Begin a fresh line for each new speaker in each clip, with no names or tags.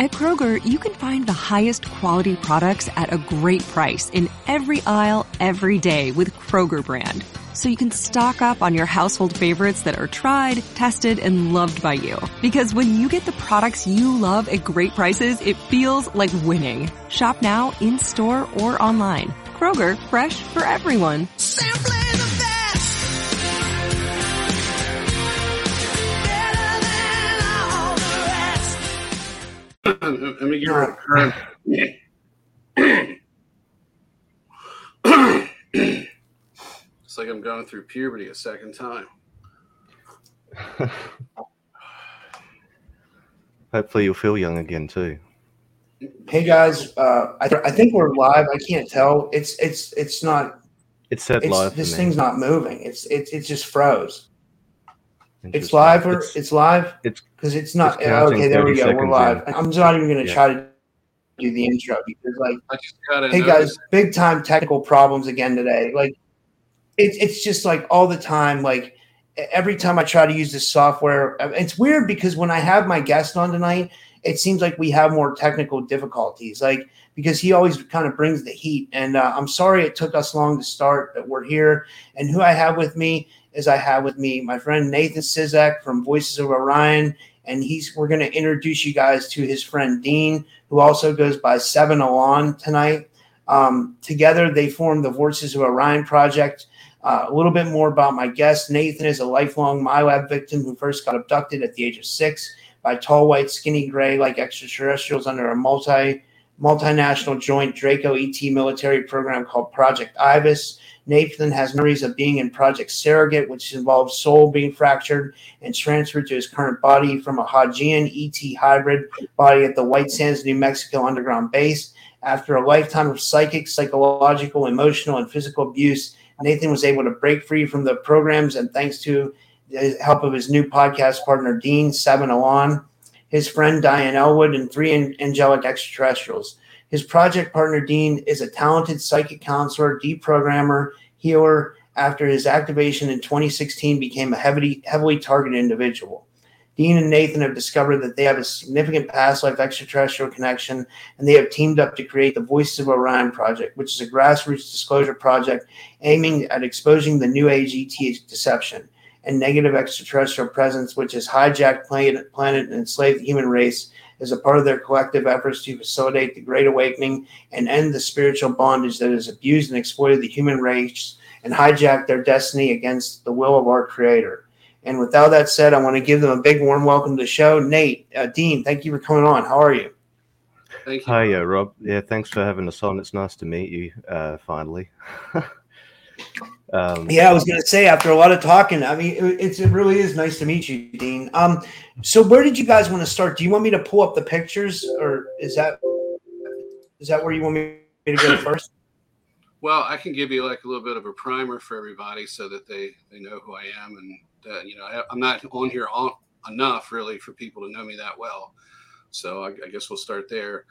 At Kroger, you can find the highest quality products at a great price in every aisle, every day with Kroger brand. So you can stock up on your household favorites that are tried, tested, and loved by you. Because when you get the products you love at great prices, it feels like winning. Shop now, in store, or online. Kroger, fresh for everyone.
Let me give her a current. it's like I'm going through puberty a second time.
Hopefully, you'll feel young again too.
Hey guys, uh, I, I think we're live. I can't tell. It's it's it's not.
It said
It's,
live.
this thing's not moving. It's it's it just froze. It's live or
It's-
it's, live
it's-
because it's not.
it's
okay, there we go. We're live.
in.
I'm not even going to
Yeah.
try to do the intro because like
I just got to
hey guys big time technical problems again today like it's it's just like all the time like every time i try to use this software uh, it's weird because when i have my guest on tonight it seems like we have more technical difficulties like because he always kind of brings the heat and uh, i'm sorry it took us long to start but we're here and who i have with me is i have with me my friend nathan Ciszek from voices of orion and he's we're going to introduce you guys to his friend dean who also goes by Seven Alon tonight. Um, together, they formed the Voices of Orion project. Uh, a little bit more about my guest. Nathan is a lifelong MILAB victim who first got abducted at the age of six by tall, white, skinny, gray like extraterrestrials under a multi multinational joint Draco ET military program called Project Ibis. Nathan has memories of being in Project Surrogate, which involves soul being fractured and transferred to his current body from a Haujean ET hybrid body at the White Sands, New Mexico underground base. After a lifetime of psychic, psychological, emotional, and physical abuse, Nathan was able to break free from the programs, and thanks to the help of his new podcast partner, Dean Seven Alon, his friend Dianne Ellwood, and three angelic extraterrestrials. His project partner, Dean, is a talented psychic counselor, deprogrammer, healer. After his activation in 2016, became a heavily, heavily targeted individual. Dean and Nathan have discovered that they have a significant past life extraterrestrial connection, and they have teamed up to create the Voices of Orion project, which is a grassroots disclosure project aiming at exposing the New Age ET deception and negative extraterrestrial presence, which has hijacked planet, planet and enslaved the human race, as a part of their collective efforts to facilitate the Great Awakening and end the spiritual bondage that has abused and exploited the human race and hijacked their destiny against the will of our Creator. And with all that said, I want to give them a big warm welcome to the show. Nate, uh, Dean, thank you for coming on. How are you?
Thank you.
Hi, uh, Rob. Yeah, thanks for having us on. It's nice to meet you uh, finally. um,
Yeah, I was going to say after a lot of talking, I mean, it, it's, it really is nice to meet you, Dean. Um, so where did you guys want to start? Do you want me to pull up the pictures, or is that is that where you want me to go first?
Well, I can give you like a little bit of a primer for everybody so that they they know who I am, and uh, you know I, I'm not on here on, enough really for people to know me that well. So I, I guess we'll start there.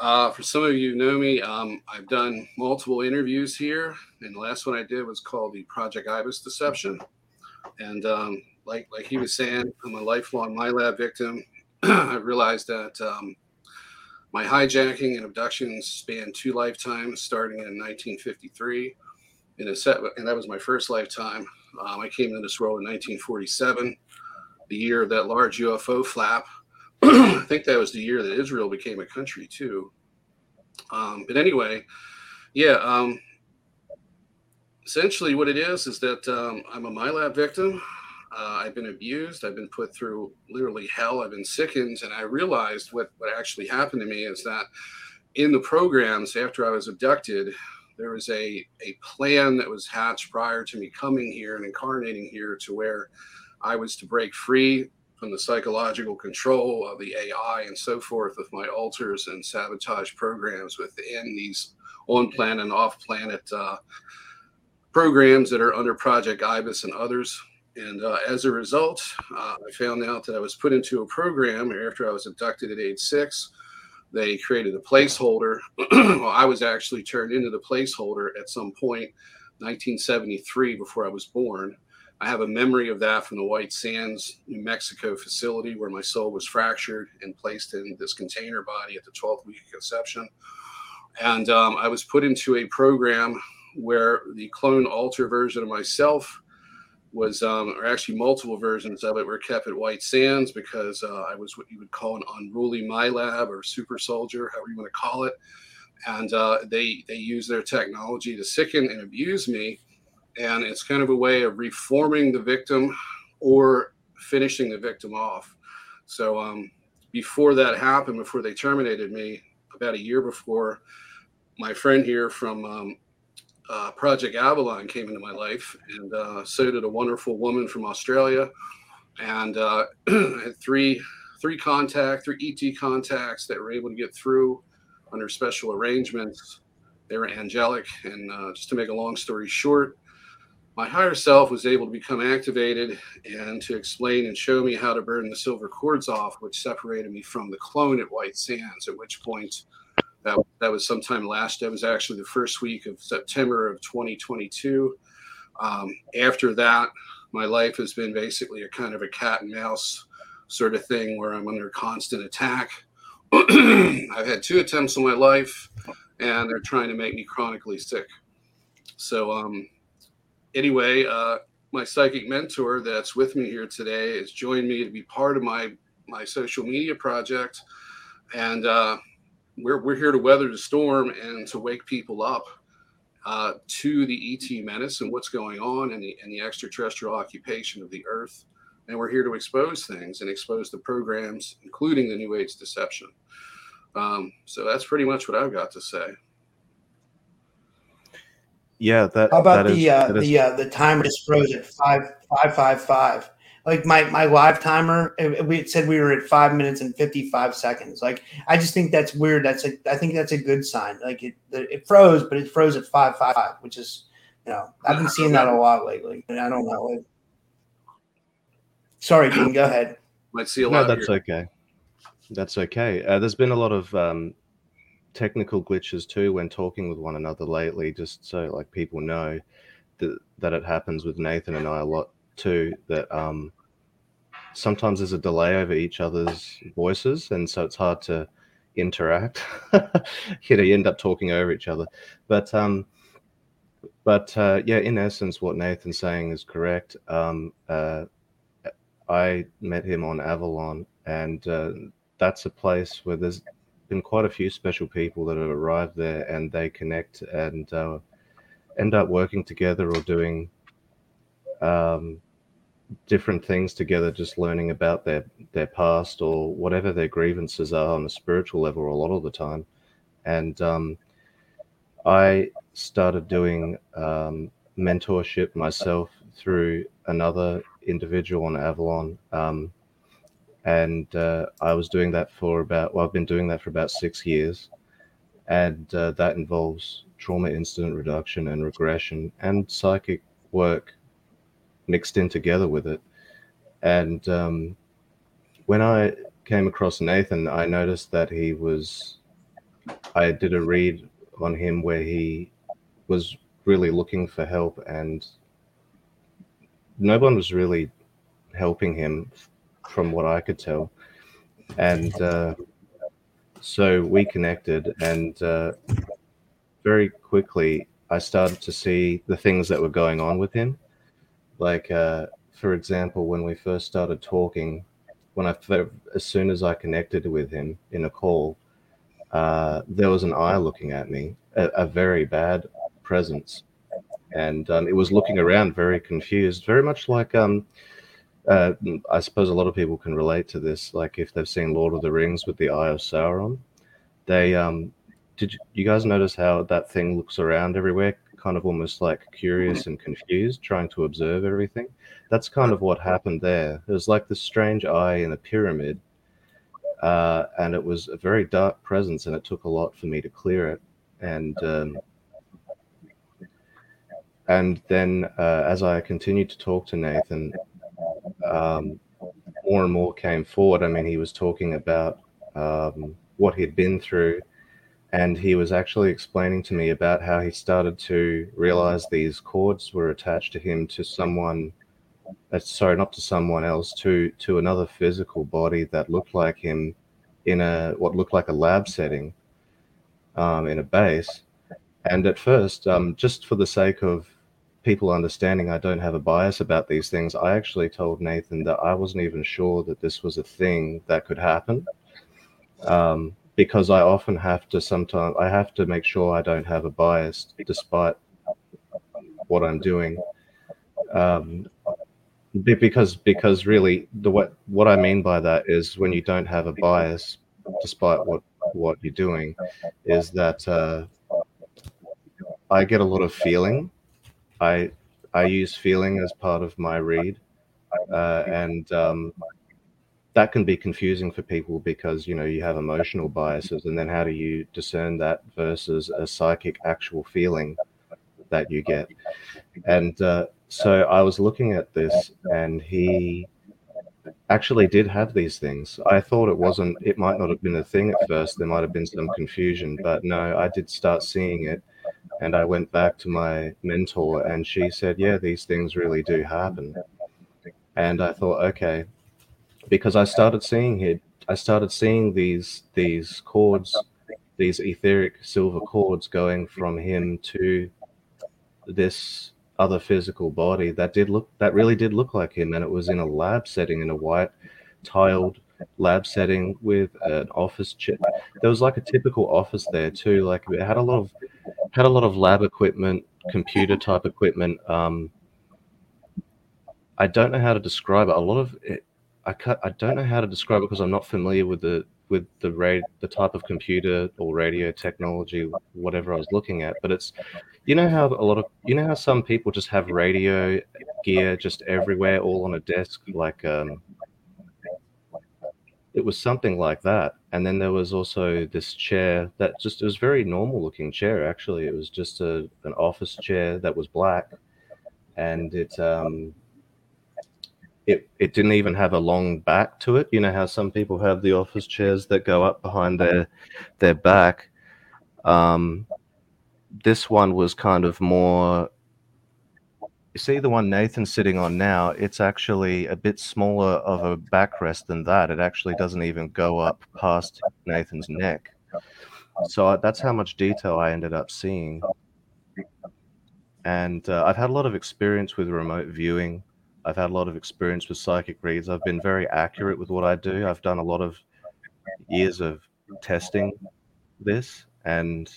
Uh, for some of you who know me, um, I've done multiple interviews here, and the last one I did was called the Project Ibis Deception. And um, like like he was saying, I'm a lifelong MILAB victim. I realized that um, my hijacking and abductions spanned two lifetimes, starting in 1953. In set, and that was my first lifetime. Um, I came into this world in 1947, the year of that large UFO flap. I think that was the year that Israel became a country too. Um, but anyway, yeah. Um, essentially, what it is is that um, I'm a MILAB victim. Uh, I've been abused. I've been put through literally hell. I've been sickened, and I realized what what actually happened to me is that in the programs after I was abducted, there was a a plan that was hatched prior to me coming here and incarnating here to where I was to break free from the psychological control of the AI and so forth with my alters and sabotage programs within these on planet and off planet uh, programs that are under Project Ibis and others. And uh, as a result, uh, I found out that I was put into a program after I was abducted at age six. They created a placeholder. well, I was actually turned into the placeholder at some point, 1973, before I was born. I have a memory of that from the White Sands, New Mexico facility where my soul was fractured and placed in this container body at the 12th week of conception. And um, I was put into a program where the clone alter version of myself was, um, or actually multiple versions of it, were kept at White Sands because uh, I was what you would call an unruly MILAB or super soldier, however you want to call it. And uh, they they use their technology to sicken and abuse me, and it's kind of a way of reforming the victim or finishing the victim off. So um, before that happened, before they terminated me, about a year before, my friend here from um, uh, Project Avalon came into my life, and uh, so did a wonderful woman from Australia, and uh, had three three contact, three ET contacts that were able to get through under special arrangements. They were angelic, and uh, just to make a long story short, my higher self was able to become activated and to explain and show me how to burn the silver cords off, which separated me from the clone at White Sands. At which point, that that was sometime last. That was actually the first week of September of 2022. Um, after that, my life has been basically a kind of a cat and mouse sort of thing where I'm under constant attack. I've had two attempts on my life, and they're trying to make me chronically sick. So, um, anyway, uh, my psychic mentor that's with me here today has joined me to be part of my my social media project, and uh, we're we're here to weather the storm and to wake people up uh, to the ET menace and what's going on and the and the extraterrestrial occupation of the Earth. And we're here to expose things and expose the programs, including the New Age deception. Um, so that's pretty much what I've got to say.
Yeah, that.
How about
that is-
the uh,
that is-
the uh, the timer just froze at five five five five? Like my my live timer, it, we said we were at five minutes and fifty five seconds. Like I just think that's weird. That's a I think that's a good sign. Like it it froze, but it froze at five five five, which is you know I've been seeing that a lot lately. And I don't know. Like, sorry, Dean. Go ahead.
Might see a lot.
no, that's
here.
okay. That's okay. Uh, there's been a lot of um, technical glitches too when talking with one another lately, just so like people know that that it happens with Nathan and I a lot too. That um, sometimes there's a delay over each other's voices, and so it's hard to interact. you know, you end up talking over each other. But um, but uh, yeah, in essence, what Nathan's saying is correct. Um, uh, I met him on Avalon, and uh, that's a place where there's been quite a few special people that have arrived there, and they connect and uh, end up working together or doing um, different things together, just learning about their their past or whatever their grievances are on a spiritual level. A lot of the time, and um, I started doing um, mentorship myself through another individual on Avalon. Um, and uh, I was doing that for about, well, I've been doing that for about six years. And uh, that involves trauma incident reduction and regression and psychic work mixed in together with it. And um, when I came across Nathan, I noticed that he was, I did a read on him where he was really looking for help and no one was really helping him from what I could tell. And uh, so we connected, and uh, very quickly I started to see the things that were going on with him. Like, uh, for example, when we first started talking, when I as soon as I connected with him in a call, uh, there was an eye looking at me, a, a very bad presence, and um, it was looking around very confused, very much like um, uh, I suppose a lot of people can relate to this. Like if they've seen Lord of the Rings with the Eye of Sauron, they um, did you, guys notice how that thing looks around everywhere, kind of almost like curious and confused, trying to observe everything? That's kind of what happened there. It was like this strange eye in a pyramid, uh, and it was a very dark presence, and it took a lot for me to clear it. And um, and then uh, as I continued to talk to Nathan, um, more and more came forward. I mean, he was talking about um, what he'd been through, and he was actually explaining to me about how he started to realize these cords were attached to him to someone uh, sorry, not to someone else, to to another physical body that looked like him in a what looked like a lab setting um, in a base. And at first, um, just for the sake of people understanding I don't have a bias about these things, I actually told Nathan that I wasn't even sure that this was a thing that could happen. Um, because I often have to sometimes I have to make sure I don't have a bias despite what I'm doing. Um, because because really the what what I mean by that is when you don't have a bias despite what what you're doing is that uh, I get a lot of feeling. I I use feeling as part of my read, uh, and um, that can be confusing for people because you know you have emotional biases, and then how do you discern that versus a psychic actual feeling that you get? And uh, so I was looking at this, and he actually did have these things. I thought it wasn't, it might not have been a thing at first. There might have been some confusion, but no, I did start seeing it. And I went back to my mentor, and she said, Yeah, these things really do happen. And I thought, okay, because I started seeing it, I started seeing these these cords, these etheric silver cords going from him to this other physical body that did look that really did look like him and it was in a lab setting in a white tiled lab setting with an office chair there was like a typical office there too like it had a lot of had a lot of lab equipment computer type equipment um i don't know how to describe it. A lot of it i cut i don't know how to describe it because i'm not familiar with the with the rate the type of computer or radio technology whatever i was looking at but it's you know how a lot of you know how some people just have radio gear just everywhere all on a desk like um it was something like that and then there was also this chair that just it was very normal looking chair actually it was just a an office chair that was black and it um it, it didn't even have a long back to it. You know how some people have the office chairs that go up behind their their back. Um, this one was kind of more. You see the one Nathan's sitting on now. It's actually a bit smaller of a backrest than that. It actually doesn't even go up past Nathan's neck. So that's how much detail I ended up seeing. And uh, I've had a lot of experience with remote viewing. I've had a lot of experience with psychic reads. I've been very accurate with what I do. I've done a lot of years of testing this, and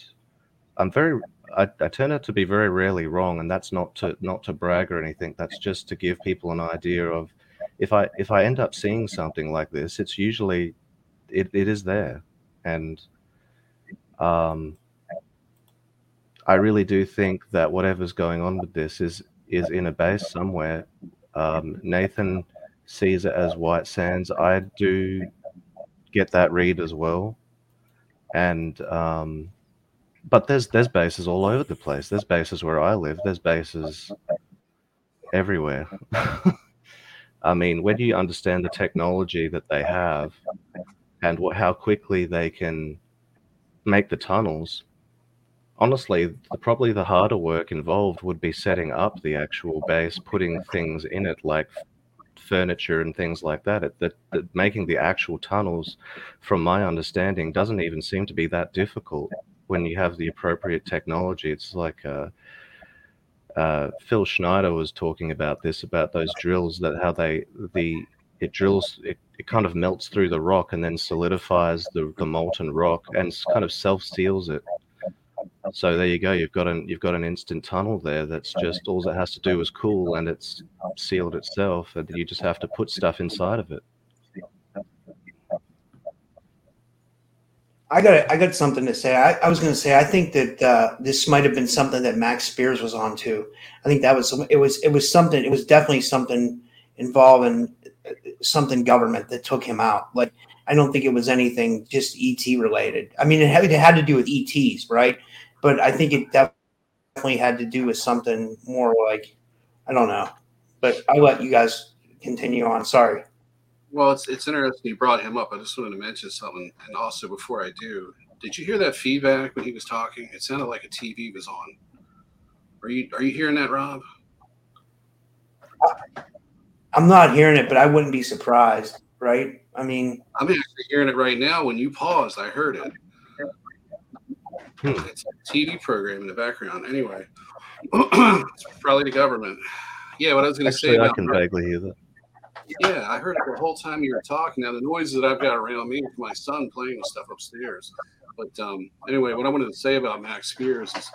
I'm very. I, I turn out to be very rarely wrong, and that's not to not to brag or anything. That's just to give people an idea of if I if I end up seeing something like this, it's usually it, it is there, and um, I really do think that whatever's going on with this is is in a base somewhere. Um, Nathan sees it as white sands. I do get that read as well, and um, but there's there's bases all over the place. There's bases where I live. There's bases everywhere. I mean, when you understand the technology that they have and what, how quickly they can make the tunnels, honestly, the, probably the harder work involved would be setting up the actual base, putting things in it like furniture and things like that. It, that, that making the actual tunnels, from my understanding, doesn't even seem to be that difficult when you have the appropriate technology. It's like uh, uh, Phil Schneider was talking about this about those drills that how they the it drills it, it kind of melts through the rock and then solidifies the, the molten rock and kind of self seals it. So there you go. You've got an you've got an instant tunnel there. That's just all it has to do is cool, and it's sealed itself, and you just have to put stuff inside of it.
I got I got something to say. I, I was going to say I think that uh, this might have been something that Max Spiers was on too. I think that was it was it was something. It was definitely something involving uh, something government that took him out. Like I don't think it was anything just ET related. I mean, it had, it had to do with ETs, right? But I think it definitely had to do with something more like I don't know. But I'll let you guys continue on. Sorry.
Well, it's it's interesting you brought him up. I just wanted to mention something, and also before I do, did you hear that feedback when he was talking? It sounded like a TV was on. Are you are you hearing that, Rob?
I'm not hearing it, but I wouldn't be surprised, right? I mean,
I'm actually hearing it right now. When you paused, I heard it.
Hmm.
It's a TV program in the background. Anyway, it's probably the government. Yeah, what I was going to say
Actually, I can vaguely hear that.
Yeah, I heard it the whole time you were talking. Now the noise that I've got around me is my son playing with stuff upstairs. But um, anyway, what I wanted to say about Max Spiers is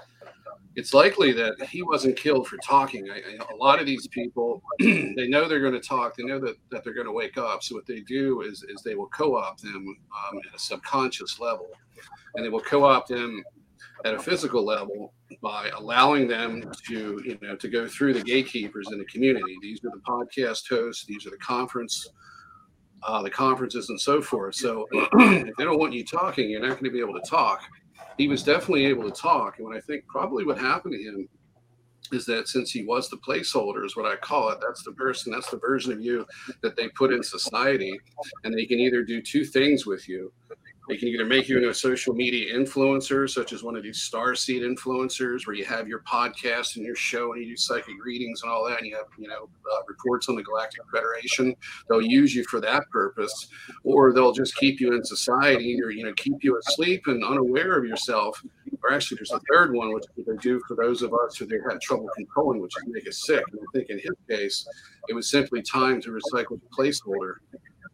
it's likely that he wasn't killed for talking. I, I, a lot of these people, they know they're going to talk. They know that, that they're going to wake up. So what they do is, is they will co-opt them um, at a subconscious level, and they will co-opt them at a physical level by allowing them to, you know, to go through the gatekeepers in the community. These are the podcast hosts. These are the conference, uh, the conferences, and so forth. So if they don't want you talking, you're not going to be able to talk. He was definitely able to talk, and what I think probably what happened to him is that since he was the placeholder, is what I call it. That's the person, that's the version of you that they put in society, and they can either do two things with you. They can either make you into a social media influencer, such as one of these star seed influencers, where you have your podcast and your show and you do psychic readings and all that, and you have you know uh, reports on the Galactic Federation. They'll use you for that purpose, or they'll just keep you in society, or you know keep you asleep and unaware of yourself. Or actually, there's a third one, which they do for those of us who they had trouble controlling, which is make us sick. And I think in his case, it was simply time to recycle the placeholder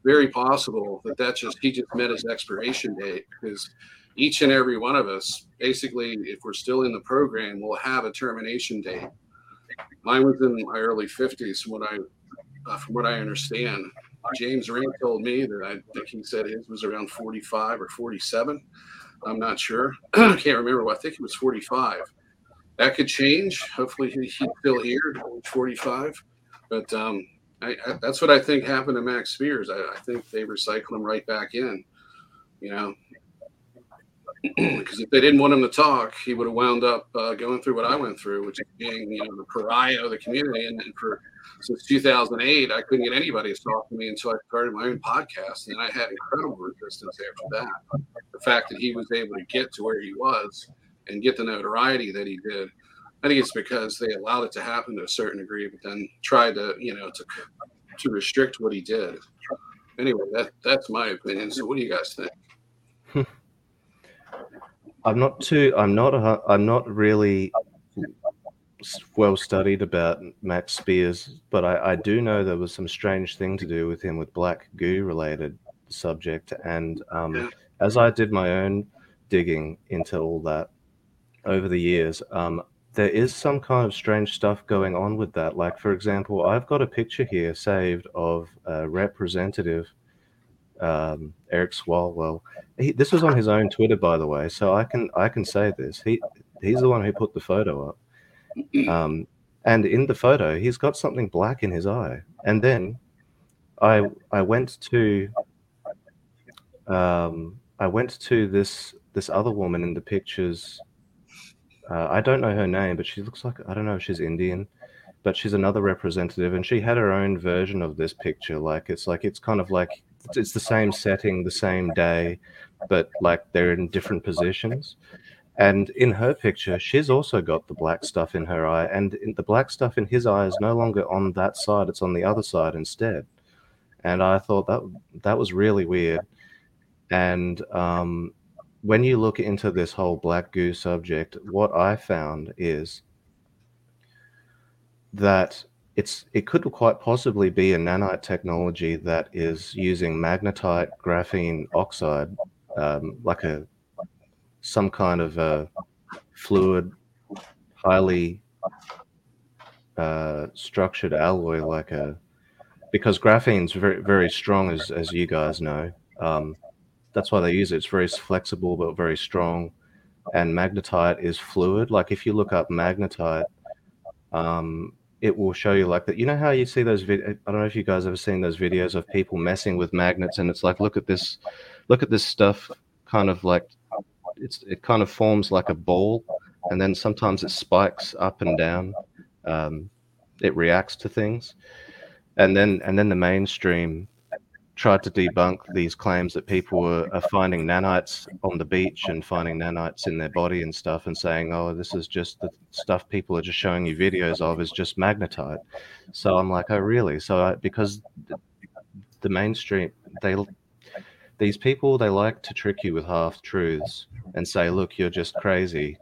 very possible that that just he just met his expiration date because each and every one of us basically if we're still in the program will have a termination date. Mine was in my early 50s from what i uh, from what i understand. James rand told me that i think he said his was around 45 or 47 i'm not sure. I can't remember. I think it was 45 that could change. Hopefully he, he's still here at 45 but um I, I, that's what I think happened to Max Spiers. I, I think they recycled him right back in. You know, because if they didn't want him to talk, he would have wound up uh, going through what I went through, which is being you know the pariah of the community. And, and for since 2008, I couldn't get anybody to talk to me until I started my own podcast, and I had incredible resistance after that. The fact that he was able to get to where he was and get the notoriety that he did. I think it's because they allowed it to happen to a certain degree, but then tried to, you know, to to restrict what he did. Anyway, that that's my opinion. So, what do you guys think?
I'm not too. I'm not. A, I'm not really well studied about Max Spiers, but I, I do know there was some strange thing to do with him with black goo related subject. And um,
Yeah.
as I did my own digging into all that over the years, um, there is some kind of strange stuff going on with that. Like, for example, I've got a picture here saved of a representative, um, Eric Swalwell. He, this was on his own Twitter, by the way, so I can I can say this. He he's the one who put the photo up. Um, and in the photo, he's got something black in his eye. And then I I went to um, I went to this this other woman in the pictures. Uh, I don't know her name, but she looks like I don't know if she's Indian, but she's another representative, and she had her own version of this picture. Like it's like it's kind of like it's, it's the same setting, the same day, but like they're in different positions. And in her picture, she's also got the black stuff in her eye, and the black stuff in his eye is no longer on that side; it's on the other side instead. And I thought that that was really weird. And um, when you look into this whole black goo subject, what I found is that it's it could quite possibly be a nanite technology that is using magnetite graphene oxide, um, like a some kind of a fluid, highly uh, structured alloy, like a because graphene's very very strong, as as you guys know. Um, that's why they use it. It's very flexible but very strong. And magnetite is fluid. Like if you look up magnetite, um, it will show you like that. You know how you see those vid- I don't know if you guys ever seen those videos of people messing with magnets, and it's like, look at this, look at this stuff, kind of like it's it kind of forms like a ball, and then sometimes it spikes up and down. Um, it reacts to things, and then and then the mainstream tried to debunk these claims that people were are finding nanites on the beach and finding nanites in their body and stuff and saying, oh, this is just the stuff people are just showing you videos of is just magnetite. So I'm like, oh, really? So I, because the, mainstream, they these people they like to trick you with half truths and say, look, you're just crazy.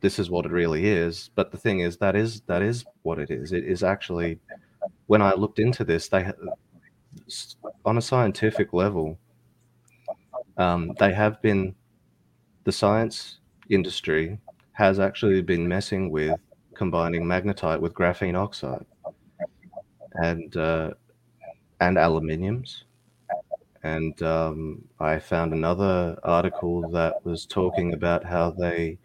This is what it really is. But the thing is, that is that is what it is. It is actually when I looked into this, they on a scientific level, um, they have been the science industry has actually been messing with combining magnetite with graphene oxide and uh, and aluminiums. And um, I found another article that was talking about how they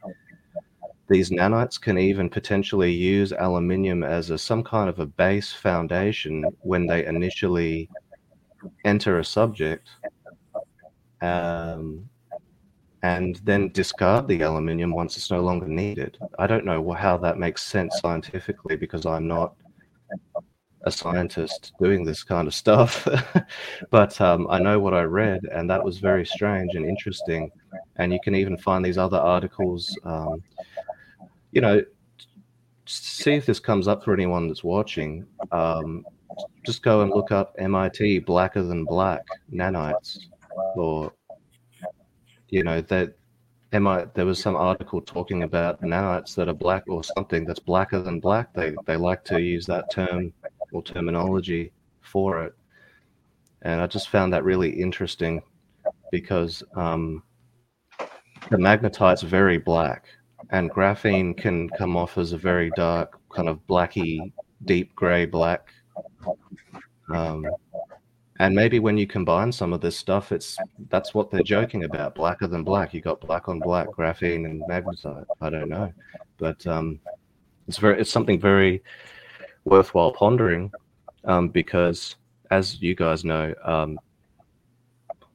these nanites can even potentially use aluminium as a some kind of a base foundation when they initially enter a subject um, and then discard the aluminium once it's no longer needed. I don't know how that makes sense scientifically because I'm not a scientist doing this kind of stuff. but um, I know what I read, and that was very strange and interesting. And you can even find these other articles. Um, you know, see if this comes up for anyone that's watching. Um, just go and look up MIT blacker than black nanites, or you know that MI, there was some article talking about nanites that are black or something that's blacker than black. They they like to use that term or terminology for it, and I just found that really interesting because um, the magnetite's very black and graphene can come off as a very dark, kind of blacky, deep gray black. Um, and maybe when you combine some of this stuff, it's that's what they're joking about. Blacker than black. You got black on black, graphene and magnetite. I don't know, but um, it's very it's something very worthwhile pondering um, because, as you guys know, um,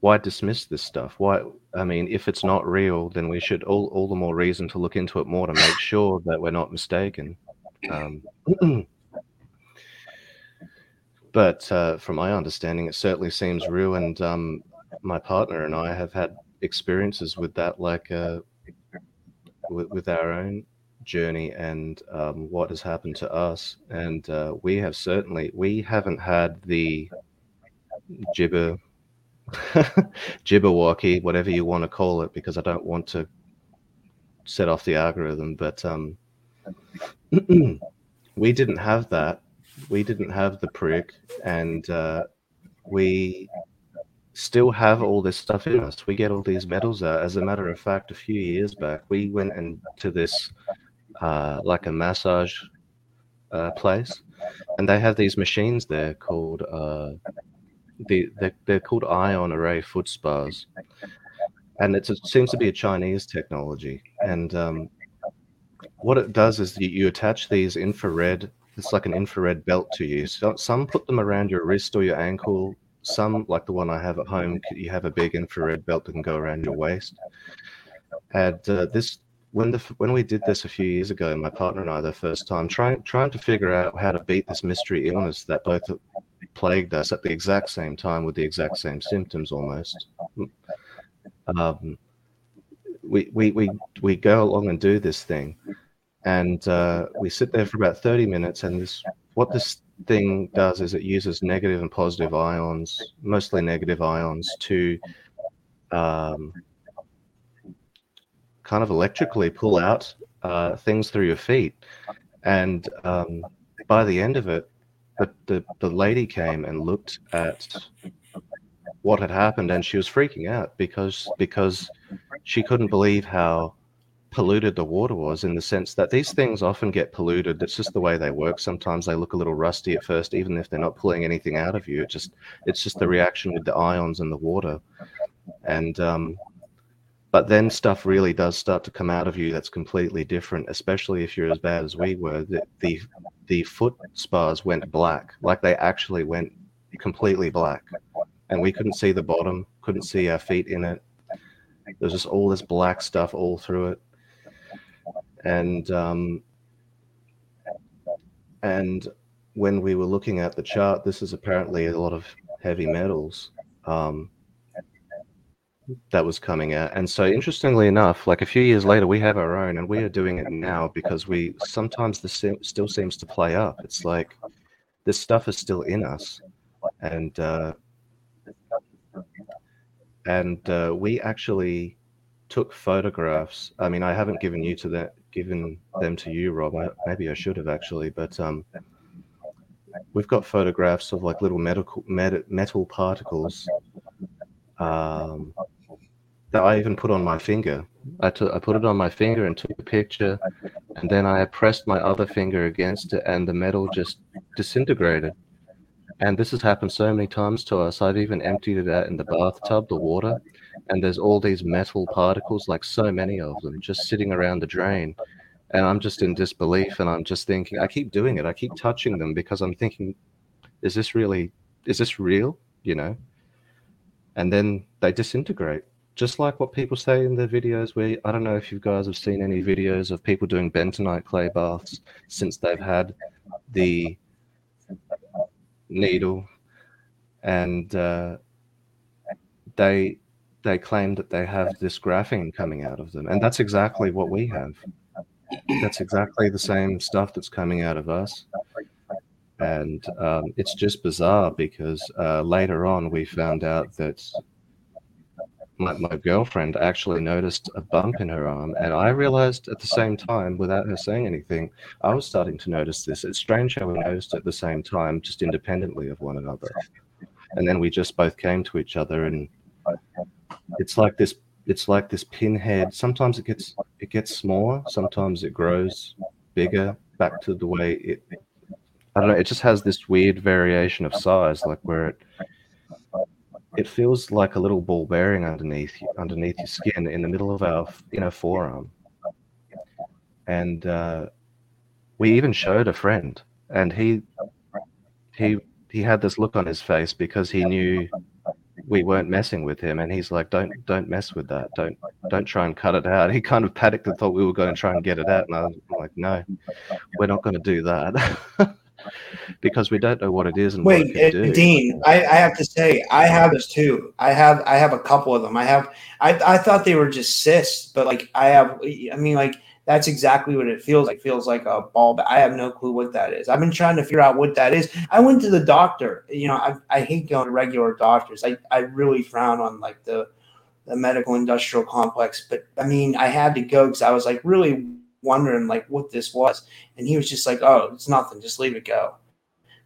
why dismiss this stuff? Why I mean, if it's not real, then we should all, all the more reason to look into it more to make sure that we're not mistaken. Um, but uh, from my understanding, it certainly seems real, and um, my partner and I have had experiences with that, like uh, with, with, our own journey and um, what has happened to us. And uh, we have certainly we haven't had the gibber Jibberwocky, whatever you want to call it, because I don't want to set off the algorithm. But um, we didn't have that. We didn't have the prick, and uh, we still have all this stuff in us. We get all these medals out. As a matter of fact, a few years back, we went into this uh, like a massage uh, place, and they have these machines there called the they're, they're called ion array foot spas, and it seems to be a Chinese technology. And um, what it does is you, you attach these infrared. It's like an infrared belt to you. So some put them around your wrist or your ankle. Some, like the one I have at home, you have a big infrared belt that can go around your waist. And uh, this when the when we did this a few years ago, my partner and I, the first time, trying trying to figure out how to beat this mystery illness that both plagued us at the exact same time with the exact same symptoms almost. Um, we, we, we, we go along and do this thing, and uh, we sit there for about 30 minutes. And this, what this thing does is it uses negative and positive ions, mostly negative ions, to um, kind of electrically pull out uh, things through your feet. And um, by the end of it, the, the, the lady came and looked at what had happened and she was freaking out because because she couldn't believe how polluted the water was in the sense that these things often get polluted. It's just the way they work. Sometimes they look a little rusty at first even if they're not pulling anything out of you. It just it's just the reaction with the ions in the water. And um, but then stuff really does start to come out of you that's completely different especially if you're as bad as we were the the, the foot spas went black like they actually went completely black. And we couldn't see the bottom couldn't see our feet in it. There's just all this black stuff all through it. And um and when we were looking at the chart this is apparently a lot of heavy metals um, that was coming out. And so, interestingly enough, like a few years later, we have our own, and we are doing it now because we sometimes this se- still seems to play up. It's like this stuff is still in us, and uh, and uh, we actually took photographs. I mean, I haven't given you to that, given them to you, Rob. I, maybe I should have actually, but um, we've got photographs of like little medical met, metal particles um, that I even put on my finger. I took I put it on my finger and took a picture, and then I pressed my other finger against it, and the metal just disintegrated. And this has happened so many times to us. I've even emptied it out in the bathtub, the water, and there's all these metal particles, like so many of them, just sitting around the drain. And I'm just in disbelief, and I'm just thinking, I keep doing it. I keep touching them because I'm thinking, is this really, is this real? You know? And then they disintegrate just like what people say in the videos. Where I don't know if you guys have seen any videos of people doing bentonite clay baths since they've had the needle. And uh, they they claim that they have this graphene coming out of them. And that's exactly what we have. That's exactly the same stuff that's coming out of us and um, it's just bizarre because uh, later on we found out that my, my girlfriend actually noticed a bump in her arm and i realized at the same time without her saying anything i was starting to notice this. It's strange how we noticed at the same time just independently of one another. And then we just both came to each other and it's like this it's like this pinhead. Sometimes it gets it gets smaller sometimes it grows bigger back to the way it i don't know it just has this weird variation of size like where it it feels like a little ball bearing underneath underneath your skin in the middle of our inner forearm. And uh, we even showed a friend and he he he had this look on his face because he knew we weren't messing with him and he's like don't don't mess with that. Don't don't try and cut it out. He kind of panicked and thought we were going to try and get it out and i was like no we're not going to do that because we don't know what it is and
Wait,
what it
Dean, I, I have to say, I have this too. I have I have a couple of them. I have I I thought they were just cysts, but like I have I mean like that's exactly what it feels like. It feels like a ball. But I have no clue what that is. I've been trying to figure out what that is. I went to the doctor. You know, I, I hate going to regular doctors. I, I really frown on like the the medical industrial complex. But I mean, I had to go because I was like really wondering like what this was, and he was just like, "Oh, it's nothing. Just leave it go."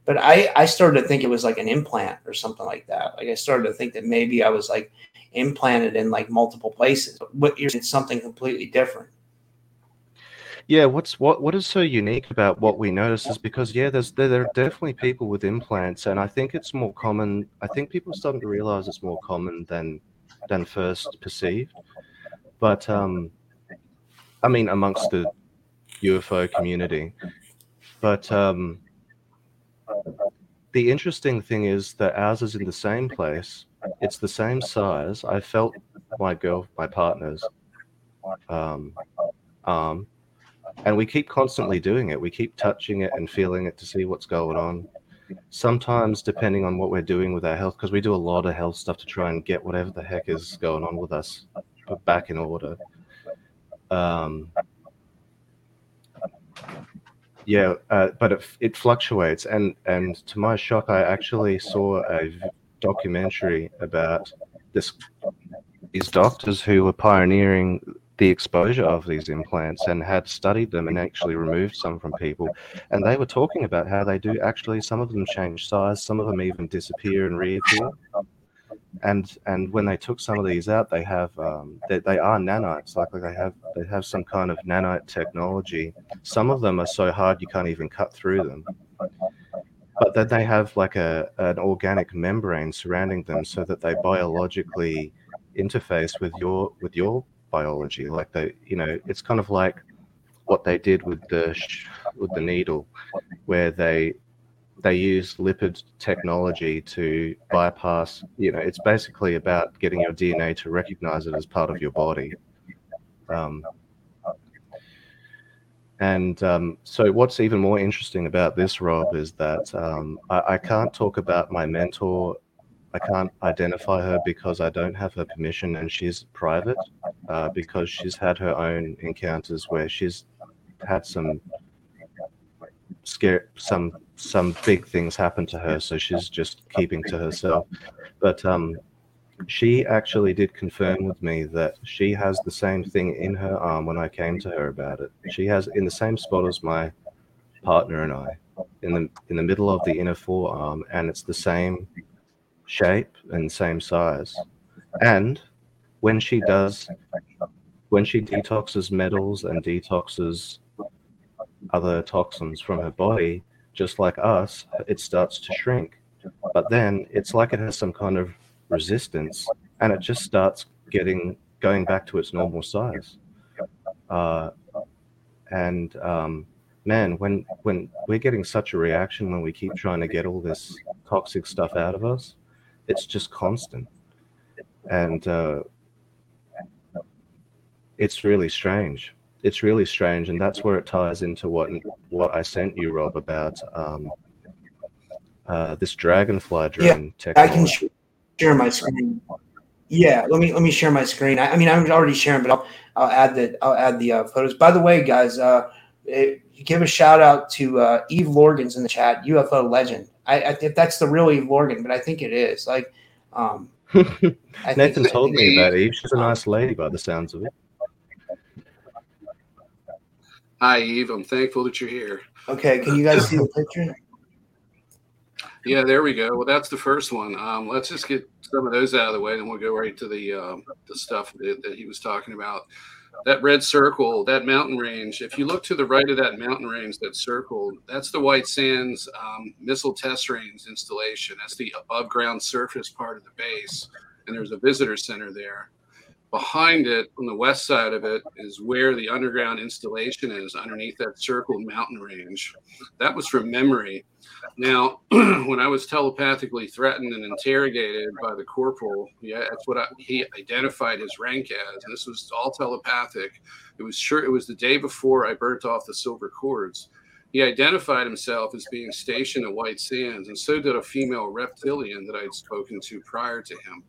But I I started to think it was like an implant or something like that. Like I started to think that maybe I was like implanted in like multiple places. What you're is something completely different.
Yeah, what's what what is so unique about what we notice is because yeah, there's there, there are definitely people with implants, and I think it's more common. I think people are starting to realize it's more common than than first perceived. But um, I mean, amongst the UFO community, but um, the interesting thing is that ours is in the same place. It's the same size. I felt my girl, my partner's um, arm. And we keep constantly doing it. We keep touching it and feeling it to see what's going on. Sometimes depending on what we're doing with our health because we do a lot of health stuff to try and get whatever the heck is going on with us back in order um, yeah uh, but it, it fluctuates and and to my shock i actually saw a documentary about this these doctors who were pioneering the exposure of these implants and had studied them and actually removed some from people. And they were talking about how they do actually, some of them change size, some of them even disappear and reappear. And and when they took some of these out, they have um, they, they are nanites, like they have they have some kind of nanite technology. Some of them are so hard you can't even cut through them. But then they have like a an organic membrane surrounding them so that they biologically interface with your with your biology. Like they, you know, it's kind of like what they did with the sh- with the needle, where they they use lipid technology to bypass. You know, it's basically about getting your DNA to recognize it as part of your body. Um, and um, so, what's even more interesting about this, Rob, is that um, I, I can't talk about my mentor I can't identify her because I don't have her permission, and she's private uh, because she's had her own encounters where she's had some scare some some big things happen to her, so she's just keeping to herself. But um, she actually did confirm with me that she has the same thing in her arm when I came to her about it. She has in the same spot as my partner and I, in the in the middle of the inner forearm, and it's the same shape and same size. And when she does, when she detoxes metals and detoxes other toxins from her body, just like us, it starts to shrink. But then it's like it has some kind of resistance and it just starts getting going back to its normal size. Uh, and um, man, when when we're getting such a reaction when we keep trying to get all this toxic stuff out of us, it's just constant, and uh, it's really strange. It's really strange, and that's where it ties into what what I sent you, Rob, about um, uh, this dragonfly drone
I can sh- share my screen. Yeah, let me let me share my screen. I, I mean, I'm already sharing, but I'll I'll add the I'll add the uh, photos. By the way, guys, uh, eh, give a shout out to uh, Eve Lorgen's in the chat, UFO legend. I, I if that's the real Eve Lorgen, but I think it is. Like, um, I think-
Nathan told me about Eve. She's a nice lady by the sounds of it.
Hi, Eve. I'm thankful that you're here.
Okay, can you guys see the picture?
Yeah, there we go. Well, that's the first one. Um, let's just get some of those out of the way, then we'll go right to the um, the stuff that, that he was talking about. That red circle, that mountain range. If you look to the right of that mountain range, that circle, that's the White Sands um, missile test range installation. That's the above ground surface part of the base, and there's a visitor center there. Behind it, on the west side of it, is where the underground installation is, underneath that circled mountain range. That was from memory. Now, when I was telepathically threatened and interrogated by the corporal, yeah, that's what I, he identified his rank as. And this was all telepathic. It was sure it was the day before I burnt off the silver cords. He identified himself as being stationed at White Sands, and so did a female reptilian that I'd spoken to prior to him.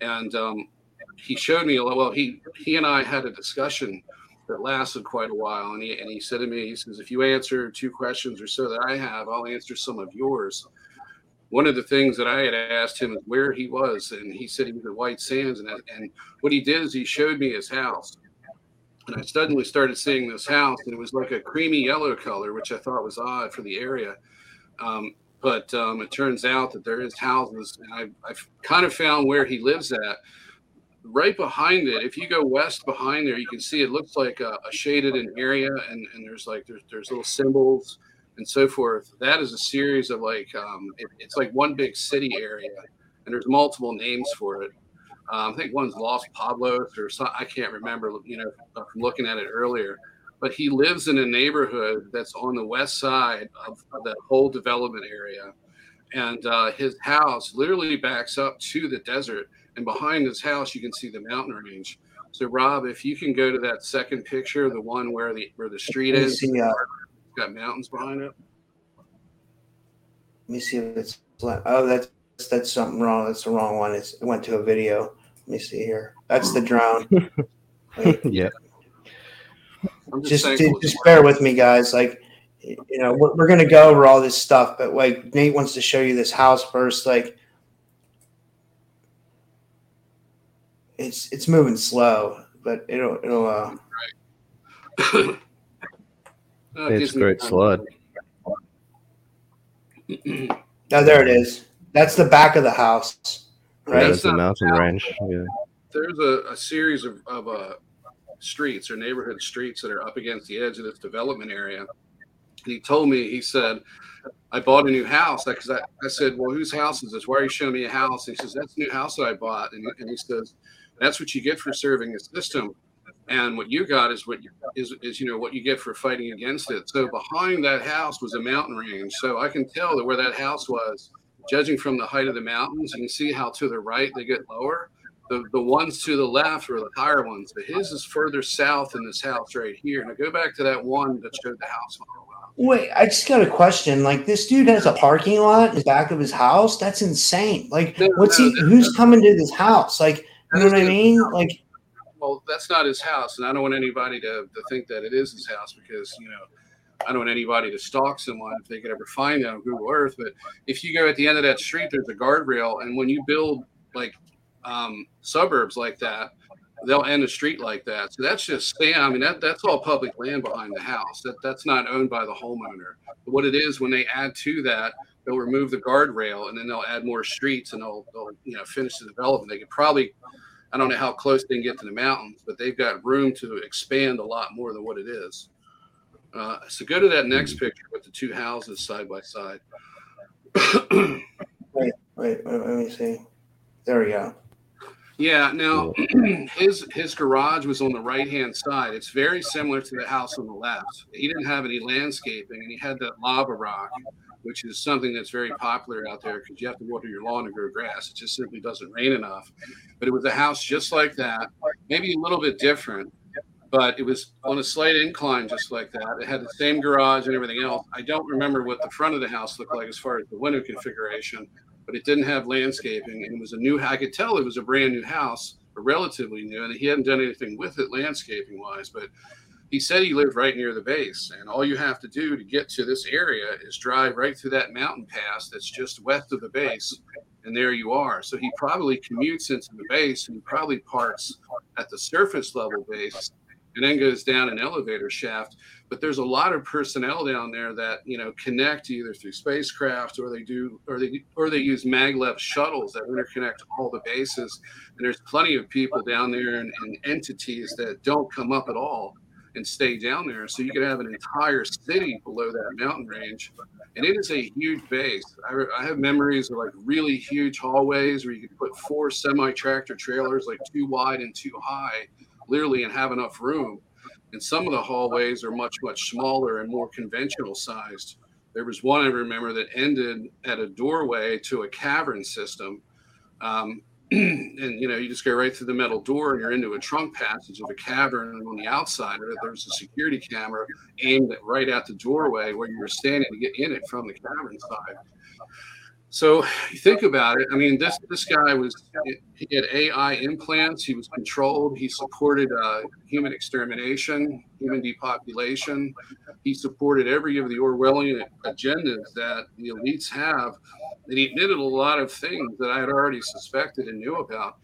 And um, he showed me a. Well, he he and I had a discussion that lasted quite a while, and he and he said to me, he says, if you answer two questions or so that I have, I'll answer some of yours. One of the things that I had asked him is where he was, and he said he was at White Sands, and and what he did is he showed me his house, and I suddenly started seeing this house, and it was like a creamy yellow color, which I thought was odd for the area. Um, but um, it turns out that there is houses, and I've, I've kind of found where he lives at right behind it, if you go west behind there, you can see it looks like a, a shaded in area, and, and there's like there's there's little symbols and so forth. That is a series of like um, it, it's like one big city area, and there's multiple names for it. Um, I think one's Los Pablos or some, I can't remember. You know, from looking at it earlier. But he lives in a neighborhood that's on the west side of, of that whole development area, and uh, his house literally backs up to the desert and behind his house you can see the mountain range. So Rob, if you can go to that second picture, the one where the where the street is,
see, uh,
it's got mountains behind it.
Let me see if it's oh that's that's something wrong. That's the wrong one. It's, it went to a video. Let me see here. That's the drone.
yeah.
I'm
just
thankful
just
it's
bear with me, guys. Like you know, we're, we're gonna go over all this stuff, but like Nate wants to show you this house first. Like it's it's moving slow, but it'll it'll uh
working. Uh,
It's
gives me
great
time.
slide.
oh there it is. That's the back of the house. Right.
There's the mountain
out.
range. Yeah.
There's a, a series of, of uh, streets or neighborhood streets that are up against the edge of this development area. And he told me, he said, I bought a new house. Because I, I said, Well, whose house is this? Why are you showing me a house? And he says, That's the new house that I bought. And, and he says, That's what you get for serving the system. And what you got is what you, is, is you know what you get for fighting against it. So behind that house was a mountain range. So I can tell that where that house was, judging from the height of the mountains, you can see how to the right they get lower the, the ones to the left are the higher ones, but his is further south than this house right here. Now go back to that one that showed the house.
Wait, I just got a question. Like this dude has a parking lot in the back of his house. That's insane. Like,
No,
what's
no,
he?
no,
Who's coming to this house? Like, you know what I mean? Like,
well, that's not his house, and I don't want anybody to, to think that it is his house because you know I don't want anybody to stalk someone if they could ever find them on Google Earth. But if you go at the end of that street, there's a guardrail, and when you build like um, suburbs like that, they'll end a street like that. So that's just Sam. I mean, that that's all public land behind the house. That that's not owned by the homeowner. But what it is when they add to that, they'll remove the guardrail, and then they'll add more streets, and they'll, they'll you know finish the development. They could probably I don't know how close they can get to the mountains, but they've got room to expand a lot more than what it is. Uh, so go to that next picture with the two houses side by side.
wait, wait, let me see. There we go.
yeah. Now his his garage was on the right hand side. It's very similar to the house on the left. He didn't have any landscaping, and he had that lava rock, which is something that's very popular out there because you have to water your lawn to grow grass. It just simply doesn't rain enough. But it was a house just like that, maybe a little bit different, but it was on a slight incline just like that. It had the same garage and everything else. I don't remember what the front of the house looked like as far as the window configuration, but it didn't have landscaping and it was a new I could tell it was a brand new house, relatively new, and he hadn't done anything with it landscaping wise, but he said he lived right near the base, and all you have to do to get to this area is drive right through that mountain pass that's just west of the base, and there you are. So he probably commutes into the base and he probably parks at the surface level base and then goes down an elevator shaft. But there's a lot of personnel down there that you know connect either through spacecraft or they do or they or they use maglev shuttles that interconnect all the bases. And there's plenty of people down there and, and entities that don't come up at all and stay down there. So you could have an entire city below that mountain range. And it is a huge base. I, I have memories of like really huge hallways where you could put four semi tractor trailers, like two wide and two high, literally, and have enough room. And some of the hallways are much, much smaller and more conventional sized. There was one I remember that ended at a doorway to a cavern system. Um, and you know, you just go right through the metal door and you're into a trunk passage of a cavern. And on the outside, there- there's a security camera aimed at, right at the doorway where you were standing to get in it from the cavern side. So think about it. I mean, this this guy was he had AI implants. He was controlled. He supported uh, human extermination, human depopulation. He supported every of the Orwellian agendas that the elites have. And he admitted a lot of things that I had already suspected and knew about.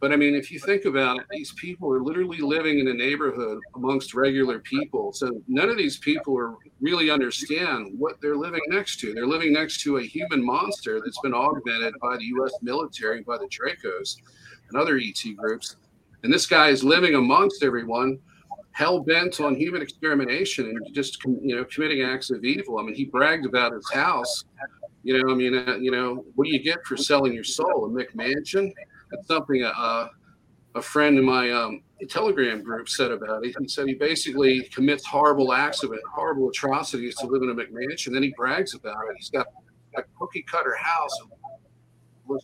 But I mean, if you think about it, these people are literally living in a neighborhood amongst regular people. So none of these people are really understand what they're living next to. They're living next to a human monster that's been augmented by the U.S. military, by the Dracos and other ET groups. And this guy is living amongst everyone, hell bent on human extermination and just you know committing acts of evil. I mean, he bragged about his house. You know, I mean, uh, you know, what do you get for selling your soul? A McMansion? That's something a, a friend in my um, Telegram group said about it. He said he basically commits horrible acts of it, horrible atrocities to live in a McMansion. And then he brags about it. He's got a cookie cutter house,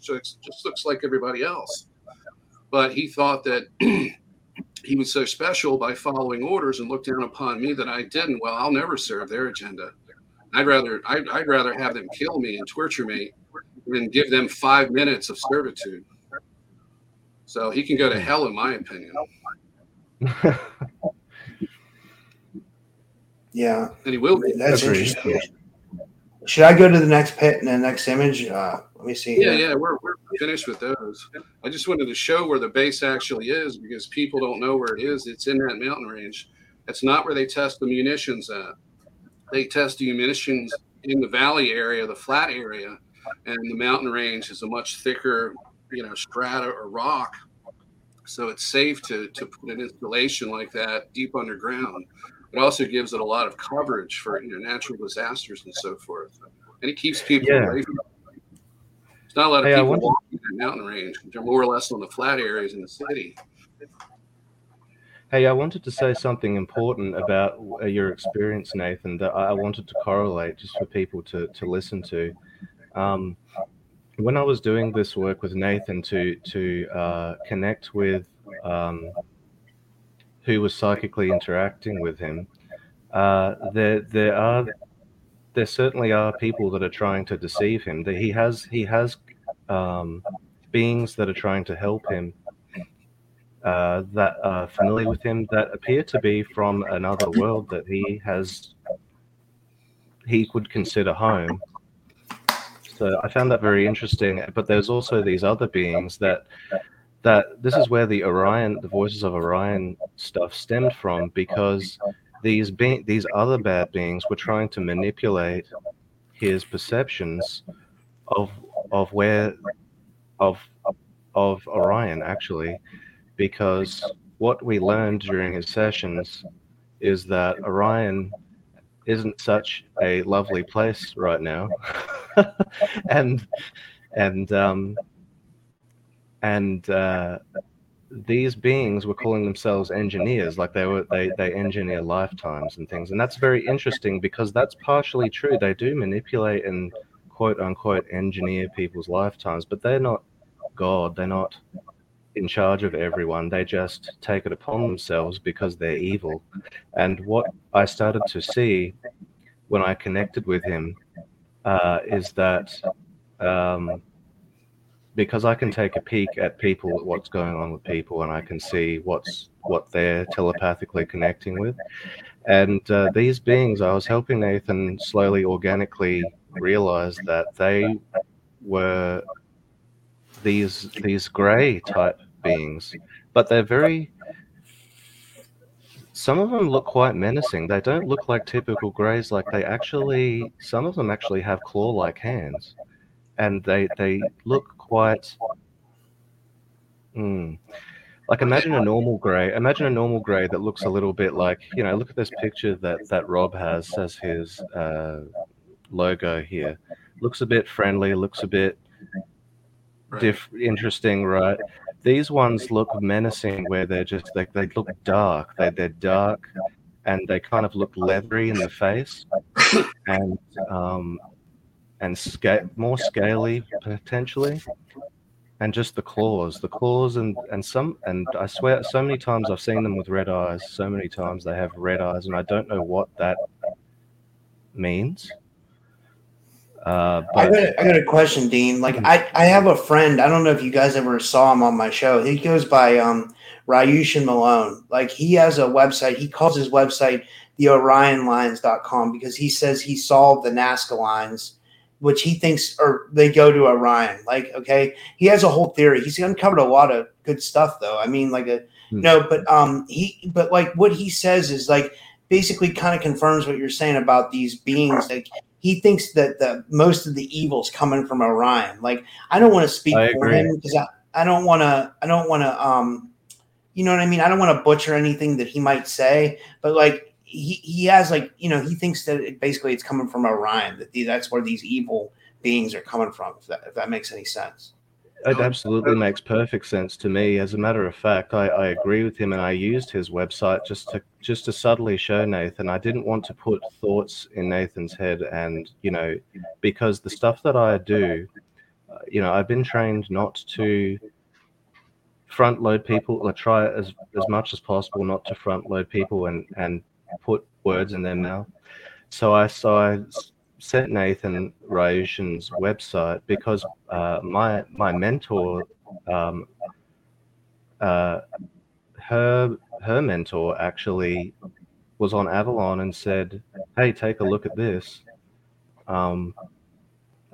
just, just looks like everybody else. But he thought that he was so special by following orders and looked down upon me that I didn't. Well, I'll never serve their agenda. I'd rather I'd, I'd rather have them kill me and torture me than give them five minutes of servitude. So he can go to hell, in my opinion.
Yeah,
And he will be.
that's
Agreed.
interesting. Should I go to the next pit and the next image? Uh, let me see.
Yeah,
here.
yeah, we're, we're finished with those. I just wanted to show where the base actually is because people don't know where it is. It's in that mountain range. That's not where they test the munitions at. They test the munitions in the valley area, the flat area, and the mountain range is a much thicker, you know, strata or rock. So it's safe to, to put an installation like that deep underground. It also gives it a lot of coverage for you know, natural disasters and so forth. And it keeps people
Yeah.
away from There's not a lot of
Hey,
people
wonder-
walking that mountain range. They're more or less on the flat areas in the city.
Hey, I wanted to say something important about uh, your experience, Nathan, that I I wanted to correlate just for people to, to listen to. Um, when I was doing this work with Nathan to to uh, connect with um, who was psychically interacting with him, uh, there there are there certainly are people that are trying to deceive him. That he has he has um, beings that are trying to help him uh, that are familiar with him that appear to be from another world that he has he could consider home. So I found that very interesting. But there's also these other beings that that this is where the Orion, the voices of Orion stuff stemmed from, because these be- these other bad beings were trying to manipulate his perceptions of of where of of Orion actually, because what we learned during his sessions is that Orion isn't such a lovely place right now, and and um, and uh, these beings were calling themselves engineers, like they were they they engineer lifetimes and things, and that's very interesting because that's partially true. They do manipulate and quote unquote engineer people's lifetimes, but they're not God. They're not in charge of everyone. They just take it upon themselves because they're evil. And what I started to see when I connected with him uh, is that um, because I can take a peek at people, what's going on with people, and I can see what's what they're telepathically connecting with. And uh, these beings, I was helping Nathan slowly, organically realize that they were these these gray type beings, but they're very. Some of them look quite menacing. They don't look like typical greys. Like they actually, some of them actually have claw-like hands, and they they look quite. Hmm. Like imagine a normal grey. Imagine a normal grey that looks a little bit like you know. Look at this picture that that Rob has as his uh, logo here. Looks a bit friendly. Looks a bit diff- interesting, right? These ones look menacing, where they're just like they look dark. They they're dark, and they kind of look leathery in the face, and um, and sca- more scaly potentially, and just the claws, the claws, and and some, and I swear, so many times I've seen them with red eyes. So many times they have red eyes, and I don't know what that means. Uh,
I got, a, I got a question, Dean. Like, I, I have a friend. I don't know if you guys ever saw him on my show. He goes by um, Ryushin Malone. Like, he has a website. He calls his website the OrionLines.com because he says he solved the Nazca lines, which he thinks or they go to Orion. Like, okay, he has a whole theory. He's uncovered a lot of good stuff, though. I mean, like a
Hmm.
no, but um, he but like what he says is like basically kind of confirms what you're saying about these beings. Like he thinks that the most of the evil's coming from Orion. Like I don't want to speak
I
for
agree.
him because I, I don't want to I don't want to um you know what I mean. I don't want to butcher anything that he might say, but like he he has like you know he thinks that it, basically it's coming from Orion that the, that's where these evil beings are coming from. If that, if that makes any sense.
It absolutely makes perfect sense to me. As a matter of fact, I, I agree with him, and I used his website just to just to subtly show Nathan. I didn't want to put thoughts in Nathan's head, and you know, because the stuff that I do, uh, you know, I've been trained not to front load people, or try as as much as possible not to front load people and and put words in their mouth. So I so I sent Nathan Ryushin's website because uh, my my mentor, um, uh, her her mentor actually was on Avalon and said, "Hey, take a look at this. Um,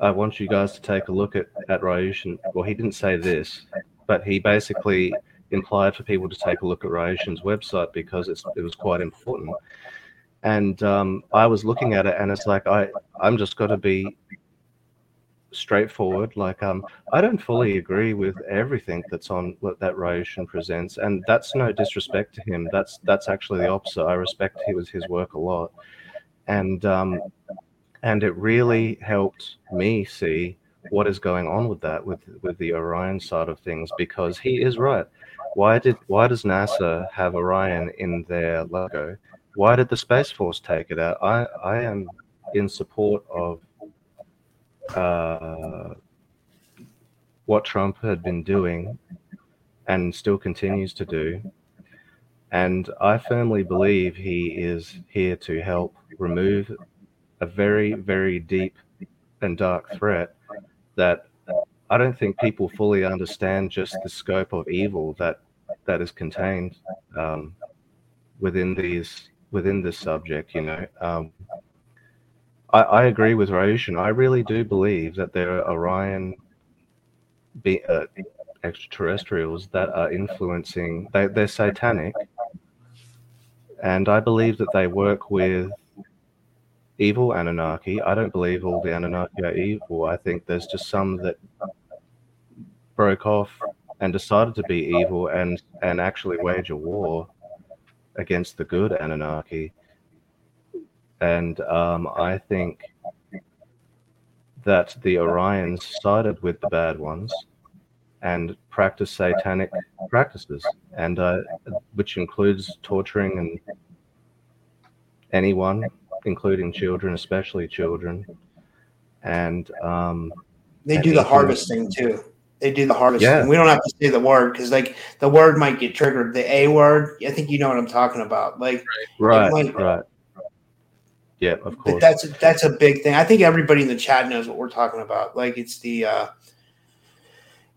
I want you guys to take a look at at Ryushin." Well, he didn't say this, but he basically implied for people to take a look at Ryushin's website because it was quite important. And um, I was looking at it, and it's like I I'm just got to be straightforward. Like um, I don't fully agree with everything that's on what that Ryushin presents, and that's no disrespect to him. That's that's actually the opposite. I respect he was his work a lot, and um, and it really helped me see what is going on with that with with the Orion side of things because he is right. Why did why does NASA have Orion in their logo? Why did the Space Force take it out? I I am in support of uh, what Trump had been doing and still continues to do. And I firmly believe he is here to help remove a very, very deep and dark threat that I don't think people fully understand just the scope of evil that that is contained um, within these within this subject. You know, um, I, I agree with Ryushin. I really do believe that there are Orion be, uh, extraterrestrials that are influencing. They, they're satanic, and I believe that they work with evil Anunnaki. I don't believe all the Anunnaki are evil. I think there's just some that broke off and decided to be evil and and actually wage a war against the good Anunnaki. And um, I think that the Orions sided with the bad ones and practice satanic practices, and uh, which includes torturing and anyone, including children, especially children, and um,
They
And
do the harvesting too. They do the harvesting.
Yeah.
We don't have to say the word because like the word might get triggered. The A word, I think you know what I'm talking about. Like
right,
might-
right, yeah, of course.
but that's that's a big thing. I think everybody in the chat knows what we're talking about. Like it's the uh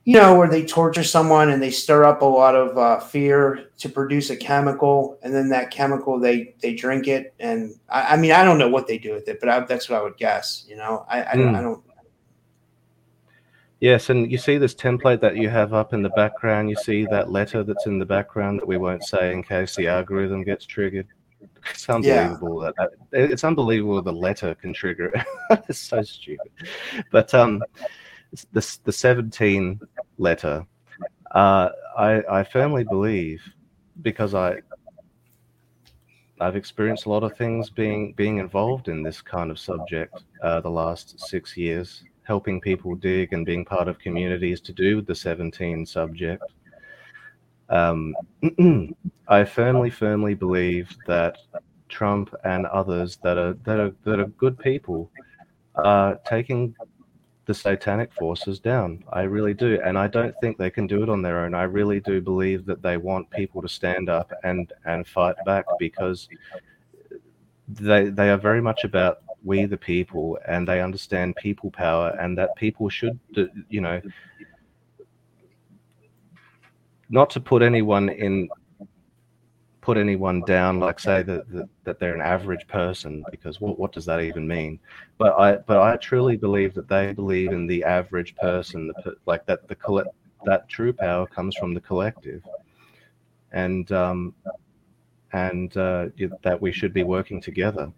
you know where they torture someone and they stir up a lot of uh, fear to produce a chemical and then that chemical they they drink it and I, I mean I don't know what they do with it but I, that's what I would guess you know I I,
Mm.
I don't
Yes, and you see this template that you have up in the background. You see that letter that's in the background that we won't say in case the algorithm gets triggered. It's unbelievable that, that it's unbelievable the letter can trigger. it. it's so stupid. But um, the the seventeen letter, uh, I I firmly believe because I I've experienced a lot of things being being involved in this kind of subject uh, the last six years, helping people dig and being part of communities to do with the 17 subject. Um, I firmly, firmly believe that Trump and others that are that are that are good people are taking the satanic forces down. I really do, and I don't think they can do it on their own. I really do believe that they want people to stand up and and fight back because they they are very much about we the people and they understand people power and that people should you know not to put anyone in put anyone down like say that, that that they're an average person because what, what does that even mean? But i but i truly believe that they believe in the average person the, like that the collect that true power comes from the collective. And um and uh, that we should be working together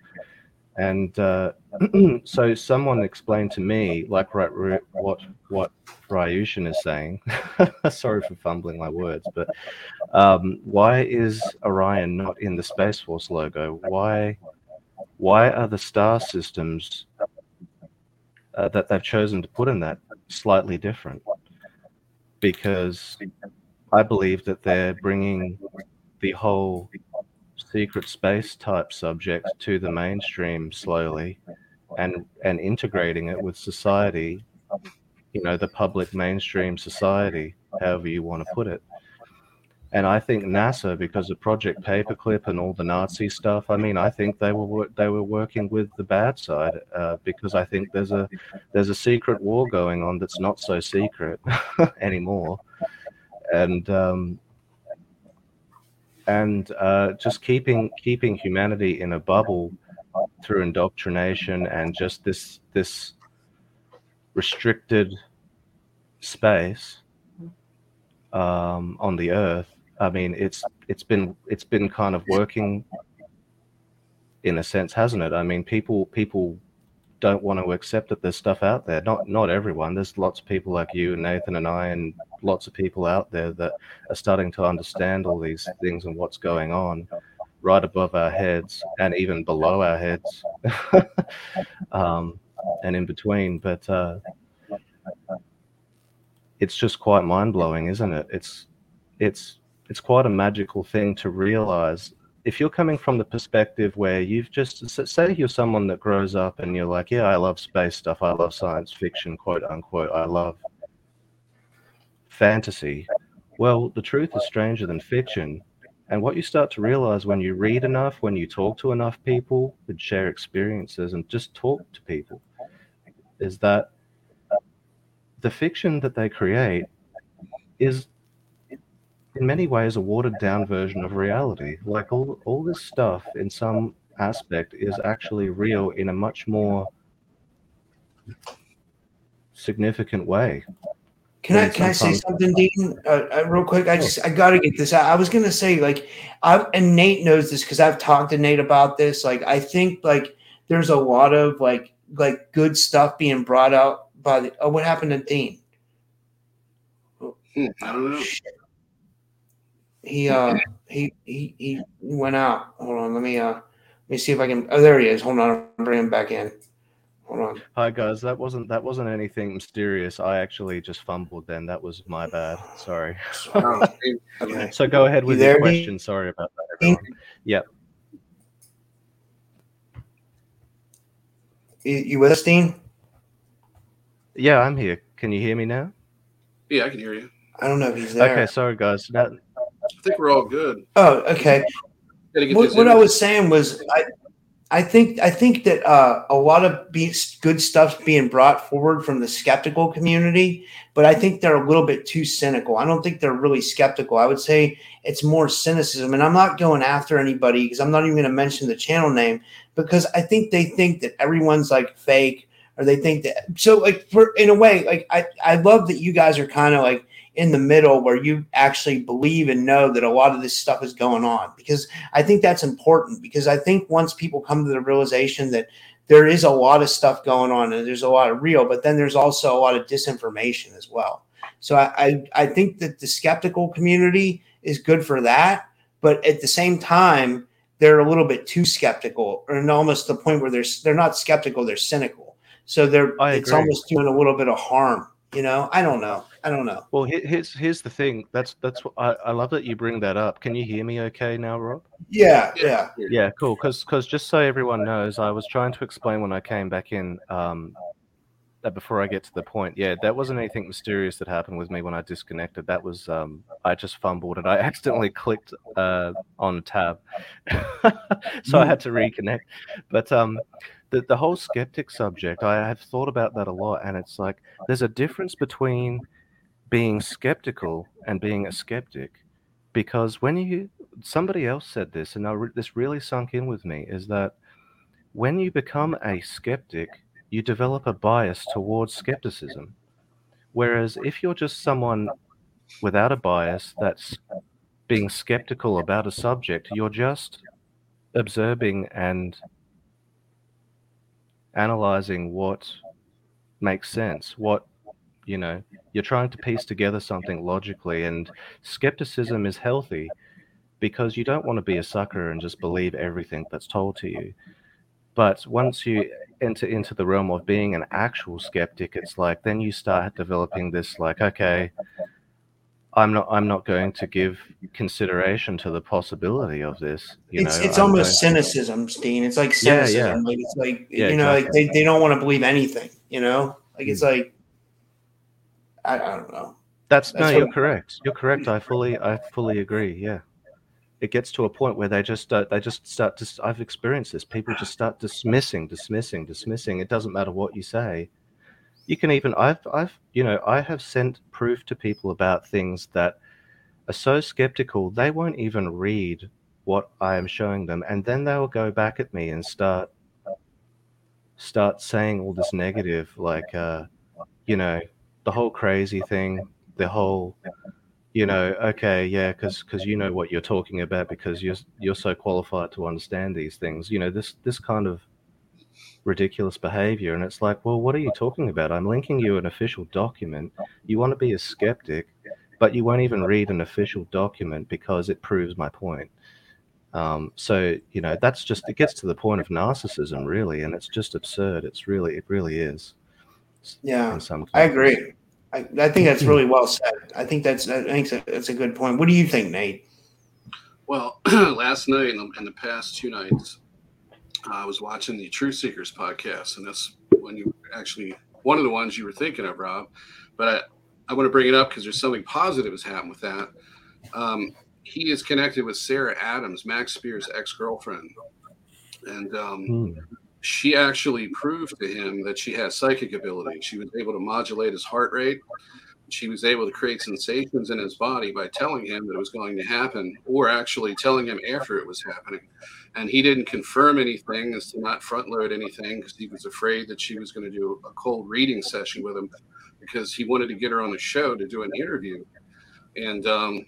and uh, so someone explained to me, like right, what what Ryushin is saying. Sorry for fumbling my words, but um, why is Orion not in the Space Force logo? Why why are the star systems uh, that they've chosen to put in that slightly different? Because I believe that they're bringing the whole secret space type subject to the mainstream slowly and and integrating it with society you know the public mainstream society however you want to put it. And i think nasa because of project paperclip and all the nazi stuff i mean i think they were they were working with the bad side uh, because i think there's a there's a secret war going on that's not so secret anymore. And um and uh, just keeping keeping humanity in a bubble through indoctrination and just this this restricted space um, on the earth. I mean, it's it's been it's been kind of working in a sense, hasn't it? I mean, people people don't want to accept that there's stuff out there. Not not everyone. There's lots of people like you, and Nathan, and I, and lots of people out there that are starting to understand all these things and what's going on right above our heads and even below our heads um, and in between. But uh, it's just quite mind blowing, isn't it? It's it's it's quite a magical thing to realize if you're coming from the perspective where you've just say you're someone that grows up and you're like, yeah, I love space stuff, I love science fiction, quote unquote, I love fantasy. Well, the truth is stranger than fiction. And what you start to realize when you read enough, when you talk to enough people, and share experiences, and just talk to people, is that the fiction that they create is in many ways a watered down version of reality. Like all, all this stuff in some aspect is actually real in a much more significant way.
Can I can I say something, Dean? Uh, uh, real quick, I just I got to get this out. I was gonna say like I and Nate knows this because I've talked to Nate about this. Like I think like there's a lot of like like good stuff being brought out by the. Oh, what happened to Dean?
Hmm, I don't know.
He uh he he he went out. Hold on, let me uh let me see if I can. Oh, there he is. Hold on, I'll bring him back in. Hold on.
Hi guys, that wasn't that wasn't anything mysterious. I actually just fumbled then. That was my bad. Sorry.
Oh,
Okay.
So go ahead with
there,
your
Dean?
question. Sorry about that,
Dean?
everyone. Yep.
You, you with us, Dean?
Yeah, I'm here. Can you hear me now?
yeah, I can hear you.
I don't know if he's there.
Okay, sorry guys. That,
I think we're all good.
Oh, okay. What, what. I was saying was I I think I think that uh, a lot of be- good stuff's being brought forward from the skeptical community, but I think they're a little bit too cynical. I don't think they're really skeptical. I would say it's more cynicism, and I'm not going after anybody because I'm not even going to mention the channel name because I think they think that everyone's like fake or they think that so like for in a way like I I love that you guys are kind of like in the middle where you actually believe and know that a lot of this stuff is going on because I think that's important because I think once people come to the realization that there is a lot of stuff going on and there's a lot of real, but then there's also a lot of disinformation as well. So I, I, I think that the skeptical community is good for that, but at the same time, they're a little bit too skeptical, or and almost the point where they're they're not skeptical, they're cynical. So they're it's almost doing a little bit of harm. You know, I don't know. I don't know.
well, here's here's the thing. That's that's what I, I love that you bring that up. Can you hear me okay now, Rob?
Yeah, yeah.
Yeah, cool. Because just so everyone knows, I was trying to explain when I came back in. Um, that before I get to the point, yeah, that wasn't anything mysterious that happened with me when I disconnected. That was um, I just fumbled and I accidentally clicked uh, on a tab, so I had to reconnect. But um, the the whole skeptic subject, I have thought about that a lot, and it's like there's a difference between being skeptical and being a skeptic, because when you somebody else said this, and I this really sunk in with me, is that when you become a skeptic, you develop a bias towards skepticism. Whereas if you're just someone without a bias that's being skeptical about a subject, you're just observing and analyzing what makes sense, what you know, you're trying to piece together something logically, and skepticism is healthy because you don't want to be a sucker and just believe everything that's told to you. But once you enter into the realm of being an actual skeptic, it's like then you start developing this like, okay, I'm not I'm not going to give consideration to the possibility of this. You
it's
know,
it's
I'm
almost cynicism, Steen. It's like cynicism.
yeah. yeah.
Like it's like
Yeah,
you know, like they, they don't want to believe anything. You know, like
Hmm.
it's like I, I don't know.
That's,
That's
no, you're correct. You're correct. I fully, I fully agree. Yeah, it gets to a point where they just, uh, they just start to. I've experienced this. People just start dismissing, dismissing, dismissing. It doesn't matter what you say. You can even, I've, I've, you know, I have sent proof to people about things that are so skeptical they won't even read what I am showing them, and then they will go back at me and start, start saying all this negative, like, uh, you know, the whole crazy thing, the whole, you know, okay, yeah, because because you know what you're talking about because you're you're so qualified to understand these things. You know, this this kind of ridiculous behavior, and it's like, well, what are you talking about? I'm linking you an official document. You want to be a skeptic, but you won't even read an official document because it proves my point. Um, so you know, that's just it gets to the point of narcissism, really, and it's just absurd. It's really it really is.
Yeah,
in some
I agree. I, I think that's really well said. I think that's I think that's a, good point. What do you think, Nate?
Well, last night and the, and the past two nights, I was watching the Truth Seekers podcast, and that's when you actually one of the ones you were thinking of, Rob. But I, I want to bring it up because there's something positive has happened with that. Um, he is connected with Sarah Adams, Max Spiers' ex girlfriend, and um,
Hmm.
She actually proved to him that she has psychic ability. She was able to modulate his heart rate. She was able to create sensations in his body by telling him that it was going to happen, or actually telling him after it was happening. And he didn't confirm anything as to not front load anything because he was afraid that she was going to do a cold reading session with him because he wanted to get her on the show to do an interview. And um,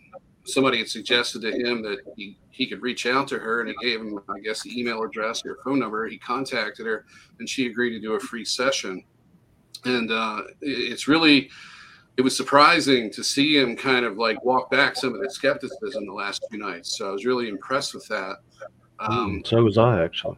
somebody had suggested to him that he, he could reach out to her and he gave him, I guess, the email address or phone number. He contacted her and she agreed to do a free session. And uh, it's really, it was surprising to see him kind of like walk back some of the skepticism the last few nights. So I was really impressed with that. Um,
so was I actually.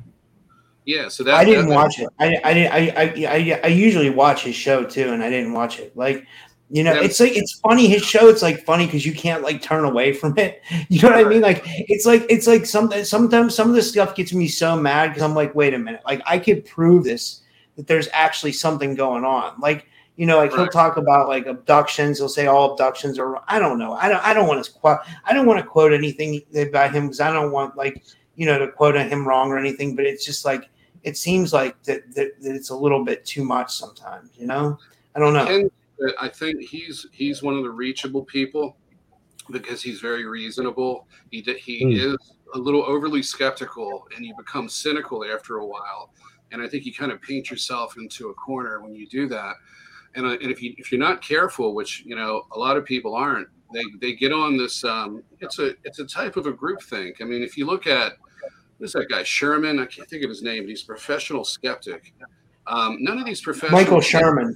yeah, so that
I didn't
that-
watch it. I I. I, I I I usually watch his show too, and I didn't watch it. Like, you know, it's like it's funny. His show, it's like funny because you can't like turn away from it. You know what I mean? Like, it's like it's like something. Sometimes some of this stuff gets me so mad because I'm like, wait a minute. Like, I could prove this that there's actually something going on. Like, you know, like he'll talk about like abductions. He'll say all abductions are. I don't know. I don't. I don't want to quote. I don't want to quote anything about him because I don't want like you know to quote him wrong or anything. But it's just like it seems like that, that, that it's a little bit too much sometimes. You know, I don't know.
Ken, uh, I think he's he's one of the reachable people because he's very reasonable. He he
Hmm.
is a little overly skeptical, and you become cynical after a while. And I think you kind of paint yourself into a corner when you do that. And, uh, and if you if you're not careful, which you know a lot of people aren't, they they get on this. Um, it's a it's a type of a group think. I mean, if you look at who's that guy Shermer? I can't think of his name. But he's a professional skeptic. Um, none of these professional
Michael Shermer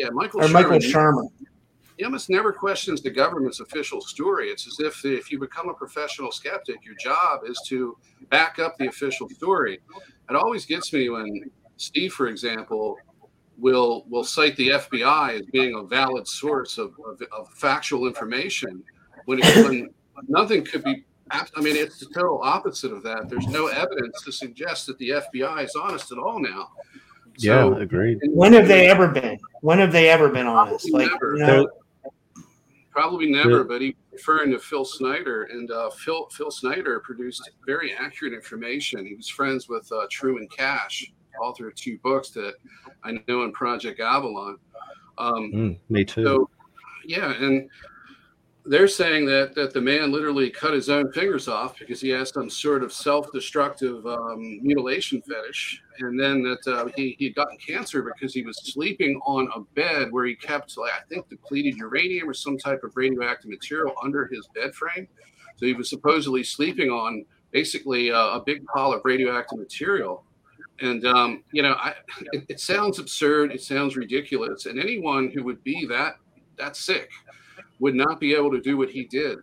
yeah, Michael
or
Shermer.
Michael
almost never questions the government's official story. It's as if if you become a professional skeptic, your job is to back up the official story. It always gets me when Steve, for example, will will cite the FBI as being a valid source of, of, of factual information when, it, when nothing could be. I mean, it's the total opposite of that. There's no evidence to suggest that the FBI is honest at all now.
Yeah, agreed.
When have they ever been? When have they ever been honest? Like,
Never.
you know,
Probably never,
Yeah.
but he referring to Phil Schneider, and uh, Phil Phil Schneider produced very accurate information. He was friends with uh, Truman Cash, author of two books that I know in Project Avalon. Um,
Mm, me too.
so, yeah, and they're saying that that the man literally cut his own fingers off because he has some sort of self-destructive um, mutilation fetish, and then that uh, he he had gotten cancer because he was sleeping on a bed where he kept, like, I think, depleted uranium or some type of radioactive material under his bed frame. So he was supposedly sleeping on basically uh, a big pile of radioactive material. And um, you know, I, it, it sounds absurd. It sounds ridiculous. And anyone who would be that that sick would not be able to do what he did.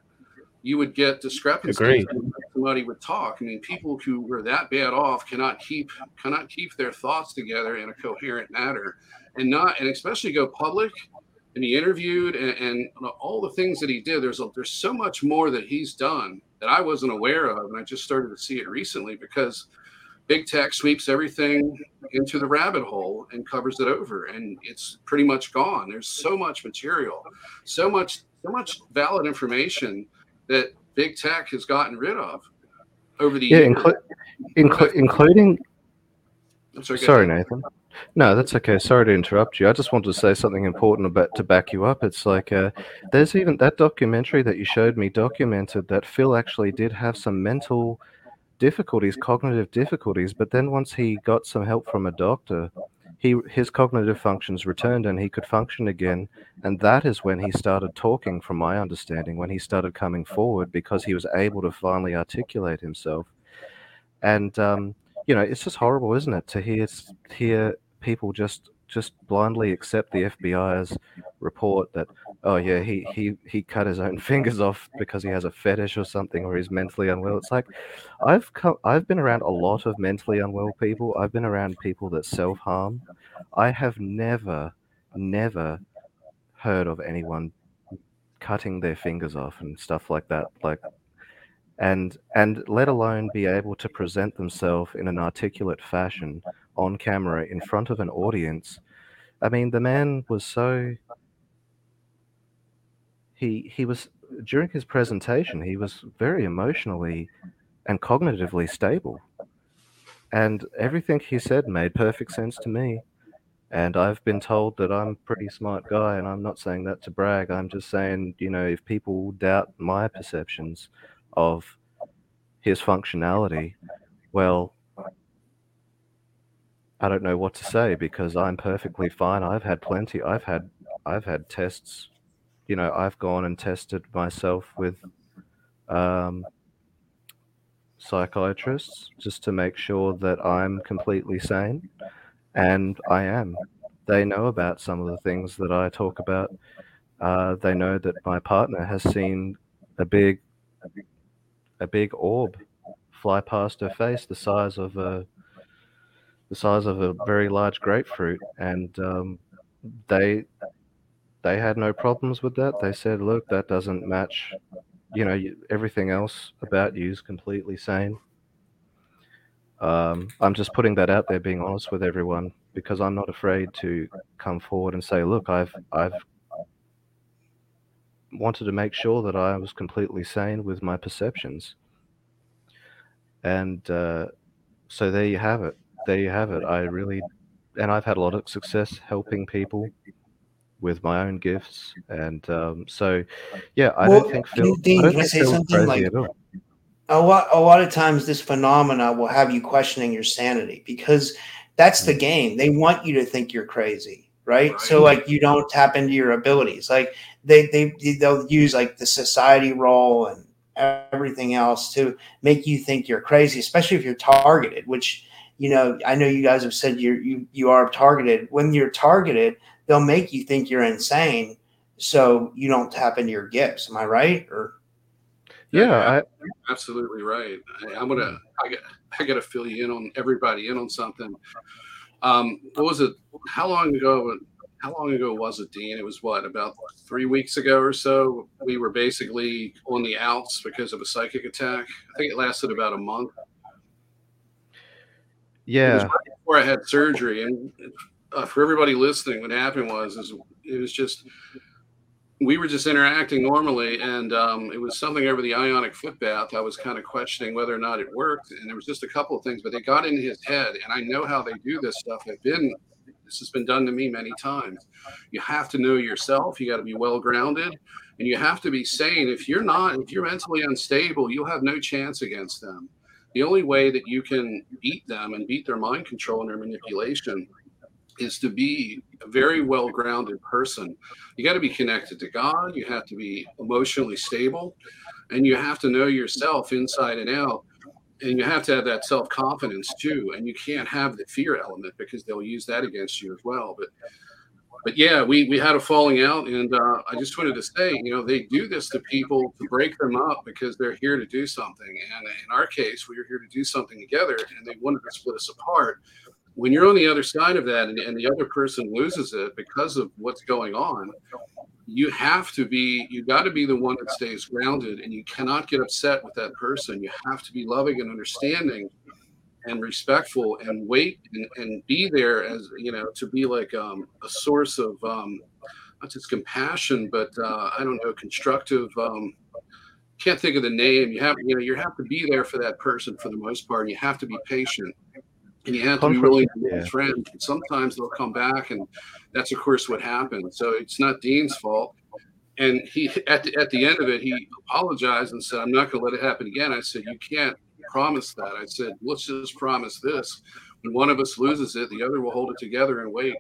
You would get discrepancies.
Agreed.
Somebody would talk. I mean, people who were that bad off cannot keep cannot keep their thoughts together in a coherent manner, and not and especially go public and he interviewed and, and all the things that he did. There's a, there's so much more that he's done that I wasn't aware of, and I just started to see it recently because big tech sweeps everything into the rabbit hole and covers it over and it's pretty much gone there's so much material so much so much valid information that big tech has gotten rid of over the
yeah,
years.
inclu- inclu- including.
Sorry,
Sorry. Nathan. No, that's okay. Sorry to interrupt you. I just wanted to say something important about to back you up. It's like uh, there's even that documentary that you showed me documented that Phil actually did have some mental difficulties, cognitive difficulties, but then once he got some help from a doctor, he his cognitive functions returned and he could function again. And that is when he started talking, from my understanding, when he started coming forward because he was able to finally articulate himself. And um, you know, it's just horrible, isn't it, to hear hear people just just blindly accept the FBI's report that oh yeah he he he cut his own fingers off because he has a fetish or something or he's mentally unwell. It's like I've come I've been around a lot of mentally unwell people. I've been around people that self harm. I have never never heard of anyone cutting their fingers off and stuff like that like and and let alone be able to present themselves in an articulate fashion on camera in front of an audience i mean the man was so he he was during his presentation, he was very emotionally and cognitively stable. And everything he said made perfect sense to me. And I've been told that I'm a pretty smart guy, and I'm not saying that to brag. I'm just saying, you know, if people doubt my perceptions of his functionality, well, I don't know what to say because I'm perfectly fine. I've had plenty. I've had I've had tests. You know, I've gone and tested myself with um, psychiatrists just to make sure that I'm completely sane, and I am. They know about some of the things that I talk about. Uh, they know that my partner has seen a big, a big orb fly past her face, the size of a, the size of a very large grapefruit, and um, they, they had no problems with that. They said, "Look, that doesn't match you know you, everything else about you is completely sane. Um, i'm just putting that out there being honest with everyone because i'm not afraid to come forward and say look i've i've wanted to make sure that i was completely sane with my perceptions. And uh, so there you have it there you have it. I really and i've had a lot of success helping people with my own gifts, and um, so yeah, I
Well,
don't think
can
Phil.
Dean,
I don't
can I say
Phil's
something?
crazy
Like- a lot a lot of times this phenomena will have you questioning your sanity because that's the game. They want you to think you're crazy right, so like you don't tap into your abilities. Like they they they'll use like the society role and everything else to make you think you're crazy especially if you're targeted which you know i know you guys have said you're you you are targeted when you're targeted they'll make you think you're insane so you don't tap into your gifts am i right or
Yeah, I,
absolutely right. I, I'm gonna, I got, I gotta fill you in on everybody in on something. Um, what was it? How long ago? How long ago was it, Dean? It was what about three weeks ago or so. We were basically on the outs because of a psychic attack. I think it lasted about a month. It was
yeah,
right before I had surgery, and uh, for everybody listening, what happened was is it was just we were just interacting normally, and um, it was something over the ionic foot bath. I was kind of questioning whether or not it worked, and there was just a couple of things, but they got in his head, and I know how they do this stuff. I've been this has been done to me many times. You have to know yourself. You got to be well grounded, and you have to be sane. If you're not, if you're mentally unstable, you'll have no chance against them the only way that you can beat them and beat their mind control and their manipulation is to be a very well grounded person. You got to be connected to God, you have to be emotionally stable, and you have to know yourself inside and out. And you have to have that self confidence too. And you can't have the fear element because they'll use that against you as well. But but yeah, we, we had a falling out, and uh, I just wanted to say, you know, they do this to people to break them up because they're here to do something. And in our case, we were here to do something together, and they wanted to split us apart. When you're on the other side of that, and, and the other person loses it because of what's going on, you have to be, you got to be the one that stays grounded, and you cannot get upset with that person. You have to be loving and understanding and respectful and wait and, and be there as you know to be like um, a source of um, not just compassion but uh, i don't know constructive um, can't think of the name. You have you know you have to be there for that person for the most part and you have to be patient. And you have to be
Comfort-
willing to be
yeah.
a friend sometimes they'll come back and that's of course what happened. So it's not dean's fault. And he at the, at the end of it he apologized and said i'm not going to let it happen again. I said you can't promise that. I said, let's just promise this. When one of us loses it, the other will hold it together and wait.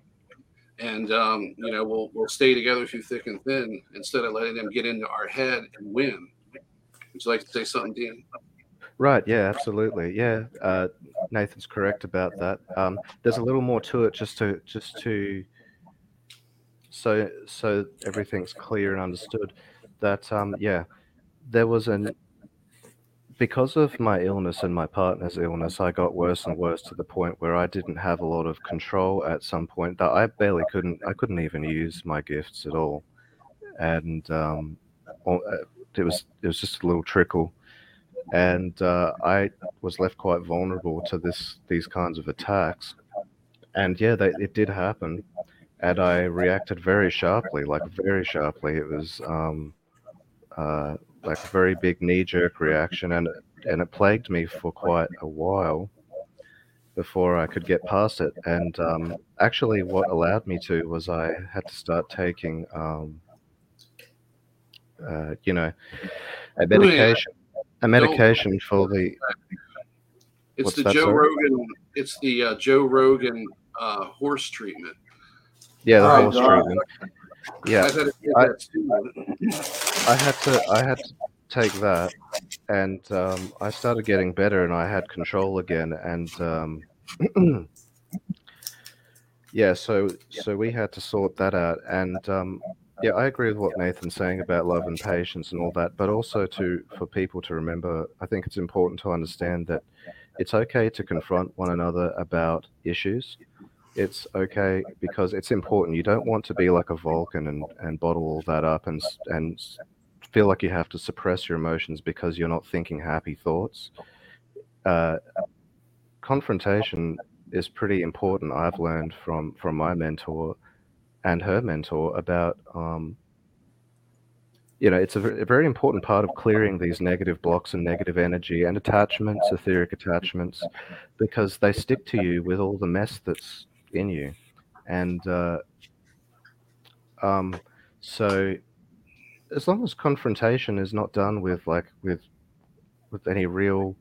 And um, you know, we'll we'll stay together through thick and thin instead of letting them get into our head and win. Would you like to say something, Dean?
right. Yeah, absolutely. Yeah, uh, Nathan's correct about that. Um, there's a little more to it, just to just to so so everything's clear and understood. That um, yeah, there was an because of my illness and my partner's illness, I got worse and worse to the point where I didn't have a lot of control at some point. That I barely couldn't, I couldn't even use my gifts at all, and um, uh, it was it was just a little trickle, and uh, I was left quite vulnerable to this these kinds of attacks, and yeah, they, it did happen, and I reacted very sharply, like very sharply. It was. Um, uh, like a very big knee jerk reaction, and and it plagued me for quite a while before I could get past it. And um, actually, what allowed me to was I had to start taking, um, uh, you know, a
Oh, yeah.
medication, a medication for the
It's the Joe
sir?
Rogan. It's the uh, Joe Rogan uh, horse treatment.
yeah the
Oh,
horse
God.
treatment. Yeah,
I've had to take
I- I had to I had to take that, and um, I started getting better, and I had control again, and um, yeah, so so we had to sort that out, and um, yeah, I agree with what Nathan's saying about love and patience and all that, but also to for people to remember, I think it's important to understand that it's okay to confront one another about issues. It's okay because it's important. You don't want to be like a Vulcan and, and bottle all that up and and feel like you have to suppress your emotions because you're not thinking happy thoughts. Uh, confrontation is pretty important. I've learned from from my mentor and her mentor about um, you know it's a, a very important part of clearing these negative blocks and negative energy and attachments, etheric attachments, because they stick to you with all the mess that's in you, and uh, um, so as long as confrontation is not done with like with with any real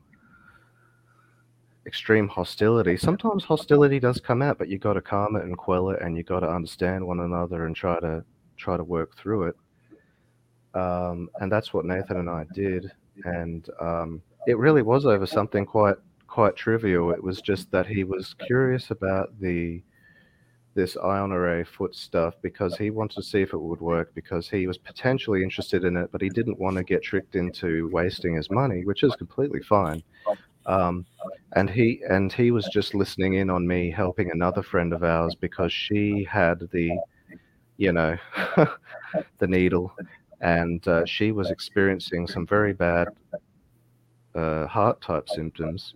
extreme hostility sometimes hostility does come out but you got to calm it and quell it and you got to understand one another and try to try to work through it. Um, and that's what nathan and i did and um, it really was over something quite quite trivial. It was just that he was curious about the this ion array foot stuff because he wanted to see if it would work because he was potentially interested in it, but he didn't want to get tricked into wasting his money, which is completely fine. Um, and he and he was just listening in on me helping another friend of ours because she had the, you know, the needle, and uh, she was experiencing some very bad uh, heart type symptoms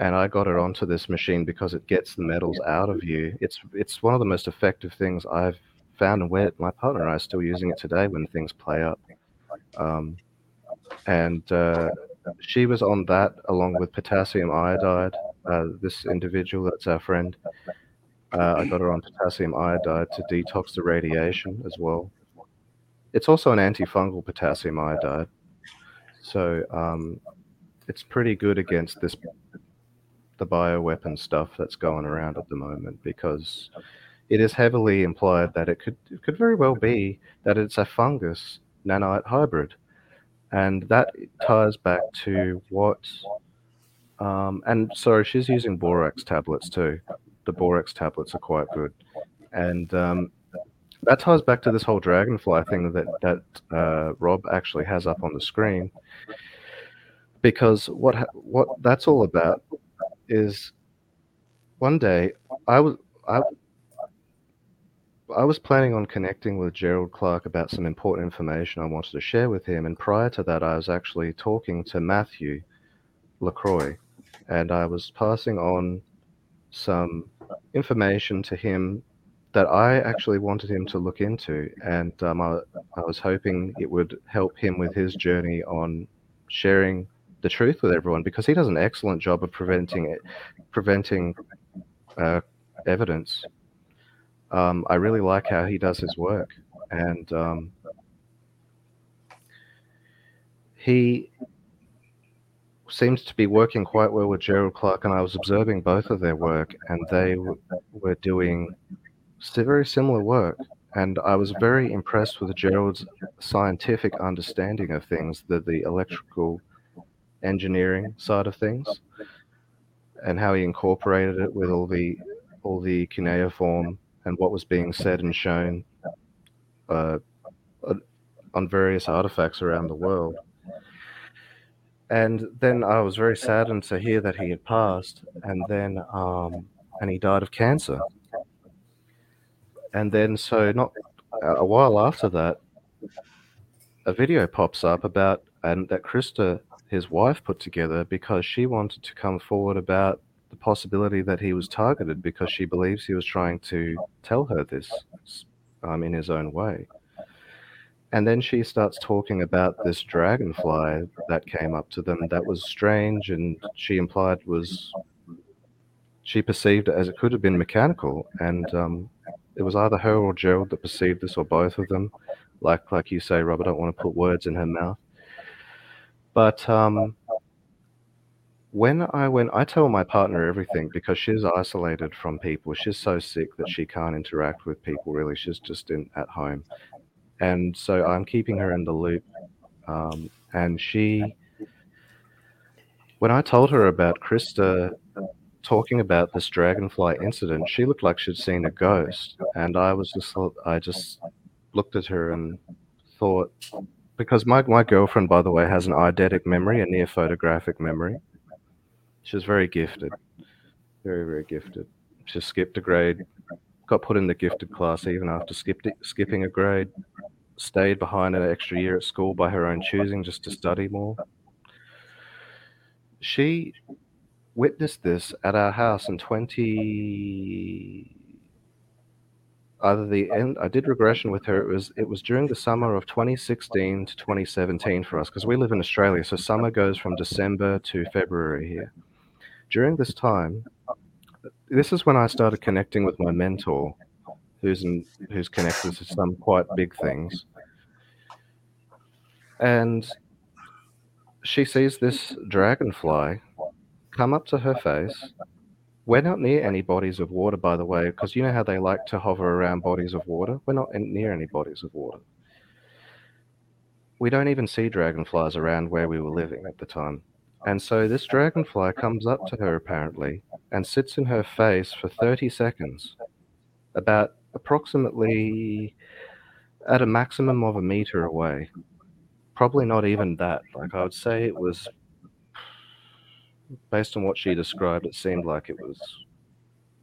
and I got her onto this machine because it gets the metals out of you. It's it's one of the most effective things I've found, and where my partner and I are still using it today when things play up. Um, and uh, she was on that along with potassium iodide. Uh, this individual, that's our friend. Uh, I got her on potassium iodide to detox the radiation as well. It's also an antifungal potassium iodide, so um, it's pretty good against this the bioweapon stuff that's going around at the moment because it is heavily implied that it could it could very well be that it's a fungus nanite hybrid, and that ties back to what. Um, and sorry, she's using borax tablets too. The borax tablets are quite good, and um, that ties back to this whole dragonfly thing that that uh, Rob actually has up on the screen. Because what ha- what that's all about is one day I was I I was planning on connecting with Gerald Clark about some important information I wanted to share with him, and prior to that, I was actually talking to Matthew Lacroix, and I was passing on some information to him that I actually wanted him to look into, and um, I, I was hoping it would help him with his journey on sharing the truth with everyone because he does an excellent job of preventing it, preventing uh, evidence. Um, I really like how he does his work, and um, he seems to be working quite well with Gerald Clark. And I was observing both of their work, and they w- were doing very similar work. And I was very impressed with Gerald's scientific understanding of things, the the electrical engineering side of things, and how he incorporated it with all the all the cuneiform and what was being said and shown uh, on- various artifacts around the world. And then I was very saddened to hear that he had passed, and then um, and he died of cancer. And then, so not a while after that, a video pops up about and that Krista, his wife, put together because she wanted to come forward about the possibility that he was targeted because she believes he was trying to tell her this um, in his own way. and then she starts talking about this dragonfly that came up to them that was strange and she implied was she perceived it as it could have been mechanical and um, it was either her or gerald that perceived this or both of them like like you say rob i don't want to put words in her mouth but um, when i went i tell my partner everything because she's isolated from people. She's so sick that she can't interact with people really. She's just in at home. And so I'm keeping her in the loop. Um, and she, when I told her about Krista talking about this dragonfly incident, she looked like she'd seen a ghost, and I was just, I just looked at her and thought, because my my girlfriend, by the way, has an eidetic memory, a near photographic memory. She's very gifted, very very gifted. She skipped a grade, got put in the gifted class even after skipped it, skipping a grade, stayed behind an extra year at school by her own choosing just to study more. She witnessed this at our house in 20 either the oh. end I did regression with her it was it was during the summer of 2016 to 2017 for us because we live in Australia so summer goes from December to February here. During this time this is when I started connecting with my mentor, who's in, who's connected to some quite big things. And she sees this dragonfly come up to her face. We're not near any bodies of water, by the way, because you know how they like to hover around bodies of water. We're not near any bodies of water. We don't even see dragonflies around where we were living at the time. And so this dragonfly comes up to her apparently and sits in her face for 30 seconds, about approximately at a maximum of a meter away. Probably not even that. Like I would say it was, based on what she described, it seemed like it was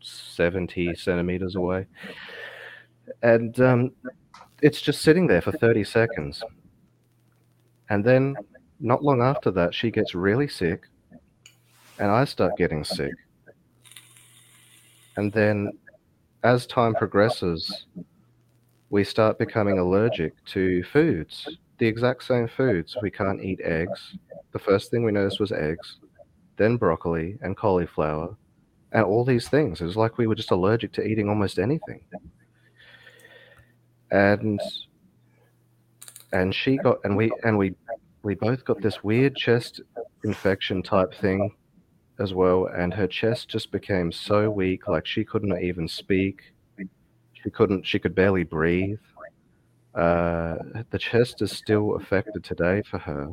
70 centimeters away. And um, it's just sitting there for 30 seconds. And then not long after that, she gets really sick, and I start getting sick. And then, as time progresses, we start becoming allergic to foods, the exact same foods. We can't eat eggs. The first thing we noticed was eggs, then broccoli and cauliflower, and all these things. It was like we were just allergic to eating almost anything. And and she got and we and we we both got this weird chest infection type thing as well and her chest just became so weak like she couldn't even speak she couldn't she could barely breathe uh, the chest is still affected today for her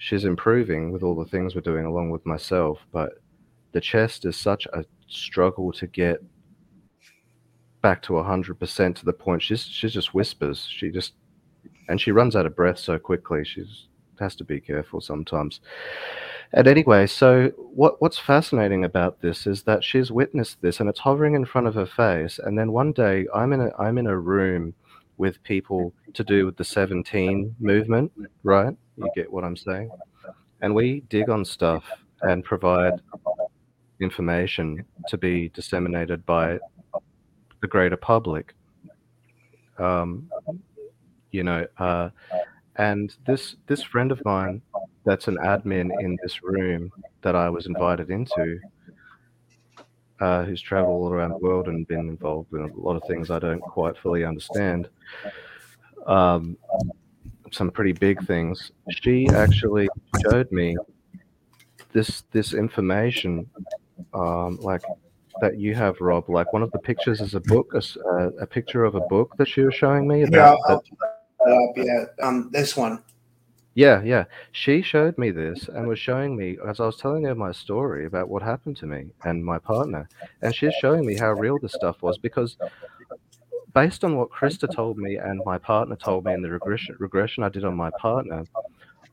she's improving with all the things we're doing along with myself but the chest is such a struggle to get back to 100% to the point she's she just whispers she just and she runs out of breath so quickly. She's has to be careful sometimes. And anyway, so what what's fascinating about this is that she's witnessed this, and it's hovering in front of her face. And then one day, I'm in a I'm in a room with people to do with the 17 movement, right? You get what I'm saying? And we dig on stuff and provide information to be disseminated by the greater public. Um, you know uh, and this this friend of mine that's an admin in this room that i was invited into uh, who's traveled all around the world and been involved in a lot of things i don't quite fully understand um, some pretty big things she actually showed me this this information um, like that you have rob like one of the pictures is a book a, a picture of a book that she was showing me about
Yeah,
that
I'll- up, yeah. Um, this one.
Yeah, yeah. She showed me this and was showing me as I was telling her my story about what happened to me and my partner. And she's showing me how real this stuff was because based on what Krista told me and my partner told me in the regression regression I did on my partner,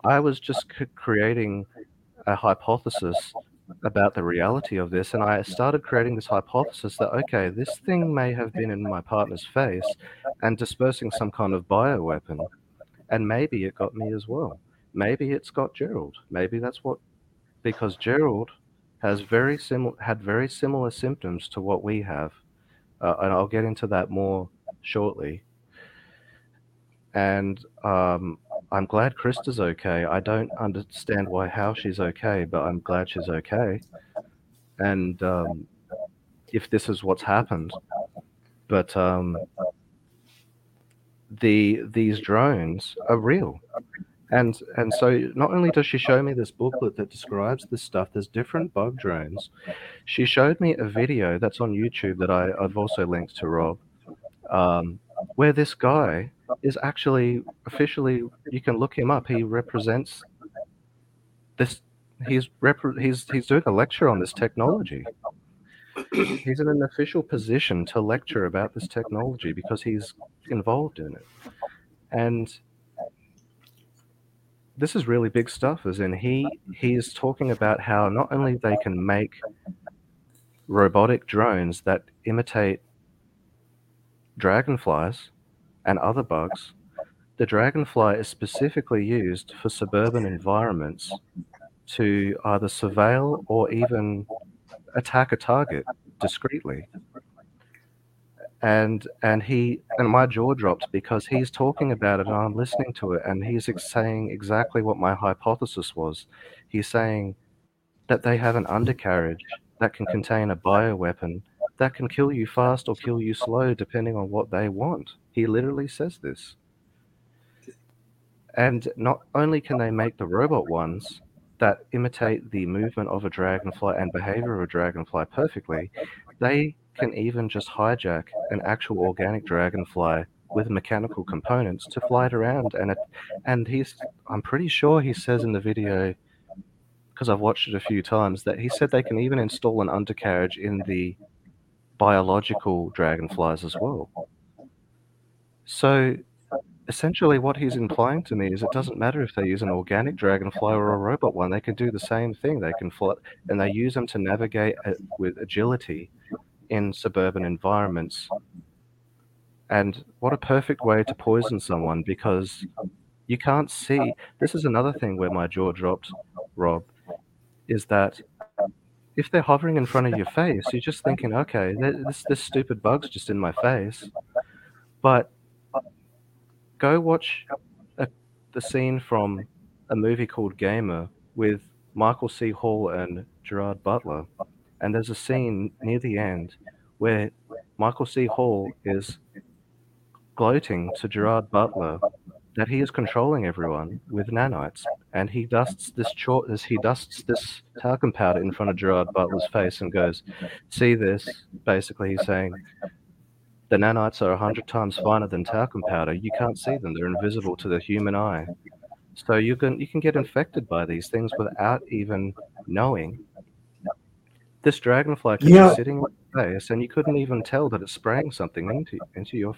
I was just c- creating a hypothesis about the reality of this and I started creating this hypothesis that okay, this thing may have been in my partner's face and dispersing some kind of bioweapon and maybe it got me as well. Maybe it's got Gerald. Maybe that's what because Gerald has very similar had very similar symptoms to what we have, uh, and I'll get into that more shortly. and um, I'm glad Krista's okay. I don't understand why how she's okay, but I'm glad she's okay. And um, if this is what's happened, but um, the these drones are real. And and so not only does she show me this booklet that describes this stuff, there's different bug drones. She showed me a video that's on YouTube that I, I've also linked to Rob, um, where this guy is actually officially you can look him up. He represents this. He's rep- he's he's doing a lecture on this technology. He's in an official position to lecture about this technology because he's involved in it, and this is really big stuff. As in he he is talking about how not only they can make robotic drones that imitate dragonflies and other bugs, the dragonfly is specifically used for suburban environments to either surveil or even attack a target discreetly. And and he and my jaw dropped because he's talking about it and I'm listening to it and he's ex- saying exactly what my hypothesis was. He's saying that they have an undercarriage that can contain a bioweapon that can kill you fast or kill you slow depending on what they want. He literally says this. And not only can they make the robot ones that imitate the movement of a dragonfly and behavior of a dragonfly perfectly, they can even just hijack an actual organic dragonfly with mechanical components to fly it around and it and he's I'm pretty sure he says in the video because I've watched it a few times that he said they can even install an undercarriage in the biological dragonflies as well. So essentially what he's implying to me is it doesn't matter if they use an organic dragonfly or a robot one they can do the same thing. They can fly and they use them to navigate uh, with agility in suburban environments. And what a perfect way to poison someone because you can't see this is another thing where my jaw dropped rob is that if they're hovering in front of your face you're just thinking okay this this stupid bug's just in my face. But go watch a, the scene from a movie called Gamer with Michael C. Hall and Gerard Butler. And there's a scene near the end where Michael C. Hall is gloating to Gerard Butler that he is controlling everyone with nanites, and he dusts this chalk, as he dusts this talcum powder in front of Gerard Butler's face and goes, "See this?" Basically, he's saying, the nanites are a hundred times finer than talcum powder. You can't see them; they're invisible to the human eye. So you can you can get infected by these things without even knowing. This dragonfly could
Yeah.
be sitting on your face, and you couldn't even tell that it's spraying something into into your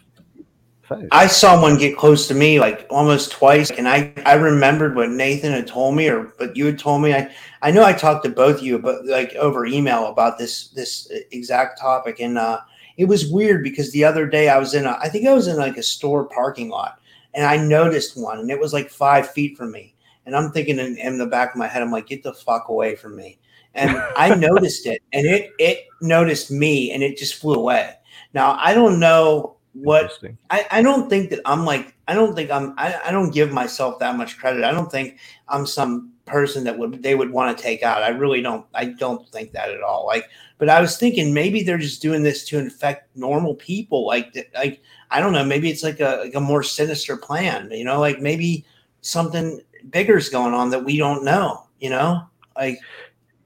face.
I saw one get close to me like almost twice, and I I remembered what Nathan had told me, or but you had told me. I I know I talked to both of you, but like over email about this this exact topic, and uh, it was weird because the other day I was in a I think I was in like a store parking lot, and I noticed one, and it was like five feet from me, and I'm thinking in, in the back of my head, I'm like, get the fuck away from me, and I noticed it, and it it noticed me, and it just flew away. Now I don't know what I, I don't think that I'm like I don't think I'm I, I don't give myself that much credit. I don't think I'm some person that would they would want to take out. I really don't I don't think that at all. Like but I was thinking maybe they're just doing this to infect normal people. Like like I don't know, maybe it's like a like a more sinister plan, you know, like maybe something bigger's going on that we don't know, you know? Like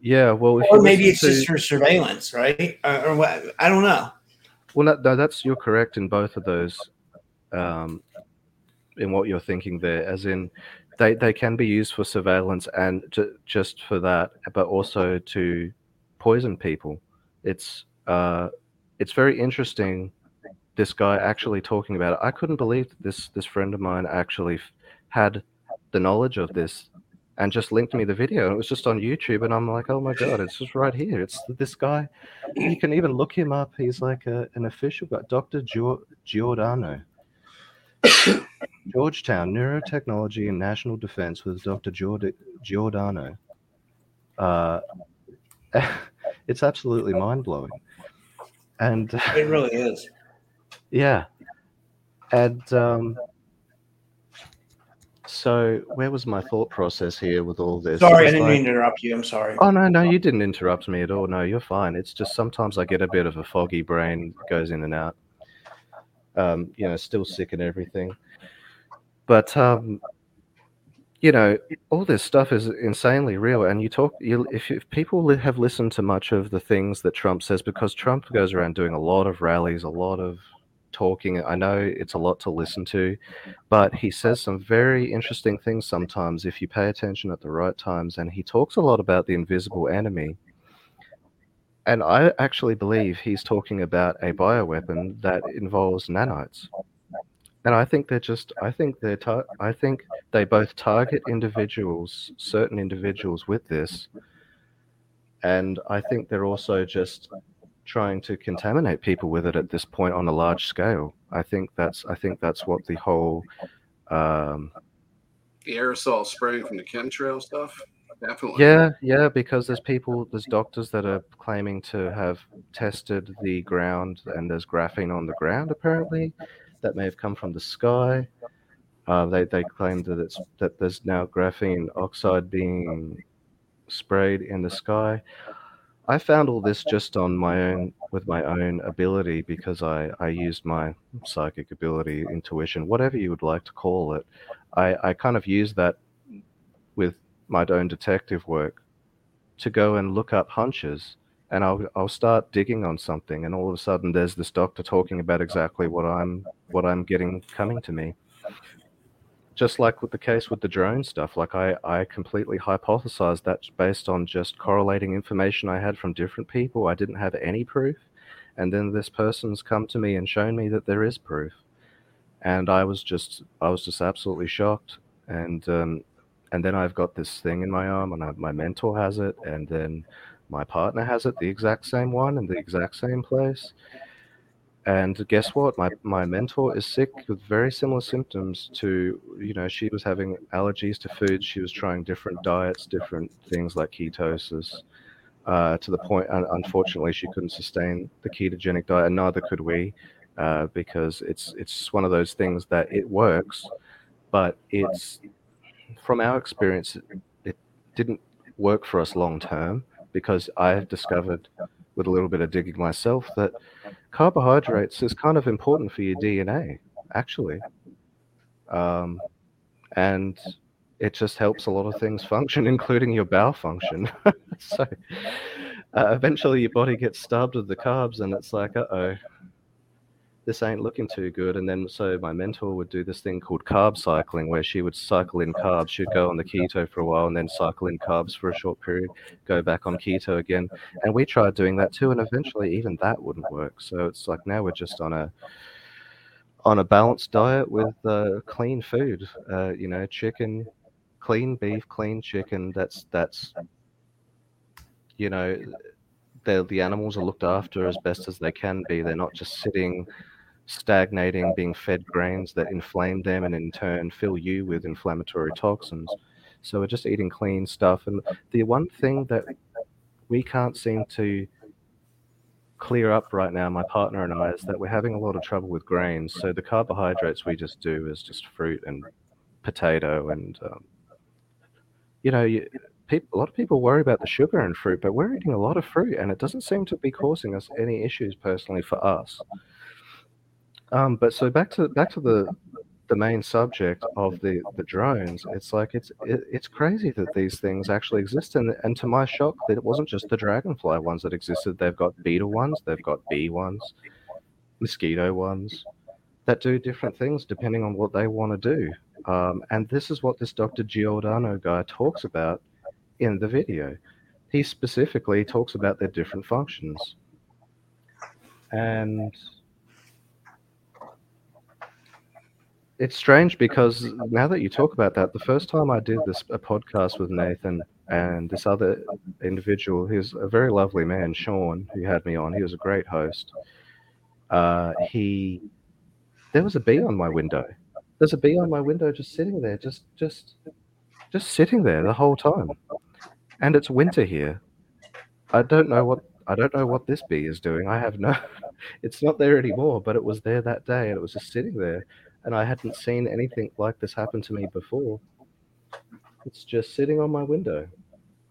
Yeah, well,
or maybe it's
to-
just for surveillance, right? Or, or what I don't know.
Well, no, no, that's you're correct in both of those, um, in what you're thinking there. As in, they they can be used for surveillance and ju- just for that, but also to poison people. It's uh, it's very interesting. This guy actually talking about it. I couldn't believe that this this friend of mine actually had the knowledge of this and just linked me the video. It was just on YouTube, and I'm like, oh my god, it's just right here. It's this guy. You can even look him up. He's like a, an official guy, Dr. Giordano. Georgetown Neurotechnology and National Defense with Dr. Giord- Giordano. Uh, it's absolutely mind blowing. And
It really is.
yeah. And um, So where was my thought process here with all this?
Sorry, I didn't
like-
mean to interrupt you. I'm sorry.
Oh no, no, you didn't interrupt me at all. No, you're fine. It's just sometimes I get a bit of a foggy brain, goes in and out. Um, you know, still sick and everything. But um, you know, all this stuff is insanely real. And you talk, you if, if people have listened to much of the things that Trump says, because Trump goes around doing a lot of rallies, a lot of talking. I know it's a lot to listen to, but he says some very interesting things sometimes if you pay attention at the right times. And he talks a lot about the invisible enemy. And I actually believe he's talking about a bioweapon that involves nanites. And I think they're just, I think they're, tar- I think they both target individuals, certain individuals with this. And I think they're also just trying to contaminate people with it at this point on a large scale. I think that's, I think that's what the whole, um,
The aerosol spraying from the chemtrail stuff. Definitely.
Yeah, yeah, because there's people, there's doctors that are claiming to have tested the ground, and there's graphene on the ground apparently that may have come from the sky. Uh, they they claim that it's that there's now graphene oxide being sprayed in the sky. I found all this just on my own with my own ability because I I used my psychic ability, intuition, whatever you would like to call it. I I kind of used that with my own detective work to go and look up hunches and I'll I'll start digging on something and all of a sudden there's this doctor talking about exactly what I'm what I'm getting coming to me. Just like with the case with the drone stuff, like I, I completely hypothesized that based on just correlating information I had from different people. I didn't have any proof. And then this person's come to me and shown me that there is proof. And I was just I was just absolutely shocked. And um, and then I've got this thing in my arm, and I, my mentor has it, and then my partner has it, the exact same one, in the exact same place. And guess what? My my mentor is sick with very similar symptoms to you know she was having allergies to food. She was trying different diets, different things like ketosis. Uh, to the point, un- unfortunately, she couldn't sustain the ketogenic diet, and neither could we, uh, because it's it's one of those things that it works, but it's from our experience, it didn't work for us long term because I discovered with a little bit of digging myself that carbohydrates is kind of important for your DNA, actually. Um, and it just helps a lot of things function, including your bowel function. so uh, eventually your body gets starved of the carbs, and it's like, uh oh, this ain't looking too good. And then so my mentor would do this thing called carb cycling, where she would cycle in carbs. She'd go on the keto for a while and then cycle in carbs for a short period, go back on keto again. And we tried doing that too, and eventually even that wouldn't work. So it's like now we're just on a on a balanced diet with uh, clean food. Uh, you know, chicken, clean beef, clean chicken. That's that's you know, the the animals are looked after as best as they can be. They're not just sitting stagnating, being fed grains that inflame them and in turn fill you with inflammatory toxins. So we're just eating clean stuff. And the one thing that we can't seem to clear up right now, my partner and I, is that we're having a lot of trouble with grains. So the carbohydrates we just do is just fruit and potato and um, you know you, people, a lot of people worry about the sugar in fruit, but we're eating a lot of fruit, and it doesn't seem to be causing us any issues personally for us. Um, but so back to back to the the main subject of the the drones. It's like it's it, it's crazy that these things actually exist, and and to my shock, that it wasn't just the dragonfly ones that existed. They've got beetle ones, they've got bee ones, mosquito ones that do different things depending on what they want to do. Um, and this is what this Dr. Giordano guy talks about in the video. He specifically talks about their different functions. And it's strange because now that you talk about that, the first time I did this a podcast with Nathan and this other individual, he's a very lovely man, Sean, who had me on. He was a great host. Uh, he there was a bee on my window. There's a bee on my window just sitting there, just just just sitting there the whole time. And it's winter here. I don't know what I don't know what this bee is doing. I have no it's not there anymore, but it was there that day and it was just sitting there. And I hadn't seen anything like this happen to me before. It's just sitting on my window.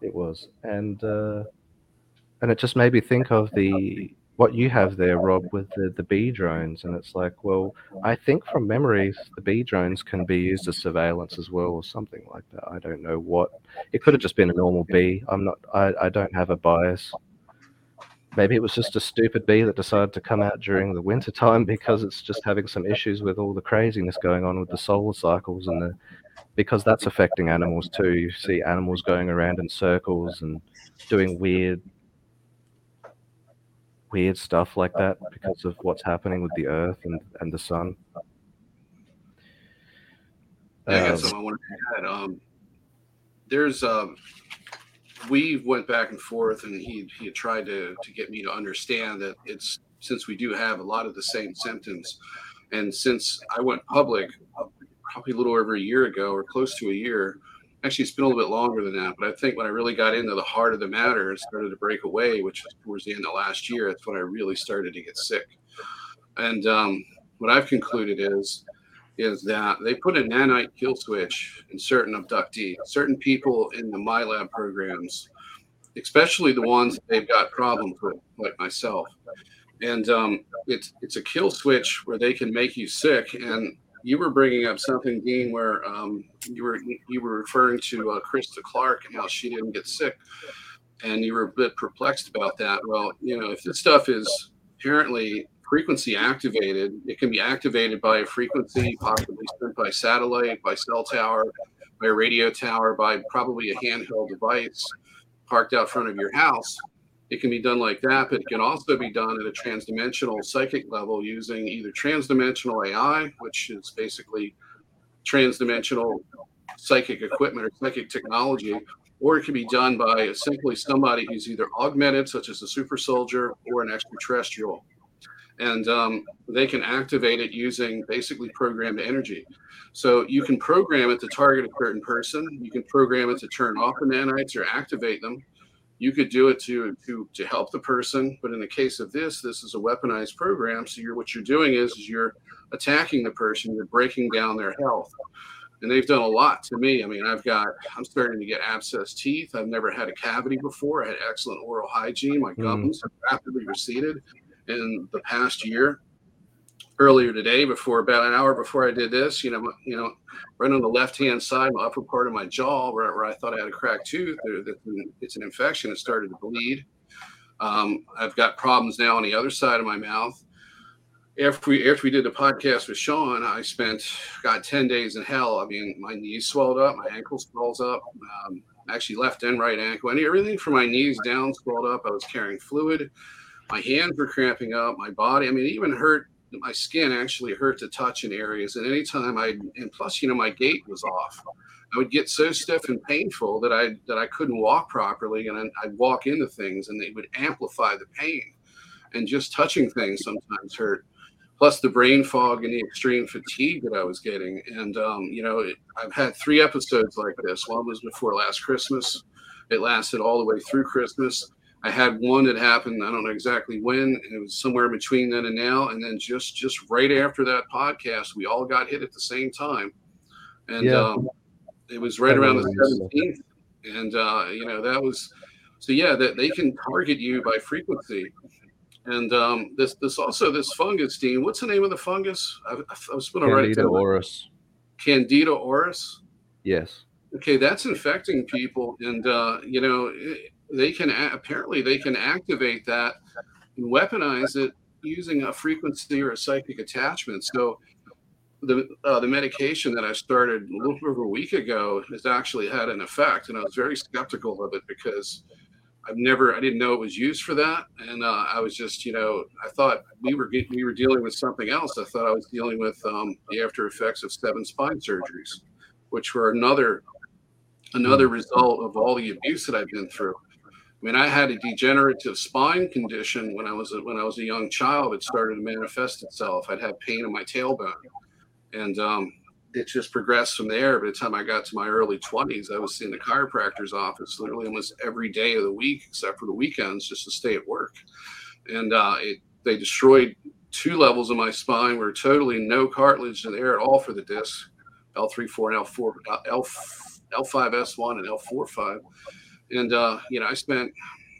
It was, and uh, and it just made me think of the what you have there, Rob, with the the bee drones, and it's like, well, I think from memories, the bee drones can be used as surveillance as well, or something like that. I don't know what. It could have just been a normal bee. I'm not. I, I don't have a bias. Maybe it was just a stupid bee that decided to come out during the winter time because it's just having some issues with all the craziness going on with the solar cycles and the because that's affecting animals too. You see animals going around in circles and doing weird weird stuff like that because of what's happening with the earth and, and the sun.
Yeah, I got
Um,
something I wanted to add. Um, there's um, we went back and forth, and he he had tried to to get me to understand that it's since we do have a lot of the same symptoms, and since I went public probably a little over a year ago or close to a year. Actually, it's been a little bit longer than that, but I think when I really got into the heart of the matter and started to break away, which was towards the end of last year, that's when I really started to get sick. And um, what I've concluded is is that they put a nanite kill switch in certain abductees, certain people in the MILAB programs, especially the ones they've got problems with, like myself. And um, it's it's a kill switch where they can make you sick. And you were bringing up something, Dean, where um, you were you were referring to uh, Krista Clark and how she didn't get sick, and you were a bit perplexed about that. Well, you know, if this stuff is apparently frequency activated. It can be activated by a frequency, possibly sent by satellite, by cell tower, by a radio tower, by probably a handheld device parked out front of your house. It can be done like that, but it can also be done at a transdimensional psychic level using either transdimensional AI, which is basically transdimensional psychic equipment or psychic technology, or it can be done by simply somebody who's either augmented, such as a super soldier, or an extraterrestrial and um, they can activate it using basically programmed energy. So you can program it to target a certain person. You can program it to turn off the nanites or activate them. You could do it to to to help the person, but in the case of this, this is a weaponized program. So you're what you're doing is, is you're attacking the person. You're breaking down their health. And they've done a lot to me. I mean, I've got, I'm starting to get abscessed teeth. I've never had a cavity before. I had excellent oral hygiene. My gums have rapidly receded in the past year. Earlier today, before about an hour before I did this, you know, you know, right on the left-hand side, my upper part of my jaw, where, where I thought I had a cracked tooth, it's an infection. It started to bleed. Um, I've got problems now on the other side of my mouth. After we after we did the podcast with Sean, I spent got ten days in hell. I mean, my knees swelled up, my ankle swells up, um, actually left and right ankle, and everything from my knees down swelled up. I was carrying fluid my hands were cramping up my body i mean even hurt my skin actually hurt to touch in areas and anytime i and plus you know my gait was off. I would get so stiff and painful that i that i couldn't walk properly and i'd walk into things and they would amplify the pain. And just touching things sometimes hurt. Plus the brain fog and the extreme fatigue that i was getting. And um, you know it, i've had three episodes like this. One was before last christmas. It lasted all the way through christmas I had one that happened. I don't know exactly when. and It was somewhere between then and now. And then just just right after that podcast, we all got hit at the same time, and
Yeah.
um, it was right around the seventeenth. And uh, you know that was so yeah that they can target you by frequency. And um, this this also this fungus, Dean. What's the name of the fungus? I, I was going to write it
Candida
down.
auris.
Candida auris
Yes.
okay that's infecting people and uh, you know it- they can apparently they can activate that and weaponize it using a frequency or a psychic attachment so the uh, the medication that I started a little over a week ago has actually had an effect, and I was very skeptical of it because I've never I didn't know it was used for that, and uh, I was just you know I thought we were we were dealing with something else. I thought I was dealing with um, the after effects of seven spine surgeries, which were another another result of all the abuse that I've been through. I mean, I had a degenerative spine condition when I was a, when I was a young child. It started to manifest itself. I'd have pain in my tailbone, and um, it just progressed from there. By the time I got to my early twenties, I was in the chiropractor's office literally almost every day of the week, except for the weekends, just to stay at work. And uh, it, they destroyed two levels of my spine where totally no cartilage in there at all for the disc, L34 and L4, L, L5S1 and L45. And, uh, you know, I spent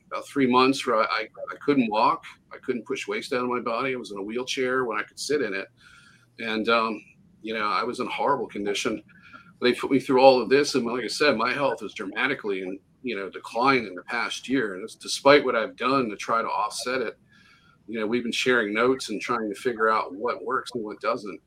about three months where I, I, I couldn't walk. I couldn't push waste out of my body. I was in a wheelchair when I could sit in it. And, um, you know, I was in horrible condition. They put me through all of this. And like I said, my health is dramatically and, you know, declined in the past year. And it's despite what I've done to try to offset it you know, we've been sharing notes and trying to figure out what works and what doesn't.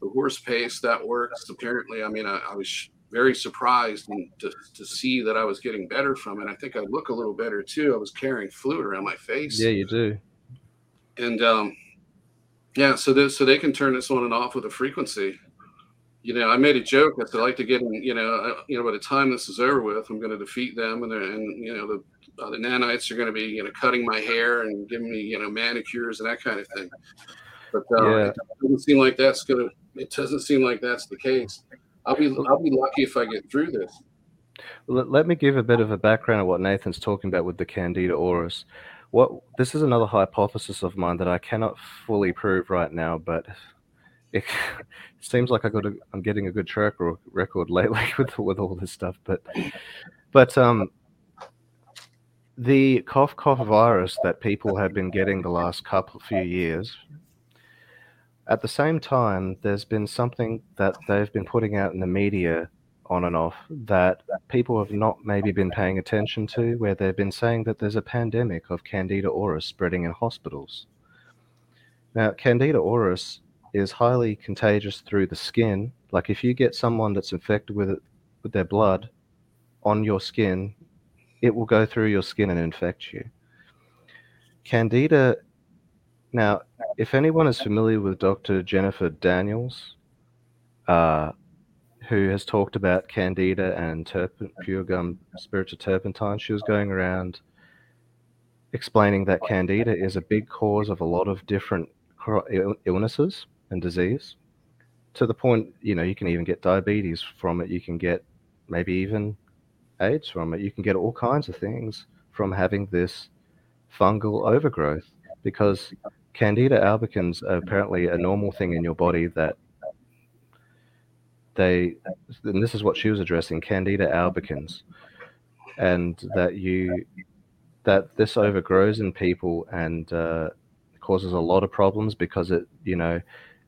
The horse pace that works. Apparently, I mean, I, I was very surprised and to, to see that I was getting better from it. I think I look a little better too. I was carrying fluid around my face.
Yeah, you do.
And um, yeah, so this so they can turn this on and off with a frequency. You know, I made a joke. I said I like to get in. You know, uh, you know, by the time this is over with, I'm going to defeat them, and and you know the uh, the nanites are going to be you know cutting my hair and giving me you know manicures and that kind of thing. But uh,
Yeah.
it doesn't seem like that's gonna. It doesn't seem like that's the case. I'll be I'll be lucky if I get through this.
Let, me give a bit of a background of what Nathan's talking about with the Candida auris. What this is another hypothesis of mine that I cannot fully prove right now, but it seems like I got a, I'm getting a good track record lately with with all this stuff. But but um, the cough cough virus that people have been getting the last couple few years. At the same time, there's been something that they've been putting out in the media on and off that people have not maybe been paying attention to, where they've been saying that there's a pandemic of Candida auris spreading in hospitals. Now, Candida auris is highly contagious through the skin. Like if you get someone that's infected with it with their blood on your skin, it will go through your skin and infect you. Candida. Now, if anyone is familiar with Dr. Jennifer Daniels, uh, who has talked about candida and terp- pure gum spiritual turpentine. She was going around explaining that candida is a big cause of a lot of different illnesses and disease. To the point, you know, you can even get diabetes from it. You can get maybe even AIDS from it. You can get all kinds of things from having this fungal overgrowth because Candida albicans are apparently a normal thing in your body that they and this is what she was addressing candida albicans and that you that this overgrows in people and uh, causes a lot of problems because it you know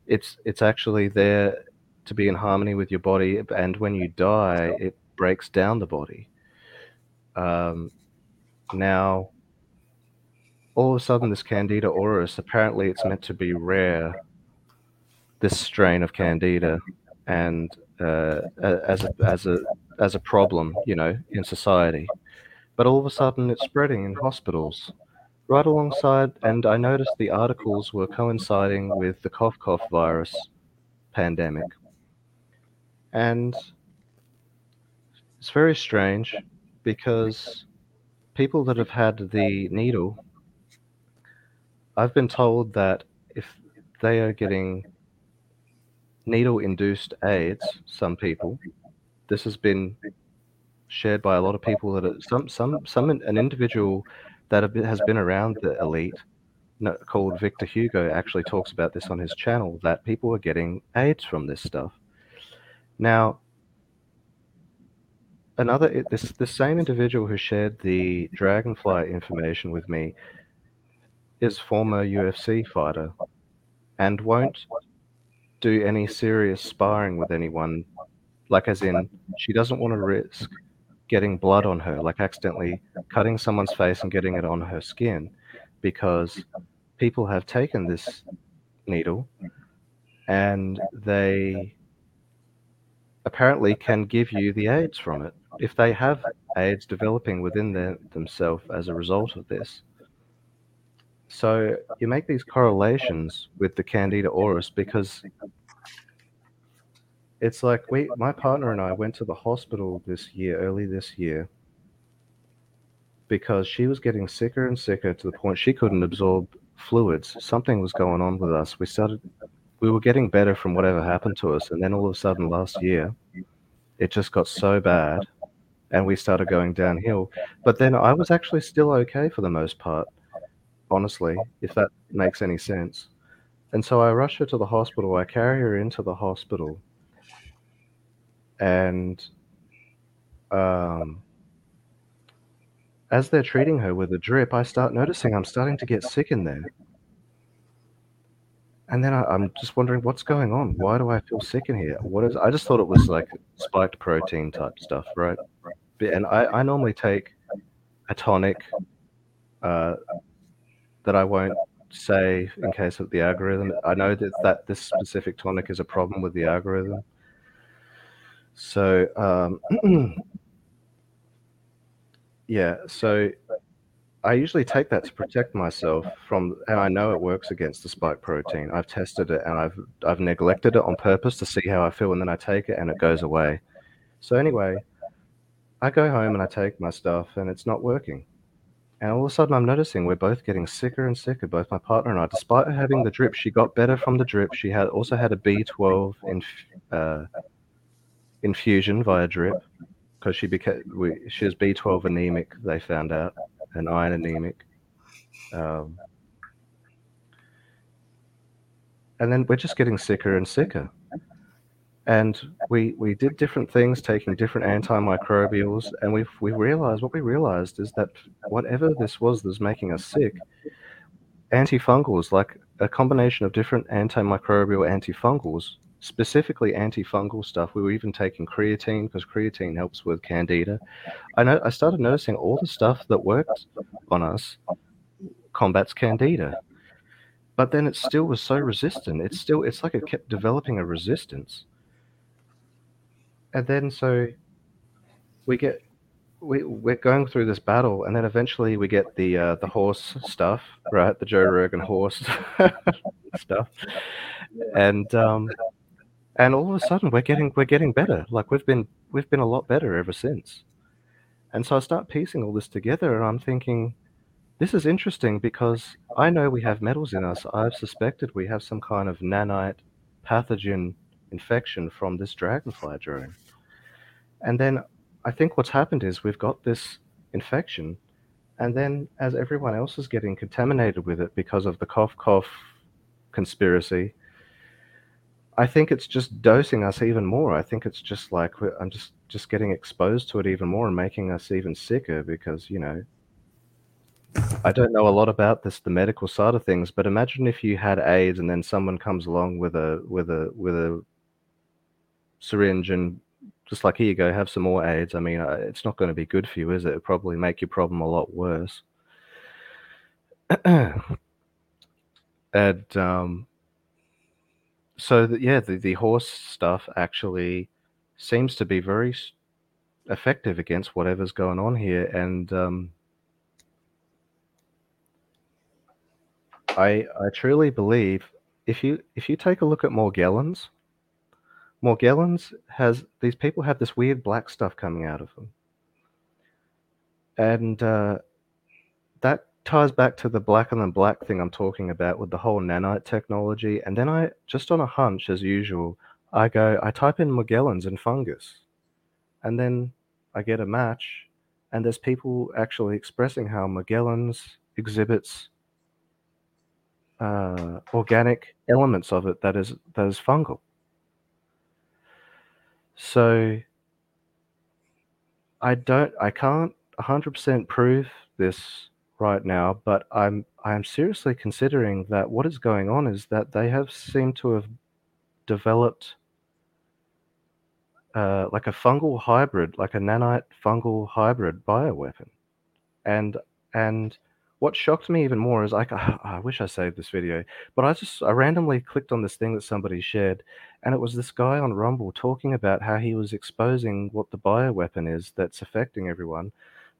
it's it's actually there to be in harmony with your body and when you die it breaks down the body. Um, now all of a sudden this candida auris apparently it's meant to be rare this strain of candida and uh, as a as a as a problem, you know, in society. But all of a sudden, it's spreading in hospitals, right alongside. And I noticed the articles were coinciding with the cough cough virus pandemic, and it's very strange because people that have had the needle, I've been told that if they are getting needle induced AIDS, some people. This has been shared by a lot of people that some some some an individual that has been around the elite called Victor Hugo actually talks about this on his channel that people are getting AIDS from this stuff. Now, another this this same individual who shared the dragonfly information with me is former UFC fighter and won't do any serious sparring with anyone like as in she doesn't want to risk getting blood on her like accidentally cutting someone's face and getting it on her skin because people have taken this needle and they apparently can give you the AIDS from it if they have AIDS developing within their, themselves as a result of this. So you make these correlations with the Candida auris because it's like we, my partner and I went to the hospital this year, early this year, because she was getting sicker and sicker to the point she couldn't absorb fluids. Something was going on with us. We started, we were getting better from whatever happened to us, and then all of a sudden last year, it just got so bad, and we started going downhill. But then I was actually still okay for the most part, honestly, if that makes any sense. And so I rush her to the hospital. I carry her into the hospital. And um, as they're treating her with a drip, I start noticing I'm starting to get sick in there. And then I, I'm just wondering what's going on. Why do I feel sick in here? What is? I just thought it was like spiked protein type stuff, right? And I, I normally take a tonic uh, that I won't say in case of the algorithm. I know that, that this specific tonic is a problem with the algorithm. So, um, yeah, so I usually take that to protect myself from, and I know it works against the spike protein. I've tested it and I've I've neglected it on purpose to see how I feel, and then I take it and it goes away. So anyway, I go home and I take my stuff, and it's not working. And all of a sudden, I'm noticing we're both getting sicker and sicker, both my partner and I. Despite having the drip, she got better from the drip. She had also had a B12 inf- uh, infusion via drip because she became we, she was B12 anemic. They found out, and iron anemic. Um, and then we're just getting sicker and sicker. And we we did different things, taking different antimicrobials, and we we realized what we realized is that whatever this was that was making us sick, antifungals, like a combination of different antimicrobial antifungals, specifically antifungal stuff. We were even taking creatine because creatine helps with candida. I know I started noticing all the stuff that worked on us combats candida. But then it still was so resistant. It's still it's like it kept developing a resistance. And then so we get we we're going through this battle and then eventually we get the uh, the horse stuff, right? The Joe Rogan horse stuff. And um and all of a sudden we're getting we're getting better. Like we've been we've been a lot better ever since. And so I start piecing all this together and I'm thinking this is interesting because I know we have metals in us. I've suspected we have some kind of nanite pathogen infection from this dragonfly drone. And then I think what's happened is we've got this infection, and then as everyone else is getting contaminated with it because of the cough cough conspiracy, I think it's just dosing us even more. I think it's just like I'm just just getting exposed to it even more and making us even sicker because you know I don't know a lot about this, the medical side of things, but imagine if you had AIDS and then someone comes along with a with a with a syringe and just like here you go, have some more AIDS. I mean, uh, it's not going to be good for you, is it? It'll probably make your problem a lot worse. and um, so the, yeah, the, the horse stuff actually seems to be very effective against whatever's going on here, and um, I I truly believe if you if you take a look at Morgellons, Morgellons has these people have this weird black stuff coming out of them, and uh, that ties back to the blacker than black thing I'm talking about with the whole nanite technology. And then I just on a hunch, as usual, I go I type in Morgellons and fungus, and then I get a match, and there's people actually expressing how Morgellons exhibits uh, organic elements of it that is that is fungal. So I don't I can't 100% prove this right now, but I'm I'm seriously considering that what is going on is that they have seemed to have developed uh, like a fungal hybrid, like a nanite fungal hybrid bioweapon, and and what shocked me even more is like I wish I saved this video, but I just I randomly clicked on this thing that somebody shared, and it was this guy on Rumble talking about how he was exposing what the bioweapon is that's affecting everyone,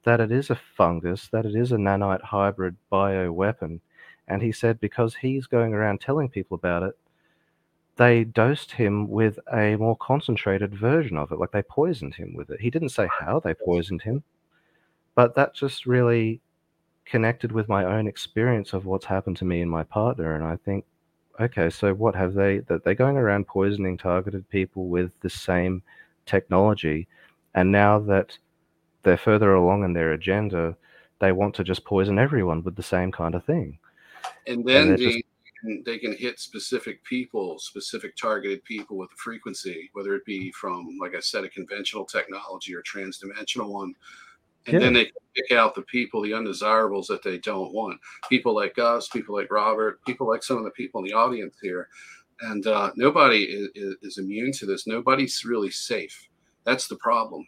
that it is a fungus, that it is a nanite hybrid bioweapon, and he said because he's going around telling people about it, they dosed him with a more concentrated version of it, like they poisoned him with it. He didn't say how they poisoned him, but that just really connected with my own experience of what's happened to me and my partner and i think okay so what have they that they're going around poisoning targeted people with the same technology and now that they're further along in their agenda they want to just poison everyone with the same kind of thing
And then
they're
the
just-
can they can hit specific people, specific targeted people with a frequency, whether it be from, like I said, a conventional technology or transdimensional one. And then they pick out the people, the undesirables that they don't want. People like us, people like Robert, people like some of the people in the audience here. And uh, nobody is, is, immune to this. Nobody's really safe. That's the problem.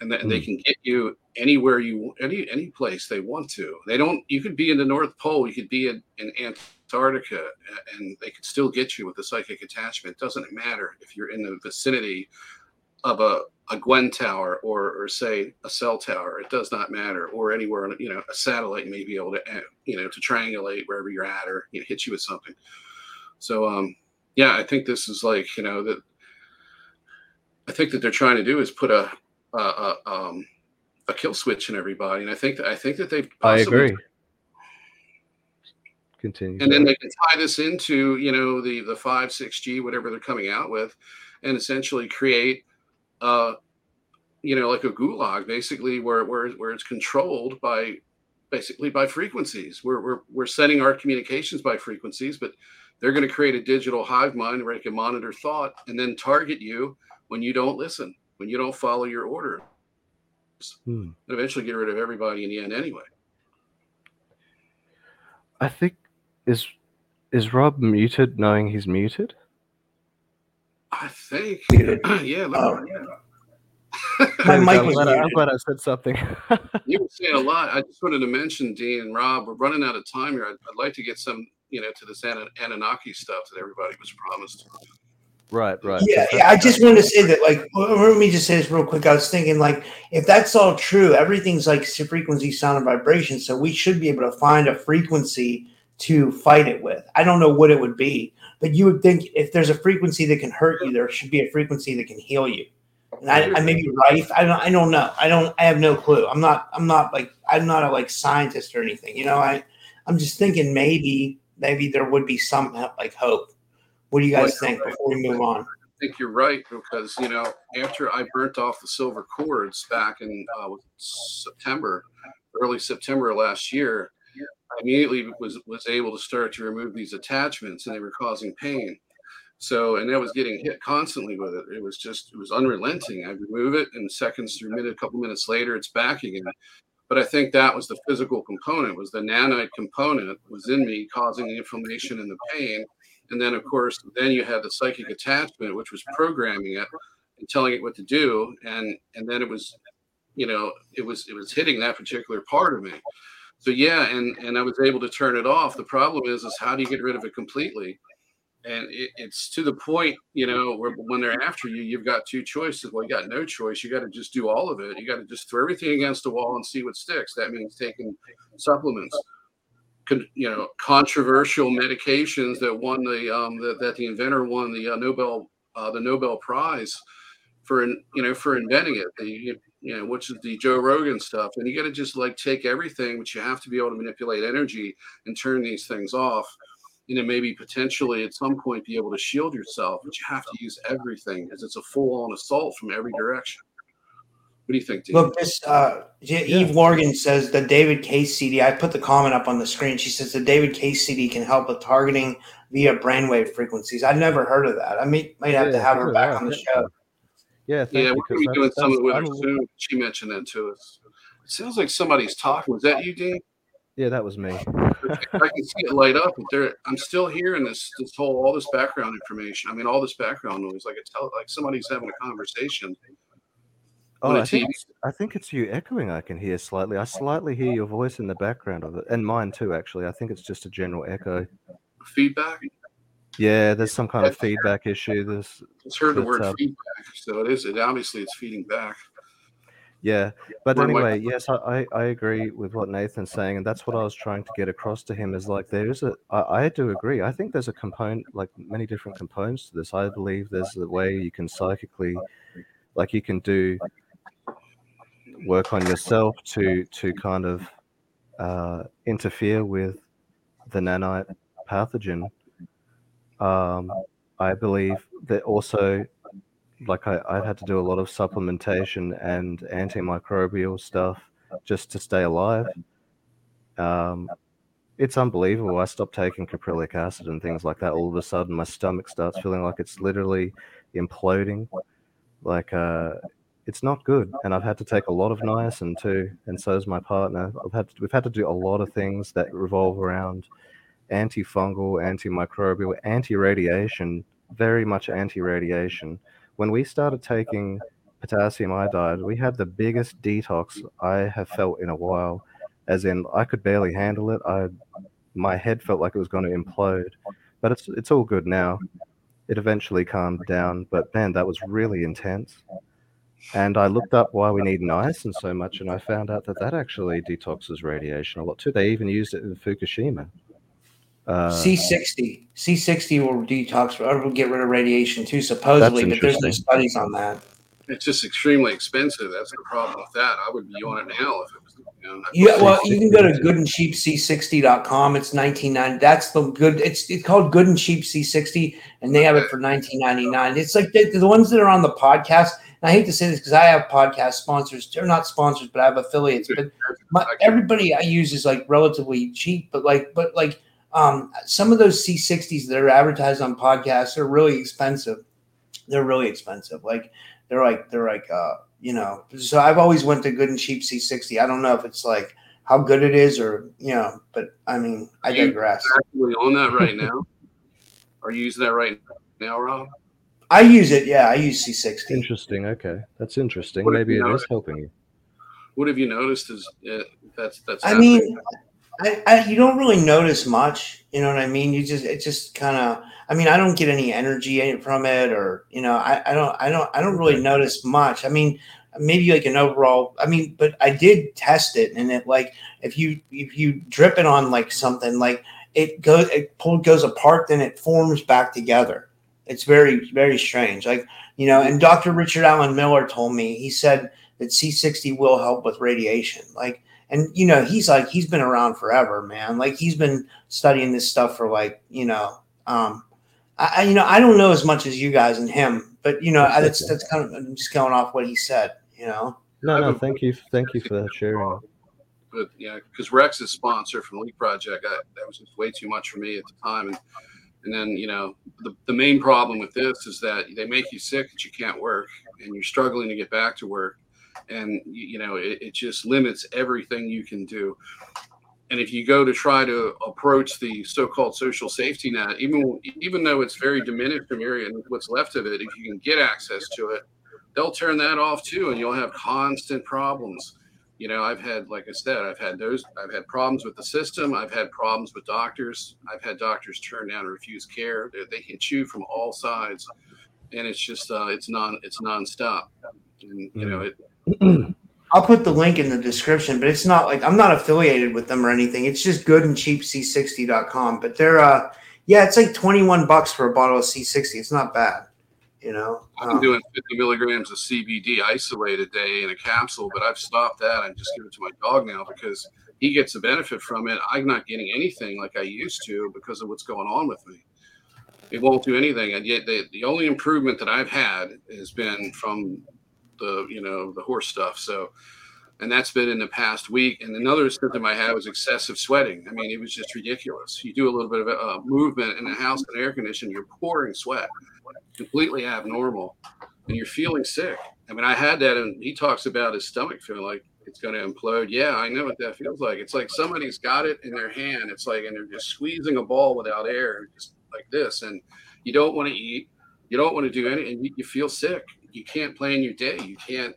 And, th- they can get you anywhere you any any place they want to. They don't. You could be in the North Pole. You could be in, in Antarctica, and they could still get you with a psychic attachment. It doesn't matter if you're in the vicinity of a a Gwen tower or or say a cell tower. It does not matter. Or anywhere you know a satellite may be able to uh, you know to triangulate wherever you're at or you know, hit you with something. So um yeah, I think this is like you know that. I think that they're trying to do is put a a, a, um, a kill switch in everybody, and I think that I think that they.
I agree. Continue.
And then they can tie this into you know the the five six G whatever they're coming out with, and essentially create, uh, you know, like a gulag basically where where where it's controlled by basically by frequencies. We're we're we're setting our communications by frequencies, but they're going to create a digital hive mind where they can monitor thought and then target you when you don't listen, when you don't follow your order,
Hmm.
and eventually get rid of everybody in the end anyway.
I think is is Rob muted knowing he's muted?
I think,
Muted.
yeah. Look,
Oh.
yeah.
My mic
go. I'm
was
glad, I, I'm glad I said something.
You were saying a lot. I just wanted to mention Dean and Rob. We're running out of time here. I'd, I'd like to get some, you know, to this Ana- Anunnaki stuff that everybody was promised.
right, right.
Yeah, yeah, I just wanted to say that, like, well, let me just say this real quick. I was thinking, like, if that's all true, everything's like frequency, sound, and vibration. So we should be able to find a frequency to fight it with. I don't know what it would be, but you would think if there's a frequency that can hurt you, there should be a frequency that can heal you. And I, I may be right. I don't. I don't know. I don't. I have no clue. I'm not. I'm not like. I'm not a like scientist or anything. You know. I. I'm just thinking maybe maybe there would be some like hope. What do you guys
Well,
think before we move on?
I think you're right because you know after I burnt off the silver cords back in uh, September, early September last year, immediately was was able to start to remove these attachments, and they were causing pain. So, and I was getting hit constantly with it. It was just, it was unrelenting. I remove it, and seconds through minute, a couple minutes later, it's back again. But I think that was the physical component, was the nanite component was in me, causing the inflammation and the pain. And then, of course, then you had the psychic attachment, which was programming it and telling it what to do. And and then it was, you know, it was it was hitting that particular part of me. So yeah, and and I was able to turn it off. The problem is, is how do you get rid of it completely? And it, it's to the point, you know, where when they're after you, you've got two choices. Well, you got no choice. You got to just do all of it. You got to just throw everything against the wall and see what sticks. That means taking supplements, con, you know, controversial medications that won the um, that, that the inventor won the uh, Nobel uh, the Nobel Prize for you know for inventing it. The you know which is the Joe Rogan stuff. And you got to just like take everything, but you have to be able to manipulate energy and turn these things off. You know, maybe potentially at some point be able to shield yourself, but you have to use everything because it's a full-on assault from every direction. What do you think, Dean?
Look, this uh, J-
Yeah.
Eve Lorgen says the David Case CD. I put the comment up on the screen. She says the David Case CD can help with targeting via brainwave frequencies. I've never heard of that. I may, might have to have her back on the show.
Yeah, thank
yeah,
you,
we're going to be doing some of with her soon. She mentioned that to us. It sounds like somebody's talking. Was that you, Dean?
Yeah, that was me.
I can see it light up, but there, I'm still hearing this, this whole, all this background information. I mean, all this background noise, like it's tell, like somebody's having a conversation.
Oh, I think, I think it's you echoing. I can hear slightly. I slightly hear your voice in the background of it, and mine too. Actually, I think it's just a general echo.
Feedback.
Yeah, there's some kind of feedback issue. There's
It's heard the word
um,
feedback, so it is. It obviously it's feeding back.
Yeah, but
Where am I-
anyway, yes, I, I, I agree with what Nathan's saying, and that's what I was trying to get across to him. Is like there is a, I, I do agree. I think there's a component, like many different components to this. I believe there's a way you can psychically, like you can do work on yourself to to kind of uh, interfere with the nanite pathogen. Um, I believe that also like I, I've had to do a lot of supplementation and antimicrobial stuff just to stay alive. Um, it's unbelievable. I stopped taking caprylic acid and things like that. All of a sudden, my stomach starts feeling like it's literally imploding. Like, uh, it's not good. And I've had to take a lot of niacin too, and so has my partner. I've had to, we've had to do a lot of things that revolve around antifungal, antimicrobial, anti-radiation, very much anti-radiation. When we started taking potassium iodide, we had the biggest detox I have felt in a while. As in, I could barely handle it. I, my head felt like it was going to implode, but it's it's all good now. It eventually calmed down, but man, that was really intense. And I looked up why we need niacin so much, and I found out that that actually detoxes radiation a lot too. They even used it in Fukushima. Uh,
C60. C60 will detox or will get rid of radiation too, supposedly, but there's no studies on that.
It's just extremely expensive. That's the problem with that. I would be on it now if it was. You know,
Yeah, well, you can go to
C60.
goodandcheapc60.com. It's 1990. That's the good. It's it's called Good and Cheap C60, and they have it for 19.99. It's like the, the ones that are on the podcast. And I hate to say this because I have podcast sponsors. They're not sponsors, but I have affiliates. But my, everybody I use is like relatively cheap. But like, but like, um, some of those C60s that are advertised on podcasts are really expensive. They're really expensive. Like they're like they're like uh you know. So I've always went to Good and Cheap C60. I don't know if it's like how good it is or you know, but I mean I
You-
digress.
actually on that right now. Are you using that right now, Rob?
I use it. Yeah, I use C60.
Interesting. Okay, that's interesting.
What
Maybe
you
it
know
is helping you.
What have you noticed? Is uh, that's that's.
I
happening?
mean, I, I you don't really notice much. You know what I mean? You just it just kind of. I mean, I don't get any energy from it, or you know, I, I don't I don't I don't really notice much. I mean, maybe like an overall. I mean, but I did test it, and it like if you if you drip it on like something like it goes it pull goes apart, then it forms back together. It's very very strange. Like you know, and Dr. Richard Alan Miller told me he said that C60 will help with radiation. Like and you know he's like he's been around forever man like he's been studying this stuff for like you know um I, I you know i don't know as much as you guys and him but you know that's that's kind of I'm just going off what he said you know
No, no. Thank you. Thank you for that sharing.
but yeah, because Rex is sponsor from Leak Project, I, that was just way too much for me at the time. And and then you know the, the main problem with this is that they make you sick that you can't work, and you're struggling to get back to work, and you, you know it, it just limits everything you can do. And if you go to try to approach the so-called social safety net, even even though it's very diminished from area and what's left of it, if you can get access to it, they'll turn that off too, and you'll have constant problems. You know i've had like i said i've had those i've had problems with the system i've had problems with doctors i've had doctors turn down and refuse care. They, they hit you from all sides and it's just uh it's non it's nonstop. And you know it
i'll put the link in the description but it's not like i'm not affiliated with them or anything. It's just good and cheap c60.com but they're uh yeah it's like 21 bucks for a bottle of c60 it's not bad you know?
I'm
Um,
doing 50 milligrams of cbd isolate a day in a capsule but i've stopped that i just give it to my dog now because he gets a benefit from it. I'm not getting anything like i used to because of what's going on with me. It won't do anything and yet the, the only improvement that i've had has been from the you know the horse stuff. So and that's been in the past week. And another symptom i had was excessive sweating. I mean it was just ridiculous. You do a little bit of uh, movement in the house and air conditioning you're pouring sweat completely abnormal and you're feeling sick. I mean i had that and he talks about his stomach feeling like it's going to implode. Yeah i know what that feels like. It's like somebody's got it in their hand. It's like and they're just squeezing a ball without air just like this. And you don't want to eat. You don't want to do anything you feel sick you can't plan your day. You can't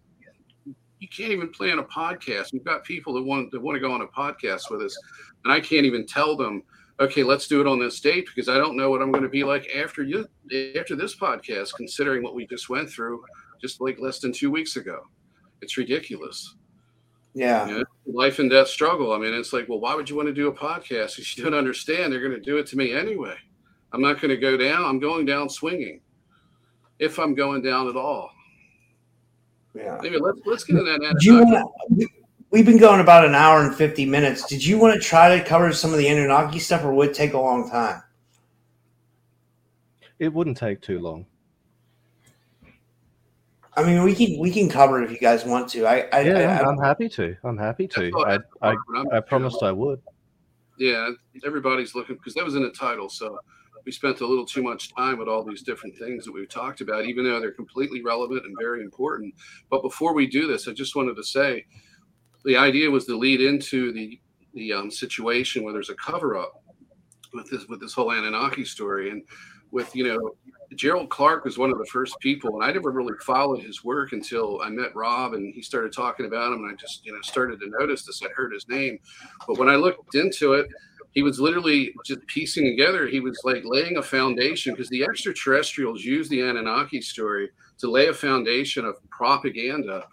you can't even plan a podcast. We've got people that want that want to go on a podcast with us and i can't even tell them okay let's do it on this date because i don't know what i'm going to be like after you after this podcast considering what we just went through just like less than two weeks ago. It's ridiculous.
Yeah.
You know, life and death struggle. I mean it's like well why would you want to do a podcast? If you don't understand they're going to do it to me anyway. I'm not going to go down i'm going down swinging if i'm going down at all
yeah
Maybe let's let's get into that.
Did you want to? We've been going about an hour and fifty minutes. Did you want to try to cover some of the Anunnaki stuff, or would it take a long time?
It wouldn't take too long.
I mean, we can we can cover it if you guys want to. I I,
Yeah,
I,
I'm, I'm happy to. I'm happy to. I. I,
I'm-
I promised I would.
Yeah, everybody's looking because that was in the title. So we spent a little too much time with all these different things that we've talked about, even though they're completely relevant and very important. But before we do this, I just wanted to say the idea was to lead into the the um, situation where there's a cover up with this with this whole Anunnaki story and with you know Gerald Clark was one of the first people, and I never really followed his work until I met Rob and he started talking about him, and I just you know started to notice this. I heard his name, but when I looked into it, he was literally just piecing together. He was like laying a foundation because the extraterrestrials use the Anunnaki story to lay a foundation of propaganda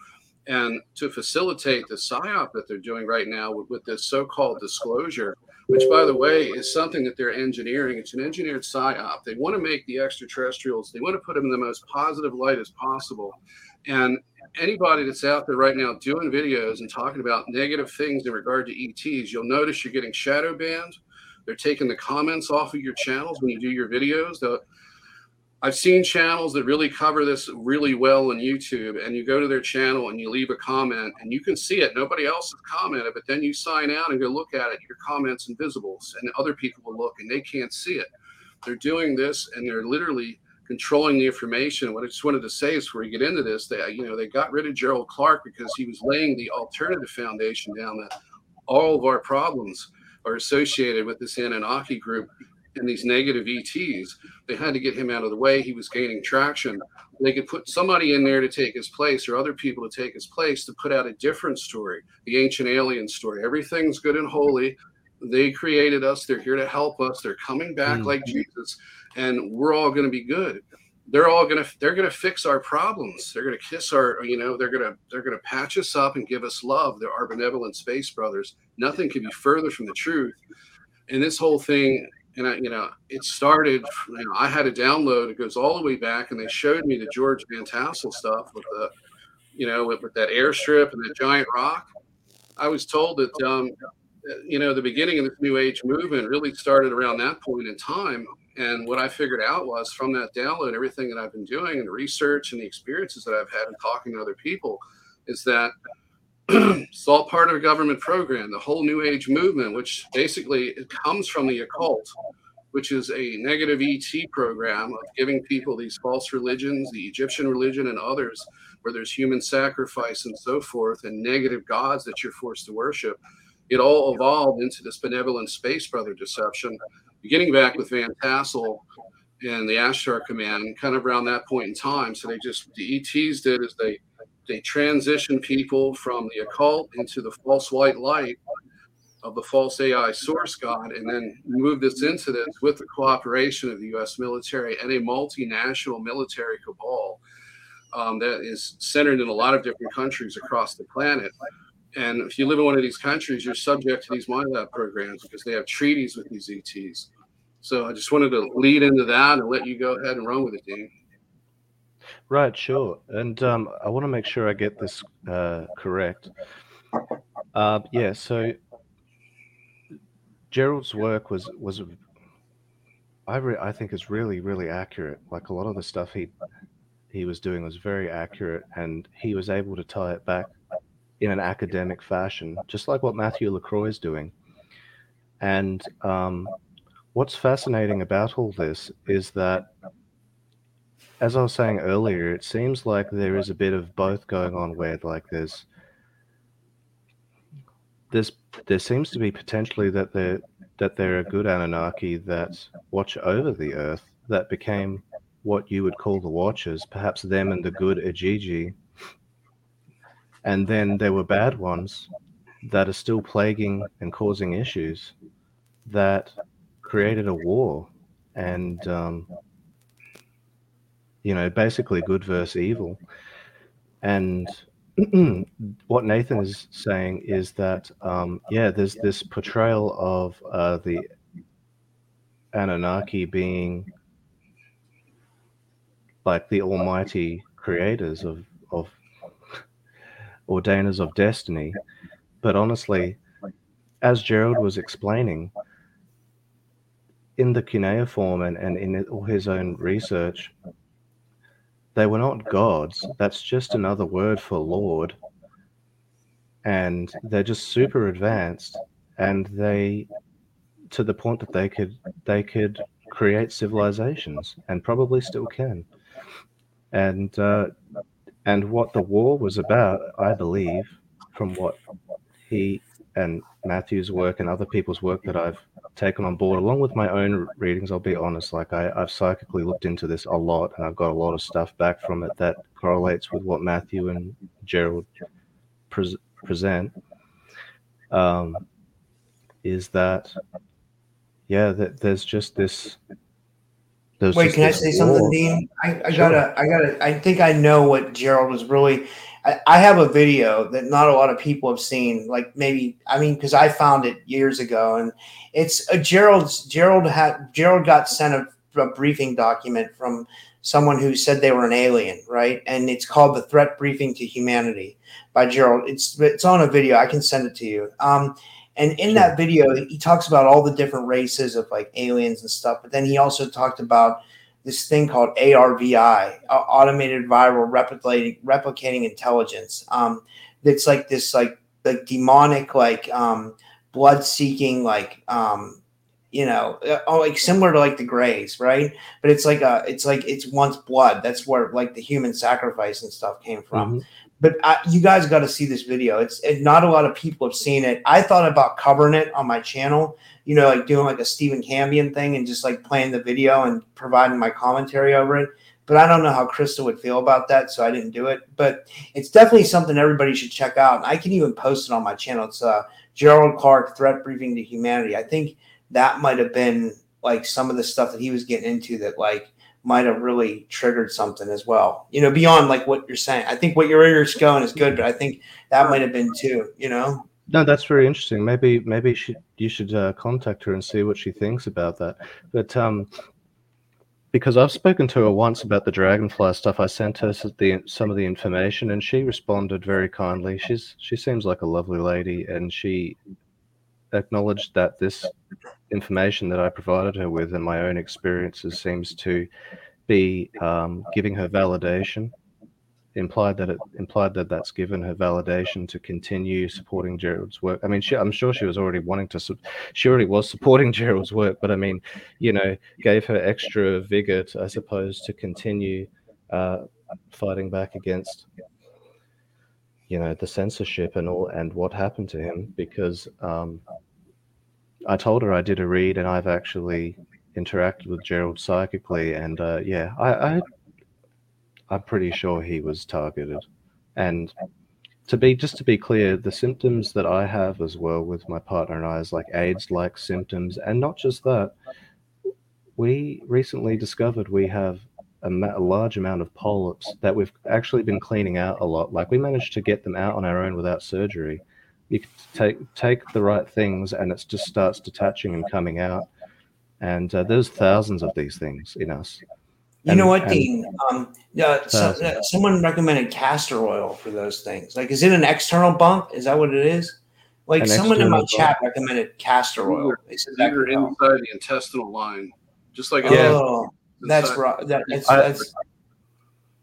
and to facilitate the psyop that they're doing right now with, with this so-called disclosure which by the way is something that they're engineering it's an engineered psyop they want to make the extraterrestrials they want to put them in the most positive light as possible and anybody that's out there right now doing videos and talking about negative things in regard to ets you'll notice you're getting shadow banned they're taking the comments off of your channels when you do your videos the I've seen channels that really cover this really well on YouTube, and you go to their channel and you leave a comment, and you can see it. Nobody else has commented, but then you sign out and go look at it. Your comment's invisible, and other people will look and they can't see it. They're doing this, and they're literally controlling the information. What I just wanted to say is, before we get into this, they you know they got rid of Gerald Clark because he was laying the alternative foundation down that all of our problems are associated with this Anunnaki group and these negative ETs. They had to get him out of the way. He was gaining traction. They could put somebody in there to take his place or other people to take his place to put out a different story, the ancient alien story. Everything's good and holy. They created us. They're here to help us. They're coming back
Mm.
like Jesus, and we're all going to be good. They're all gonna they're gonna fix our problems. They're gonna kiss our you know they're gonna they're gonna patch us up and give us love. They're our benevolent space brothers. Nothing could be further from the truth. And this whole thing and I, you know, it started. You know, I had a download. It goes all the way back, and they showed me the George Van Tassel stuff with the, you know, with, with that airstrip and that giant rock. I was told that, um, you know, the beginning of this New Age movement really started around that point in time. And what I figured out was from that download, everything that I've been doing and research and the experiences that I've had and talking to other people, is that it's all part of a government program. The whole New Age movement, which basically it comes from the occult, which is a negative ET program of giving people these false religions, the Egyptian religion and others, where there's human sacrifice and so forth, and negative gods that you're forced to worship. It all evolved into this benevolent space brother deception, beginning back with Van Tassel and the Ashtar Command, kind of around that point in time. So they just the ETs did is they they transition people from the occult into the false white light of the false AI source god, and then move this into this with the cooperation of the U.S. military and a multinational military cabal um, that is centered in a lot of different countries across the planet. And if you live in one of these countries, you're subject to these mind lab programs because they have treaties with these ETs. So I just wanted to lead into that and let you go ahead and run with it, Dean.
Right, sure. And um, I want to make sure I get this uh, correct. Uh, yeah, so Gerald's work was was I re- I think is really really accurate. Like a lot of the stuff he he was doing was very accurate, and he was able to tie it back in an academic fashion, just like what Matthew Lacroix is doing. And um, what's fascinating about all this is that as I was saying earlier, it seems like there is a bit of both going on where like there's there's there seems to be potentially that there that there are good Anunnaki that watch over the earth that became what you would call the watchers, perhaps them and the good Igigi. And then there were bad ones that are still plaguing and causing issues that created a war and um, you know, basically good versus evil. And what Nathan is saying is that, um, yeah, there's this portrayal of uh, the Anunnaki being like the almighty creators of, of ordainers of destiny. But honestly, as Gerald was explaining, in the cuneiform and, and in all his own research, they were not gods. That's just another word for Lord. And they're just super advanced and they to the point that they could they could create civilizations and probably still can. And uh, and what the war was about, I believe, from what he and Matthew's work and other people's work that I've taken on board, along with my own readings. I'll be honest, like I, I've psychically looked into this a lot, and I've got a lot of stuff back from it that correlates with what Matthew and Gerald pres present. Um, is that yeah? That there's just this.
Wait, can I say something,
war.
Dean? I, I
Sure.
gotta, I gotta, I think I know what Gerald was really. I, I have a video that not a lot of people have seen. Like maybe, I mean, because I found it years ago, and it's a Gerald's. Gerald had Gerald got sent a, a briefing document from someone who said they were an alien, right? And it's called the Threat Briefing to Humanity by Gerald. It's it's on a video. I can send it to you. Um, and in that video, he talks about all the different races of like aliens and stuff. But then he also talked about this thing called ARVI, Automated Viral Replicating Replicating Intelligence. Um, it's like this like like demonic like um, blood seeking like um, you know uh, oh, like similar to like the Greys, right? But it's like a it's like it's once blood. That's where like the human sacrifice and stuff came from
Mhm.
But I, you guys got to see this video. It's it, not a lot of people have seen it. I thought about covering it on my channel, you know, like doing like a Stephen Cambion thing and just like playing the video and providing my commentary over it. But I don't know how Krista would feel about that, so I didn't do it. But it's definitely something everybody should check out. And I can even post it on my channel. It's uh, Gerald Clark Threat Briefing to Humanity. I think that might have been like some of the stuff that he was getting into that like might have really triggered something as well. You know, beyond like what you're saying. I think what your ears going is good, but I think that might have been too. You know,
No, that's very interesting. Maybe maybe she, you should uh, contact her and see what she thinks about that. But um, because I've spoken to her once about the dragonfly stuff, I sent her the some of the information, and she responded very kindly. She's she seems like a lovely lady, and she acknowledged that this information that I provided her with and my own experiences seems to be um, giving her validation implied that it implied that that's given her validation to continue supporting Gerald's work. I mean, she, I'm sure she was already wanting to. She already was supporting Gerald's work, but I mean, you know, gave her extra vigor, to, I suppose, to continue uh, fighting back against, you know, the censorship and all, and what happened to him. Because um, I told her I did a read, and I've actually interacted with Gerald psychically, and uh, yeah, I, I I'm pretty sure he was targeted. And to be just to be clear, the symptoms that I have as well with my partner and I is like AIDS-like symptoms, and not just that. We recently discovered we have a, ma- a large amount of polyps that we've actually been cleaning out a lot. Like we managed to get them out on our own without surgery. You take take the right things, and it just starts detaching and coming out. And uh, there's thousands of these things in us.
you know what, Dean? Um, uh, so, uh, someone recommended castor oil for those things. Like, is it an external bump? Is that what it is? Like, someone in my
external
chat recommended castor oil. They said that
Either
could help.
inside the intestinal line, just like
Yeah.
Oh, that's right. That, that's,
I-
that's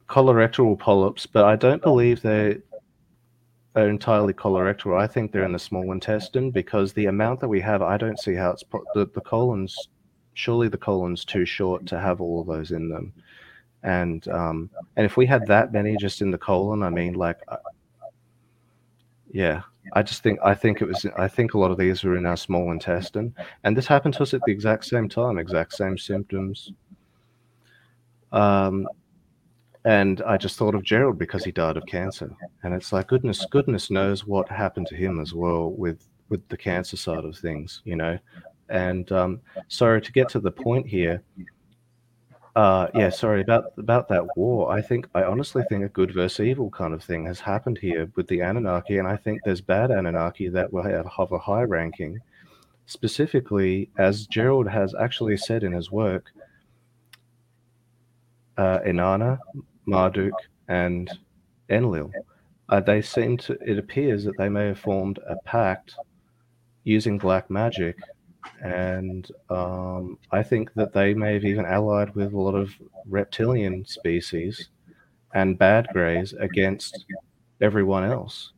colorectal polyps, but I don't believe they are entirely colorectal. I think they're in the small intestine because the amount that we have, I don't see how it's po- the, the colon's surely the colon's too short to have all of those in them. And um, and if we had that many just in the colon, I mean, like, uh, yeah, I just think I think it was I think a lot of these were in our small intestine, and this happened to us at the exact same time, exact same symptoms. Um, and I just thought of Gerald because he died of cancer, and it's like goodness, goodness knows what happened to him as well with with the cancer side of things, you know. And um, so to get to the point here, uh, yeah, sorry about about that war. I think I honestly think a good versus evil kind of thing has happened here with the Anunnaki, and I think there's bad Anunnaki that will have, have a high ranking. Specifically, as Gerald has actually said in his work, uh, Inanna, Marduk, and Enlil. Uh, they seem to. It appears that they may have formed a pact using black magic, and um, I think that they may have even allied with a lot of reptilian species and bad greys against everyone else,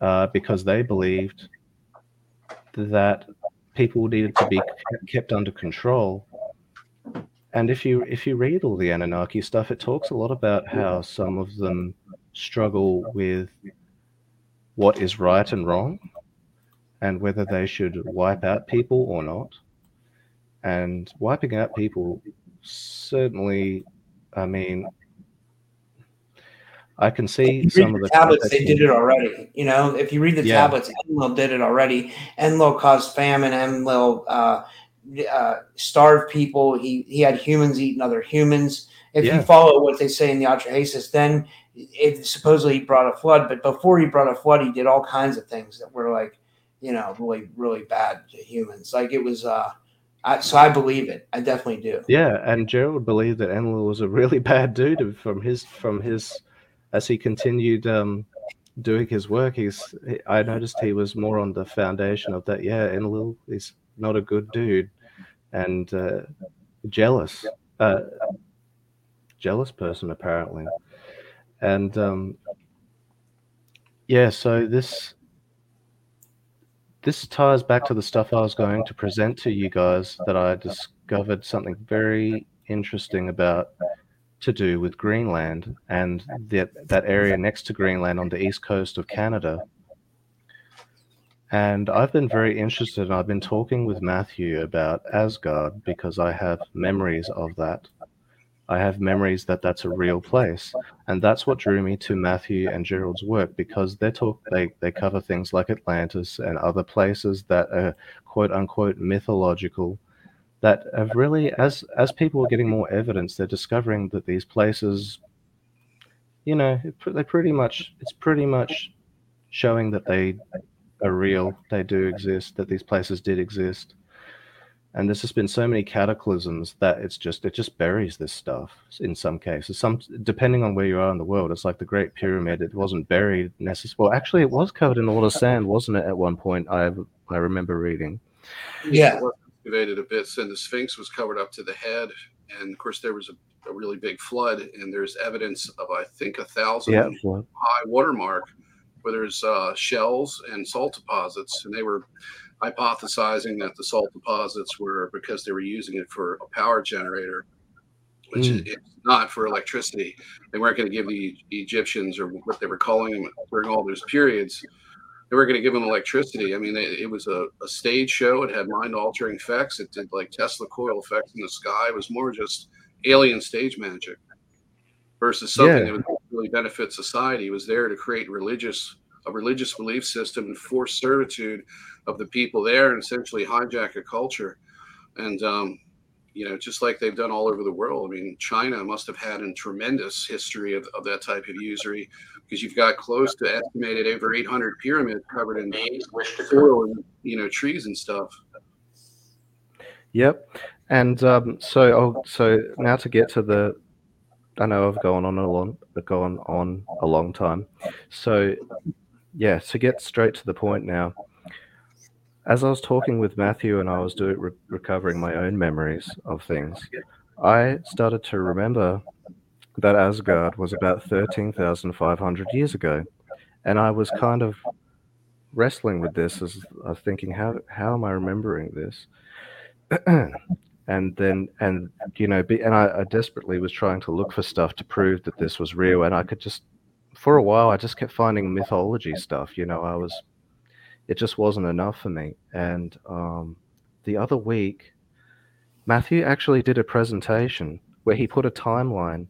uh, because they believed that people needed to be kept under control. And if you if you read all the Anunnaki stuff, it talks a lot about how some of them struggle with what is right and wrong, and whether they should wipe out people or not. And wiping out people certainly, I mean, I can see some
read
of
the
the
tablets, they did it already. You know, if you read the
Yeah.
tablets, Enlil did it already. Enlil caused famine. Enlil uh, uh, starved people. He he had humans eating other humans. If
Yeah.
you follow what they say in the Atrahasis, then it supposedly he brought a flood. But before he brought a flood, he did all kinds of things that were like, you know, really really bad to humans. Like it was. Uh, I, so I believe it. I definitely do.
Yeah, and Gerald believed that Enlil was a really bad dude from his from his as he continued um, doing his work. He's I noticed he was more on the foundation of that. Yeah, Enlil is not a good dude and uh, jealous, uh, jealous person apparently, and um, yeah. So this this ties back to the stuff I was going to present to you guys that I discovered something very interesting about to do with Greenland and that that area next to Greenland on the east coast of Canada. And I've been very interested and I've been talking with Matthew about Asgard because I have memories of that. I have memories that that's a real place, and that's what drew me to Matthew and Gerald's work because they talk they they cover things like Atlantis and other places that are quote unquote mythological that have really as as people are getting more evidence they're discovering that these places you know they pretty much it's pretty much showing that they are real. They do exist that these places did exist. And there's just been so many cataclysms that it's just it just buries this stuff in some cases. Some depending on where you are in the world it's like the great pyramid. It wasn't buried necessarily well actually it was covered in a lot of sand wasn't it at one point i i remember reading.
Yeah.
It was excavated a bit, and the Sphinx was covered up to the head. And of course, there was a, a really big flood, and there's evidence of I think a thousand
yeah well,
high watermark where there's uh, shells and salt deposits, and they were hypothesizing that the salt deposits were because they were using it for a power generator, which is
Mm.
it's not for electricity. They weren't going to give the Egyptians or what they were calling them during all those periods. They were going to give them electricity. I mean, it, it was a, a stage show. It had mind altering effects. It did like Tesla coil effects in the sky. It was more just alien stage magic versus something
Yeah.
that would really benefit society. It was there to create religious a religious belief system and force servitude of the people there and essentially hijack a culture. And um, you know, just like they've done all over the world. I mean, China must have had a tremendous history of, of that type of usury because you've got close to estimated over 800 pyramids covered in soil and you know trees and stuff.
Yep. And um, so, oh, so now to get to the, I know I've gone on a long, gone on a long time. So, yeah, to get straight to the point now. As I was talking with Matthew and I was doing re- recovering my own memories of things, I started to remember that Asgard was about thirteen thousand five hundred years ago, and I was kind of wrestling with this as I was thinking, how how am I remembering this? and then and you know be, and I, I desperately was trying to look for stuff to prove that this was real and i could just for a while i just kept finding mythology stuff you know i was it just wasn't enough for me. And um, the other week matthew actually did a presentation where he put a timeline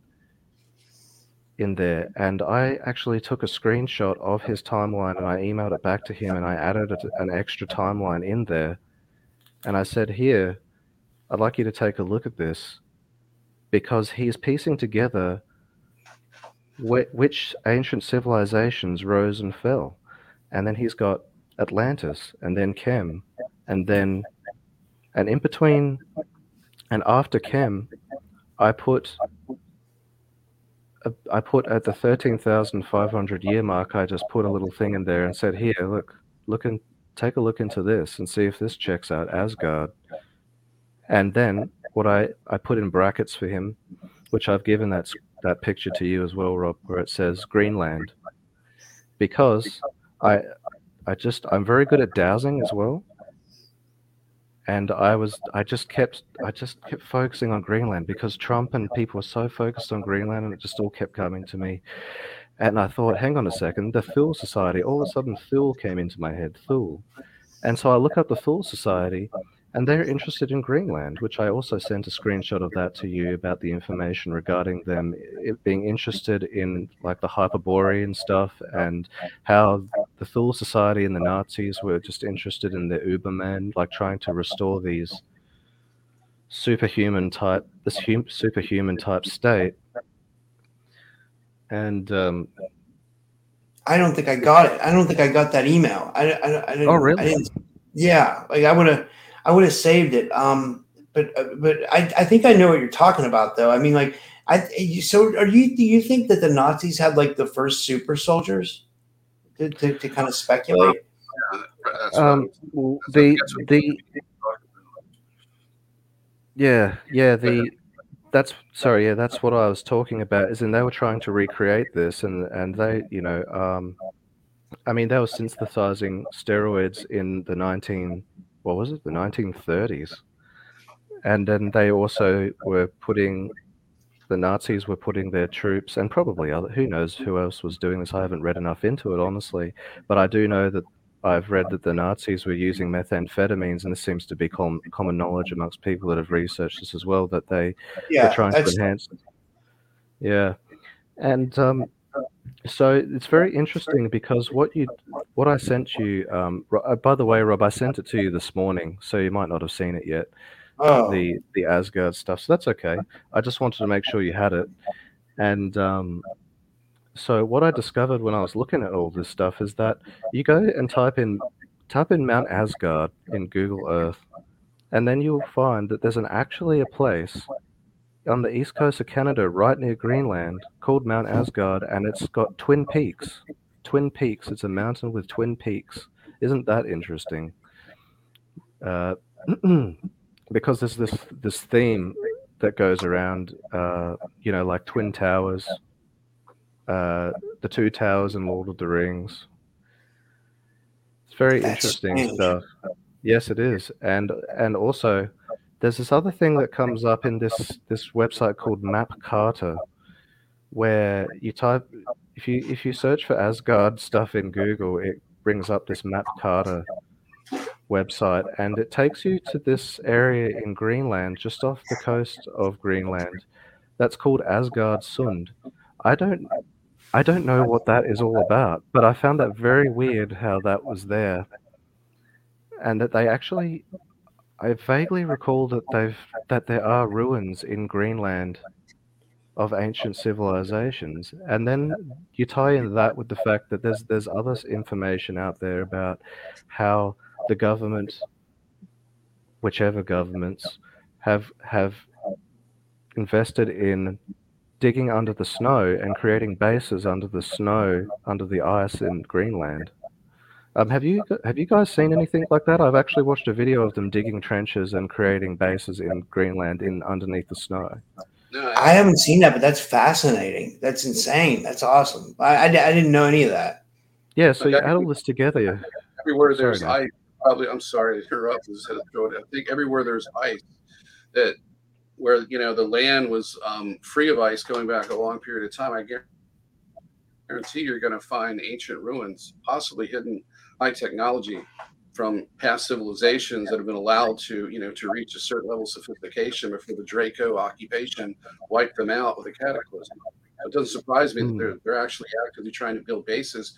in there and i actually took a screenshot of his timeline and i emailed it back to him and i added an extra timeline in there. And I said, Here, I'd like you to take a look at this because he's piecing together wh- which ancient civilizations rose and fell. And then he's got Atlantis and then Chem and then, and in between and after Chem, I put. I put at the 13,500 year mark, I just put a little thing in there and said, Here, look, look and take a look into this and see if this checks out Asgard. And then what I, I put in brackets for him, which I've given that that picture to you as well, Rob, where it says Greenland, because I I just I'm very good at dowsing as well, and I was I just kept I just kept focusing on Greenland because Trump and people were so focused on Greenland, and it just all kept coming to me. And I thought, hang on a second, the Thule Society. All of a sudden, Thule came into my head, Thule. And so I look up the Thule Society, and they're interested in Greenland, which I also sent a screenshot of that to you about the information regarding them being interested in like the Hyperborean stuff and how the Thule Society and the Nazis were just interested in the Uberman, like trying to restore these superhuman type, this hum, superhuman type state. And um,
I don't think I got it. I don't think I got that email. I, I, I didn't,
Oh, really?
I didn't, yeah, like I would have, I would have saved it. Um, but uh, but I, I think I know what you're talking about, though. I mean, like, I so are you? Do you think that the Nazis had like the first super soldiers to, to, to kind of speculate?
Yeah, that's what I
um,
was-
well,
that's-
the the
people talk about.
Yeah, yeah, the that's sorry, yeah, that's what I was talking about. Is in they were trying to recreate this, and and they, you know, um, I mean, they were synthesizing steroids in the nineteen, what was it, the nineteen thirties, and then they also were putting, the Nazis were putting their troops, and probably other, who knows who else was doing this. I haven't read enough into it, honestly, but I do know that I've read that the Nazis were using methamphetamines, and this seems to be com- common knowledge amongst people that have researched this as well. That they
Yeah,
were trying to enhance. Yeah, and um, so it's very interesting because what you, what I sent you. Um, uh, by the way, Rob, I sent it to you this morning, so you might not have seen it yet.
oh
The the Asgard stuff, so that's okay. I just wanted to make sure you had it, and um, so what I discovered when I was looking at all this stuff is that you go and type in type in Mount Asgard in Google Earth, and then you'll find that there's an actually a place on the east coast of Canada, right near Greenland, called Mount Asgard, and it's got twin peaks. Twin peaks. It's a mountain with twin peaks. Isn't that interesting? Uh, because there's this this theme that goes around, uh, you know, like twin towers, uh, the two towers in Lord of the Rings. It's very
That's
interesting
strange.
stuff. Yes, it is, and and also there's this other thing that comes up in this this website called Map Carter, where you type if you if you search for Asgard stuff in Google, it brings up this Map Carter website, and it takes you to this area in Greenland, just off the coast of Greenland, that's called Asgard Sund. I don't I don't know what that is all about, but I found that very weird how that was there. And that they actually I vaguely recall that they've that there are ruins in Greenland of ancient civilizations. And then you tie in that with the fact that there's there's other information out there about how the government whichever governments have have invested in digging under the snow and creating bases under the snow, under the ice in Greenland. Um, have you have you guys seen anything like that? I've actually watched a video of them digging trenches and creating bases in Greenland in underneath the snow.
No,
I haven't seen that, but that's fascinating. That's insane. That's awesome. I, I, I didn't know any of that.
Yeah, so you
Okay.
add all this together. you-
everywhere there's
man.
ice, probably I'm sorry to interrupt. I just had to throw it. I think everywhere there's ice, that where you know the land was um, free of ice going back a long period of time. I guarantee you're going to find ancient ruins, possibly hidden high technology from past civilizations that have been allowed to you know to reach a certain level of sophistication before the Draco occupation wiped them out with a cataclysm. It doesn't surprise me that
Hmm.
they're they're actually actively trying to build bases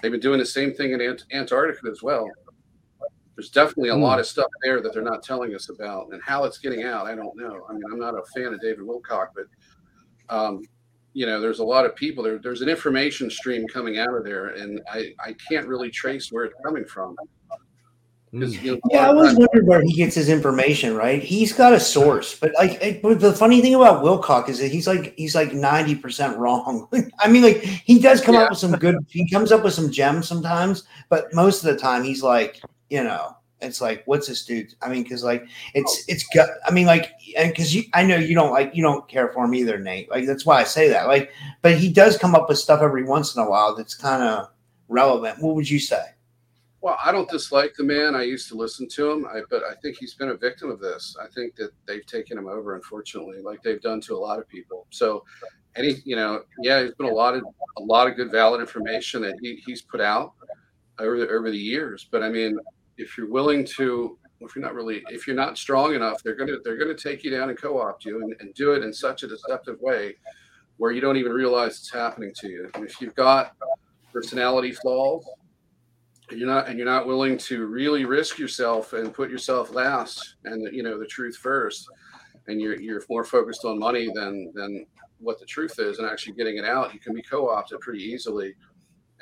They've been doing the same thing in Ant- Antarctica as well. There's definitely a
Hmm.
lot of stuff there that they're not telling us about, and how it's getting out, I don't know. I mean, I'm not a fan of David Wilcock, but um, you know, there's a lot of people there. There's an information stream coming out of there, and I I can't really trace where it's coming from. 'Cause,
Mm.
you know,
Yeah, I
lot of
always wondered where he gets his information. Right? He's got a source, but like, it- but the funny thing about Wilcock is that he's like he's like ninety percent wrong. I mean, like he does come
Yeah.
up with some good. He comes up with some gems sometimes, but most of the time he's like, you know, it's like, what's this dude? I mean, because like it's oh. it's gut. I mean, like, and because you, I know you don't like you don't care for him either, Nate. Like that's why I say that. Like, but he does come up with stuff every once in a while that's kind of relevant. What would you say?
Well, I don't dislike the man. I used to listen to him, I, but I think he's been a victim of this. I think that they've taken him over, unfortunately, like they've done to a lot of people. So, any, you know, yeah, there's been a lot of a lot of good, valid information that he, he's put out over the over the years. But I mean, if you're willing to, if you're not really, if you're not strong enough, they're gonna they're gonna take you down and co-opt you and, and do it in such a deceptive way where you don't even realize it's happening to you. And if you've got personality flaws and you're not and you're not willing to really risk yourself and put yourself last and you know the truth first and you're you're more focused on money than than what the truth is and actually getting it out you can be co-opted pretty easily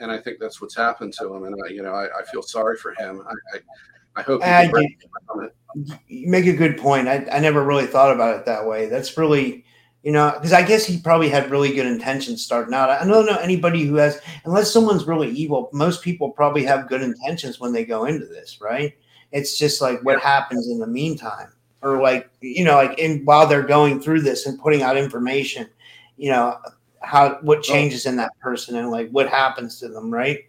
and i think that's what's happened to him and I, you know I, I feel sorry for him i i, I hope
I
can break
do.
from it.
you make a good point. I, I never really thought about it that way. That's really, you know, because I guess he probably had really good intentions starting out. I don't know anybody who has, unless someone's really evil, most people probably have good intentions when they go into this, right? It's just like what happens in the meantime, or like, you know, like in while they're going through this and putting out information, you know, how what changes in that person and like what happens to them, right?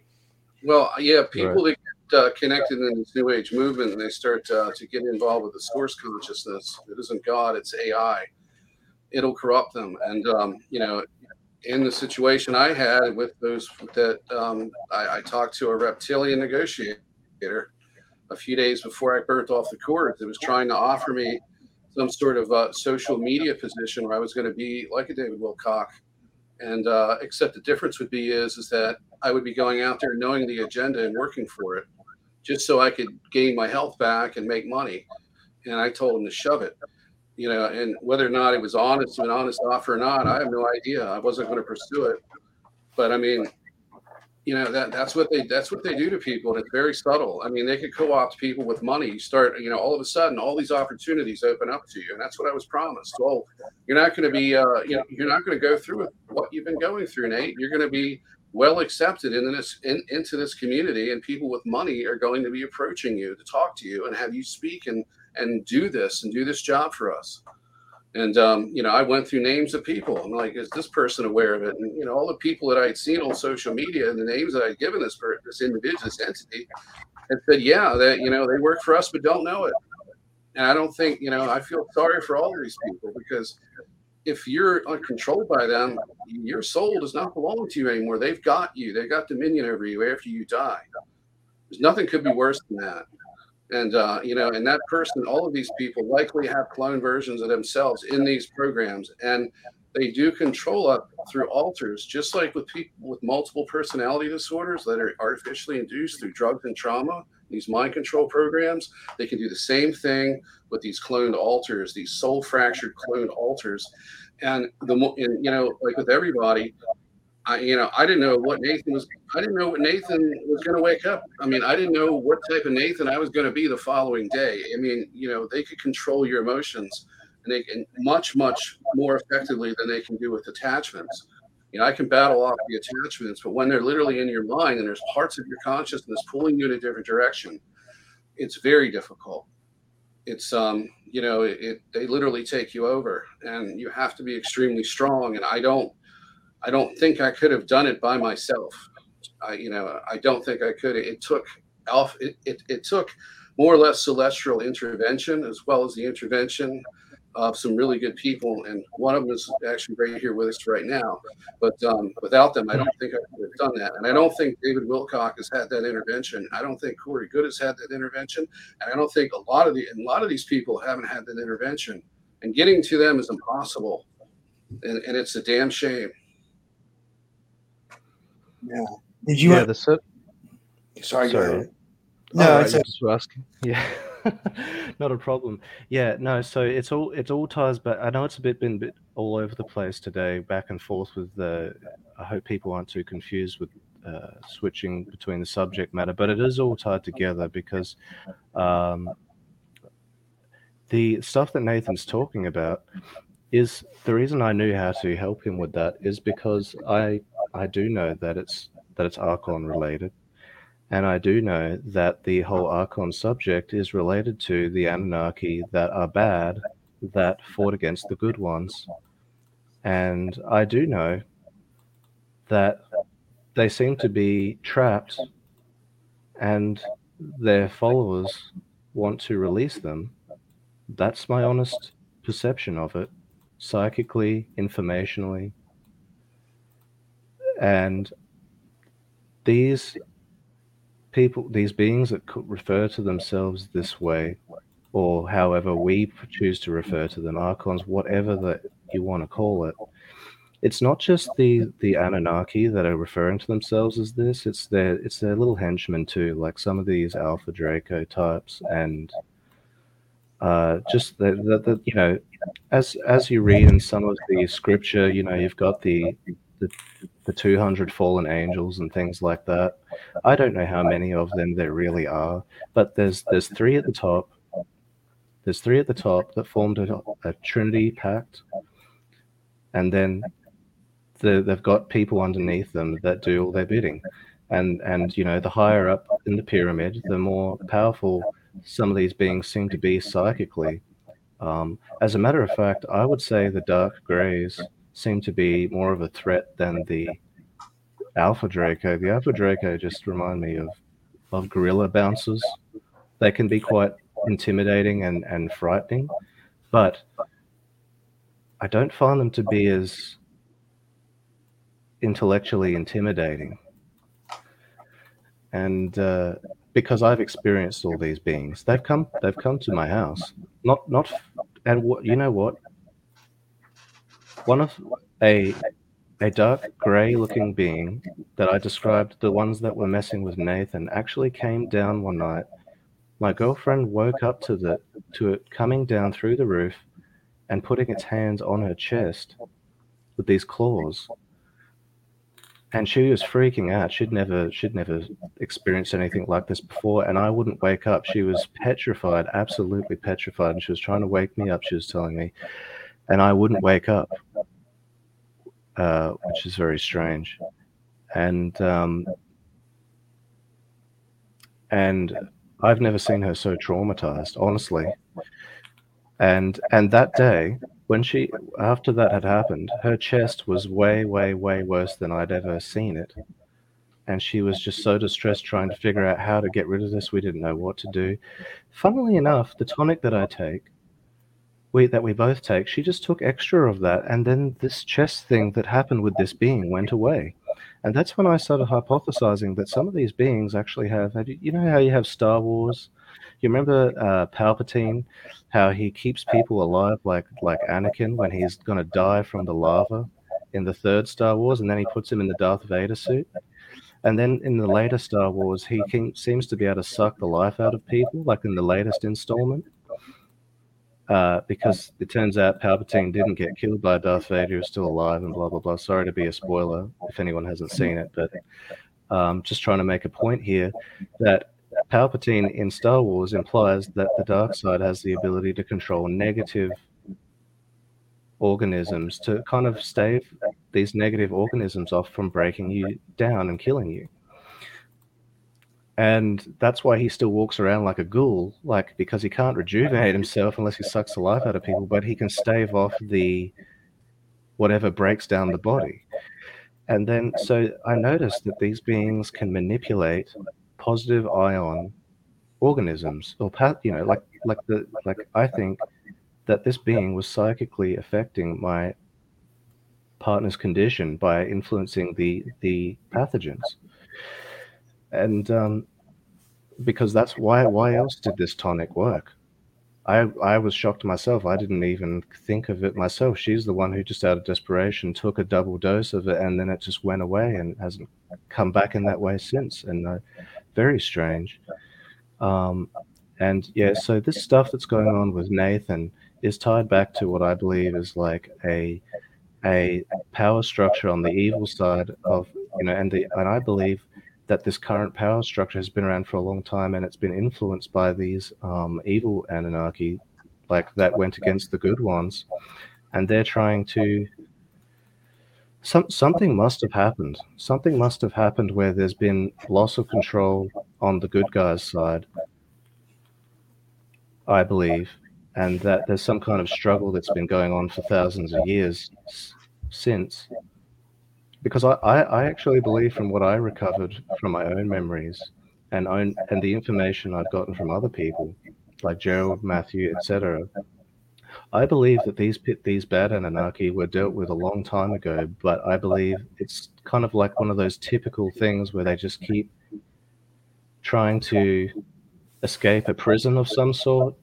Well, yeah, people that get uh, connected in this new age movement and they start uh, to get involved with the source consciousness, it isn't God, it's AI. It'll corrupt them. And, um, you know, in the situation I had with those that um, I, I talked to a reptilian negotiator a few days before I burnt off the cords. It was trying to offer me some sort of uh, social media position where I was going to be like a David Wilcock. And uh, except the difference would be is is that I would be going out there knowing the agenda and working for it, just so I could gain my health back and make money. And I told him to shove it, you know. And whether or not it was honest, an honest offer or not, I have no idea. I wasn't going to pursue it. But I mean, you know that that's what they that's what they do to people, and it's very subtle. I mean, they could co-opt people with money. You start, you know, all of a sudden, all these opportunities open up to you, and that's what I was promised. Well, you're not going to be, uh, you know, you're not going to go through what you've been going through, Nate. You're going to be well accepted in this in, into this community, and people with money are going to be approaching you to talk to you and have you speak and and do this and do this job for us. And um, you know, I went through names of people. I'm like, is this person aware of it? And you know, all the people that I'd seen on social media and the names that I'd given this this individual, this entity, and said, yeah, that you know, they work for us but don't know it. And I don't think, you know, I feel sorry for all these people because if you're controlled by them, your soul does not belong to you anymore. They've got you. They've got dominion over you after you die. There's nothing could be worse than that. And uh, you know, and that person, all of these people likely have clone versions of themselves in these programs, and they do control us through alters, just like with people with multiple personality disorders that are artificially induced through drugs and trauma. These mind control programs, they can do the same thing with these cloned alters, these soul fractured cloned alters. And the mo- and you know, like with everybody, I you know, I didn't know what Nathan was. I didn't know what Nathan was going to wake up. I mean, I didn't know what type of Nathan I was going to be the following day. I mean, you know, they could control your emotions, and they can much, much more effectively than they can do with attachments. You know, I can battle off the attachments, but when they're literally in your mind and there's parts of your consciousness pulling you in a different direction, it's very difficult. It's um, you know, it, it they literally take you over, and you have to be extremely strong. And I don't, I don't think I could have done it by myself. I, you know, I don't think I could. It took alpha. It, it, it took more or less celestial intervention as well as the intervention of some really good people, and one of them is actually right here with us right now. But um, without them, I don't think I could have done that. And I don't think David Wilcock has had that intervention. I don't think Corey Goode has had that intervention, and I don't think a lot of the a lot of these people haven't had that intervention. And getting to them is impossible, and, and it's a damn shame.
Yeah. Did you?
yeah,
want-
the cer-
sorry.
Sorry.
No,
Oh,
it's a,
just asking. Yeah, not a problem. Yeah, no. So it's all it's all ties but I know it's a bit been a bit all over the place today, back and forth with the. I hope people aren't too confused with uh, switching between the subject matter, but it is all tied together because um, the stuff that Nathan's talking about is the reason I knew how to help him with that is because I I do know that it's that it's Archon related. And I do know that the whole Archon subject is related to the Anunnaki that are bad, that fought against the good ones. And I do know that they seem to be trapped and their followers want to release them. That's my honest perception of it, psychically, informationally. And these people, these beings that could refer to themselves this way, or however we choose to refer to them, archons, whatever that you want to call it, it's not just the the Anunnaki that are referring to themselves as this. It's their it's their little henchmen too, like some of these Alpha Draco types, and uh, just the, the you know, as as you read in some of the scripture, you know, you've got the the, the 200 fallen angels and things like that. I don't know how many of them there really are, but there's there's three at the top. There's three at the top that formed a, a Trinity pact, and then the, they've got people underneath them that do all their bidding, and and you know the higher up in the pyramid, the more powerful some of these beings seem to be psychically. Um, as a matter of fact, I would say the dark greys seem to be more of a threat than the Alpha Draco. The Alpha Draco just remind me of of gorilla bouncers. They can be quite intimidating and, and frightening, but I don't find them to be as intellectually intimidating. And uh, because I've experienced all these beings, they've come they've come to my house. Not not and what you know what? One of a a dark grey looking being that I described, the ones that were messing with Nathan, actually came down one night. My girlfriend woke up to the to it coming down through the roof and putting its hands on her chest with these claws. And she was freaking out. She'd never she'd never experienced anything like this before, and I wouldn't wake up. She was petrified, absolutely petrified, and she was trying to wake me up. She was telling me, and I wouldn't wake up, uh, which is very strange. And um, and I've never seen her so traumatized, honestly. And and that day, when she after that had happened, her chest was way, way, way worse than I'd ever seen it. And she was just so distressed trying to figure out how to get rid of this. We didn't know what to do. Funnily enough, the tonic that I take, we that we both take, she just took extra of that, and then this chest thing that happened with this being went away. And that's when I started hypothesizing that some of these beings actually have. you, know how you have Star Wars? You remember uh, Palpatine, how he keeps people alive, like like Anakin when he's gonna die from the lava in the third Star Wars, and then he puts him in the Darth Vader suit. And then in the later Star Wars, he can, seems to be able to suck the life out of people, like in the latest installment. Uh, because it turns out Palpatine didn't get killed by Darth Vader, he was still alive, and blah blah blah. Sorry to be a spoiler if anyone hasn't seen it, but um, just trying to make a point here that Palpatine in Star Wars implies that the dark side has the ability to control negative organisms to kind of stave these negative organisms off from breaking you down and killing you. And that's why he still walks around like a ghoul, like because he can't rejuvenate himself unless he sucks the life out of people, but he can stave off the whatever breaks down the body. And then, so I noticed that these beings can manipulate positive ion organisms or path you know like like the like i think that this being was psychically affecting my partner's condition by influencing the the pathogens and um because that's why why else did this tonic work I, I was shocked myself. I didn't even think of it myself. She's the one who just out of desperation took a double dose of it and then it just went away and hasn't come back in that way since. And uh, very strange. Um, and yeah, so this stuff that's going on with Nathan is tied back to what I believe is like a a power structure on the evil side of you know, and the and I believe that this current power structure has been around for a long time and it's been influenced by these um, evil Anunnaki, like that went against the good ones, and they're trying to some something must have happened. Something must have happened where there's been loss of control on the good guys' side. I believe, and that there's some kind of struggle that's been going on for thousands of years since. Because I, I, I actually believe, from what I recovered from my own memories, and own and the information I've gotten from other people, like Gerald, Matthew, etc. I believe that these these bad Anunnaki were dealt with a long time ago, but I believe it's kind of like one of those typical things where they just keep trying to escape a prison of some sort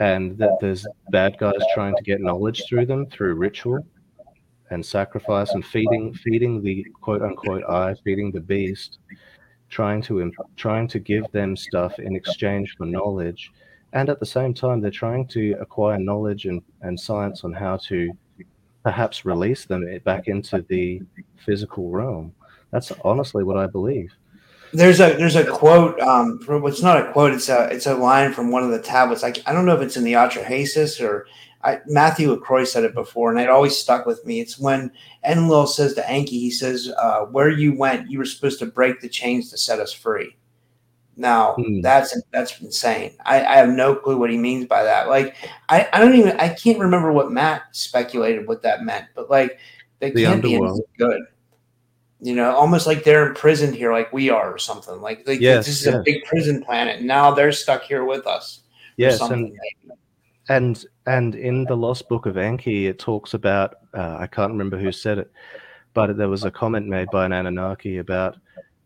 and that there's bad guys trying to get knowledge through them through ritual and sacrifice and feeding feeding the quote unquote I, feeding the beast, trying to trying to give them stuff in exchange for knowledge, and at the same time they're trying to acquire knowledge and, and science on how to perhaps release them back into the physical realm. That's honestly what I believe.
There's a there's a quote. Um, from, it's not a quote. It's a it's a line from one of the tablets. Like I don't know if it's in the Atrahasis or I, Matthew LaCroix said it before, and it always stuck with me. It's when Enlil says to Enki, he says, uh, "Where you went, you were supposed to break the chains to set us free." Now
Hmm.
that's that's insane. I, I have no clue what he means by that. Like I, I don't even I can't remember what Matt speculated what that meant, but like they
The
can't be
underworld.
anything good. You know, almost like they're imprisoned here, like we are, or something. Like, like
Yes,
this is a big prison planet, and now they're stuck here with us.
Yes, and and and in the lost book of Enki, it talks about uh, I can't remember who said it, but there was a comment made by an Anunnaki about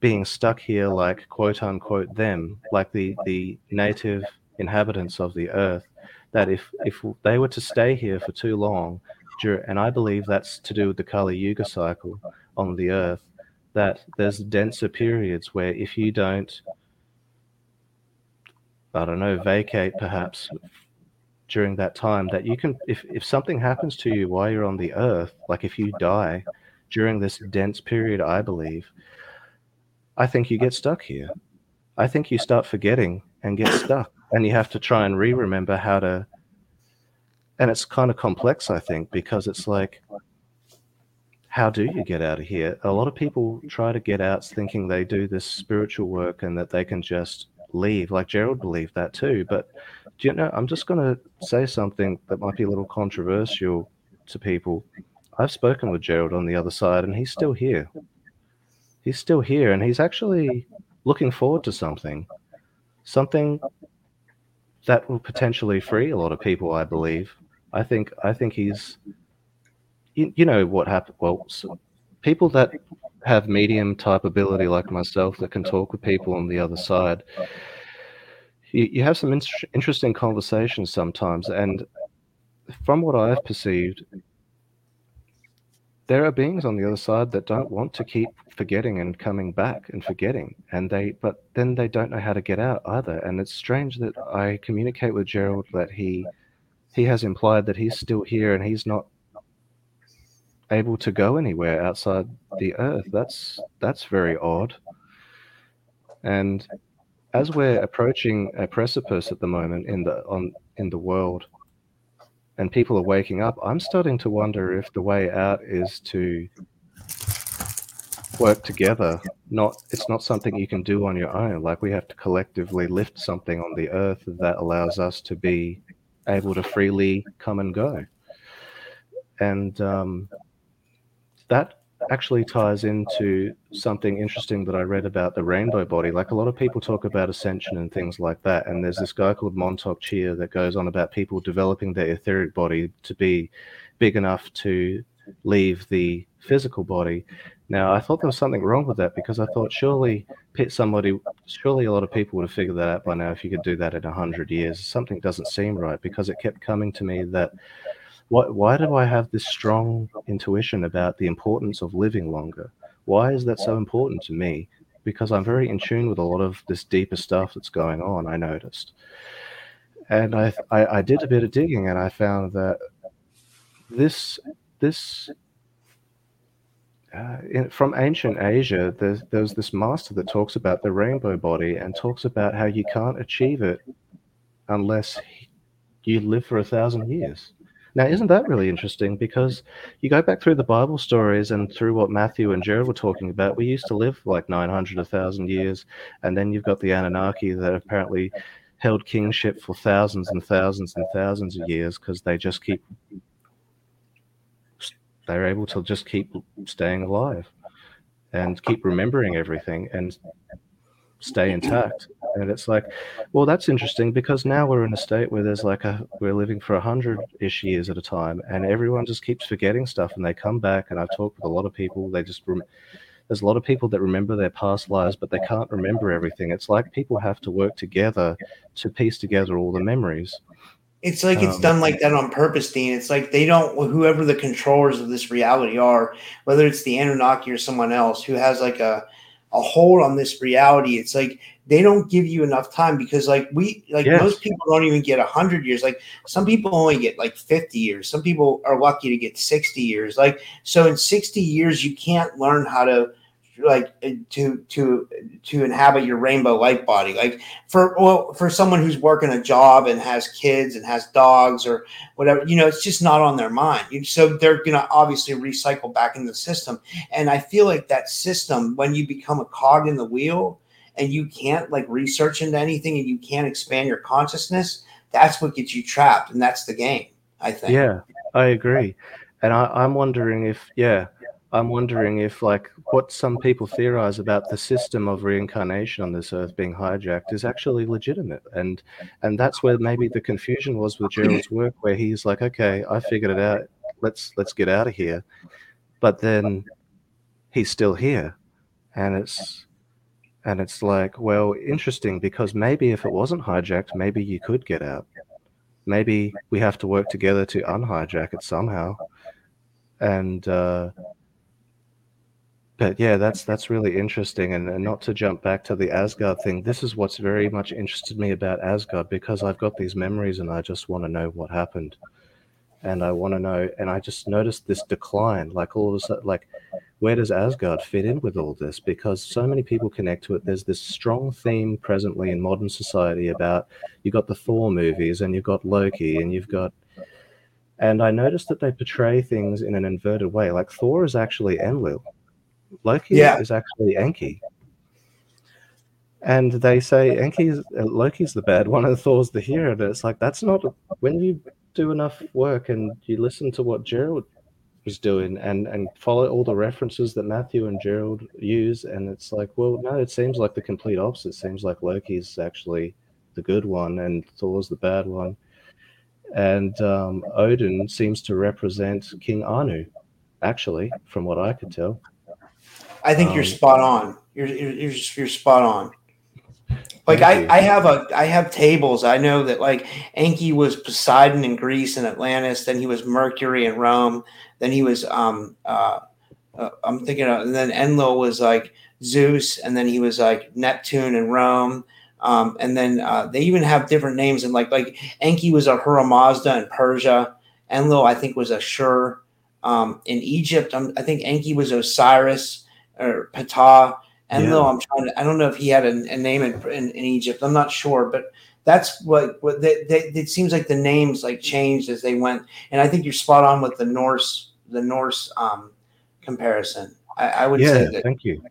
being stuck here, like quote unquote them, like the the native inhabitants of the earth. That if if they were to stay here for too long, and I believe that's to do with the Kali Yuga cycle on the earth, that there's denser periods where if you don't I don't know, vacate perhaps during that time that you can if, if something happens to you while you're on the earth, like if you die during this dense period, I believe, I think you get stuck here. I think you start forgetting and get stuck. And you have to try and re remember how to and it's kind of complex, I think, because it's like how do you get out of here? A lot of people try to get out thinking they do this spiritual work and that they can just leave. Like Gerald believed that too. But do you know, I'm just going to say something that might be a little controversial to people. I've spoken with Gerald on the other side, and he's still here. He's still here, and he's actually looking forward to something. Something that will potentially free a lot of people, I believe. I think I think he's you, you know what happened well so people that have medium type ability like myself that can talk with people on the other side you, you have some in- interesting conversations sometimes and from what i've perceived there are beings on the other side that don't want to keep forgetting and coming back and forgetting and they but then they don't know how to get out either and it's strange that i communicate with gerald that he he has implied that he's still here and he's not able to go anywhere outside the earth. That's that's very odd. And as we're approaching a precipice at the moment in the on in the world and people are waking up i'm starting to wonder if the way out is to work together. Not it's not something you can do on your own. Like we have to collectively lift something on the earth that allows us to be able to freely come and go. And um, that actually ties into something interesting that I read about the rainbow body. Like a lot of people talk about ascension and things like that. And there's this guy called Mantak Chia that goes on about people developing their etheric body to be big enough to leave the physical body. Now, I thought there was something wrong with that because I thought surely somebody, surely a lot of people would have figured that out by now if you could do that in a hundred years. Something doesn't seem right because it kept coming to me that why, why do I have this strong intuition about the importance of living longer? Why is that so important to me? Because I'm very in tune with a lot of this deeper stuff that's going on, I noticed. And I, I, I did a bit of digging and I found that this, this, uh, in, from ancient Asia, there's, there's this master that talks about the rainbow body and talks about how you can't achieve it unless you live for a thousand years. Now, isn't that really interesting? Because you go back through the Bible stories and through what Matthew and Gerald were talking about, we used to live like 900, 1,000 years. And then you've got the Anunnaki that apparently held kingship for thousands and thousands and thousands of years because they just keep, they're able to just keep staying alive and keep remembering everything. And stay intact. And it's like, well, that's interesting because now we're in a state where there's like a we're living for a hundred ish years at a time, and everyone just keeps forgetting stuff, and they come back. And I've talked with a lot of people. They just rem- there's a lot of people that remember their past lives, but they can't remember everything. It's like people have to work together to piece together all the memories.
It's like it's
Um,
done like that on purpose, Dean. It's like they don't whoever the controllers of this reality are, whether it's the Anunnaki or someone else who has like a a hold on this reality. It's like they don't give you enough time because like we like
Yes.
most people don't even get hundred years. Like some people only get like fifty years. Some people are lucky to get sixty years. Like so in sixty years you can't learn how to like to to to inhabit your rainbow light body. Like for well for someone who's working a job and has kids and has dogs or whatever you know it's just not on their mind. So they're to obviously recycle back in the system. And i feel like that system when you become a cog in the wheel and you can't like research into anything and you can't expand your consciousness that's what gets you trapped and that's the game i think.
Yeah, I agree. And I, I'm wondering if, yeah, I'm wondering if, like, what some people theorize about the system of reincarnation on this earth being hijacked is actually legitimate. And and that's where maybe the confusion was with Gerald's work, where he's like, okay, I figured it out. Let's let's get out of here. But then he's still here, and it's and it's like, well, interesting because maybe if it wasn't hijacked, maybe you could get out maybe we have to work together to unhijack it somehow and uh but yeah that's that's really interesting and, and not to jump back to the asgard thing this is what's very much interested me about asgard because i've got these memories and i just want to know what happened and i want to know and i just noticed this decline like all of a sudden like where does asgard fit in with all this because so many people connect to it there's this strong theme presently in modern society about you've got the Thor movies and you've got Loki and you've got and I noticed that they portray things in an inverted way. Like Thor is actually Enlil. Loki
Yeah.
is actually Enki. And they say Enki's uh, Loki's the bad one and Thor's the hero. And it's like that's not when you do enough work and you listen to what Gerald was doing and and follow all the references that Matthew and Gerald use, and it's like, well, no, it seems like the complete opposite. It seems like Loki's actually the good one and Thor's the bad one. And um, Odin seems to represent King Anu, actually, from what I could tell.
I think you're
Um,
spot on. You're you're you're, you're spot on. Like
you.
I, I have a I have tables. I know that like Enki was Poseidon in Greece and Atlantis. Then he was Mercury in Rome. Then he was um uh, uh I'm thinking of, and then Enlil was like Zeus, and then he was like Neptune in Rome. Um, and then uh, they even have different names and like like Enki was Ahura Mazda in Persia. Enlil I think was Ashur. Um, in Egypt, i I think Enki was Osiris or Ptah. Enlil,
Yeah.
I'm trying to. I don't know if he had a, a name in, in, in Egypt. I'm not sure, but that's what what they, they, it seems like the names like changed as they went. And I think you're spot on with the Norse the Norse um, comparison. I, I would
yeah,
say that
thank you.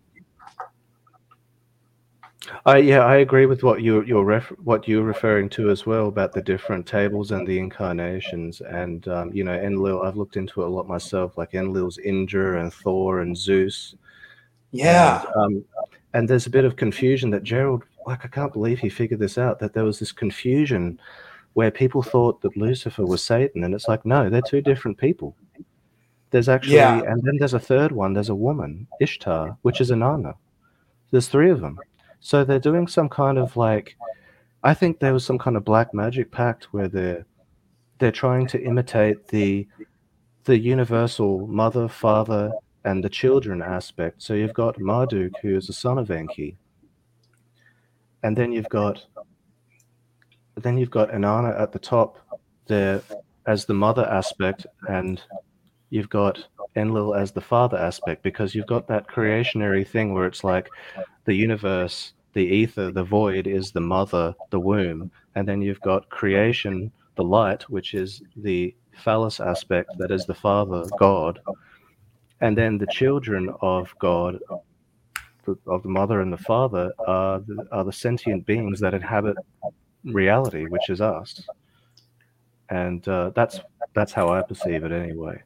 I yeah, I agree with what you you're ref, what you're referring to as well about the different tables and the incarnations. And um, you know, Enlil, I've looked into it a lot myself. Like Enlil's Indra and Thor and Zeus.
Yeah,
And, um, and there's a bit of confusion that Gerald, like, I can't believe he figured this out. That there was this confusion where people thought that Lucifer was Satan, and it's like, no, they're two different people. There's actually,
Yeah.
and then there's a third one. There's a woman, Ishtar, which is Inanna. There's three of them. So they're doing some kind of like, I think there was some kind of black magic pact where they're they're trying to imitate the the universal mother, father, and the children aspect. So you've got Marduk, who is the son of Enki, and then you've got then you've got Inanna at the top there as the mother aspect, and you've got Enlil as the father aspect because you've got that creationary thing where it's like the universe, the ether, the void is the mother, the womb, and then you've got creation, the light, which is the phallus aspect, that is the father, God, and then the children of God, of the mother and the father, are the, are the sentient beings that inhabit reality, which is us, and uh, that's that's how I perceive it anyway,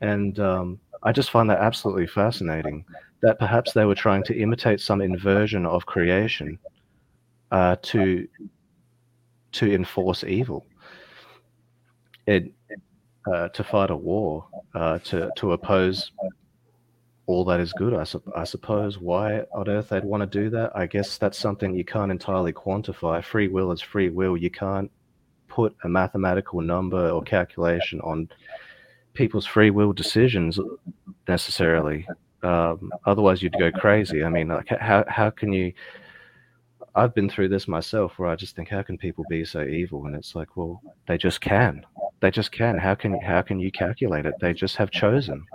and um, I just find that absolutely fascinating that perhaps they were trying to imitate some inversion of creation uh, to to enforce evil, it, uh, to fight a war, uh, to to oppose all that is good. I, sup- I suppose. Why on earth they'd want to do that? I guess that's something you can't entirely quantify. Free will is free will. You can't put a mathematical number or calculation on people's free will decisions necessarily. Um, otherwise, you'd go crazy. I mean, like, how how can you? I've been through this myself, where I just think, how can people be so evil? And it's like, well, they just can. They just can't. How can how can you calculate it? They just have chosen.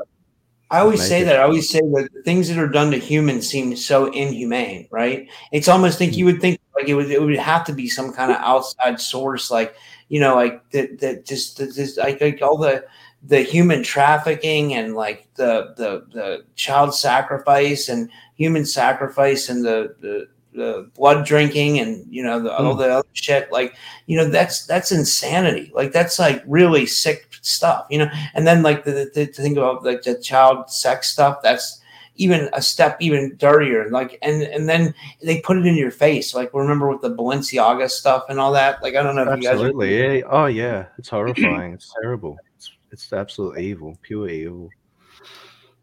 I always say that. I always say that things that are done to humans seem so inhumane, right? It's almost think you mm-hmm. would think like it would it would have to be some kind of outside source, like you know, like that that just that just like, like all the the human trafficking and like the the the child sacrifice and human sacrifice and the the the blood drinking and you know the, all hmm. the other shit like you know that's that's insanity like that's like really sick stuff you know and then like the, the, to think about like the child sex stuff that's even a step even dirtier like and and then they put it in your face like remember with the balenciaga stuff and all that like i don't know if you guys are,
Absolutely. Yeah. Oh yeah. It's horrifying. It's terrible. It's it's absolute evil. Pure evil.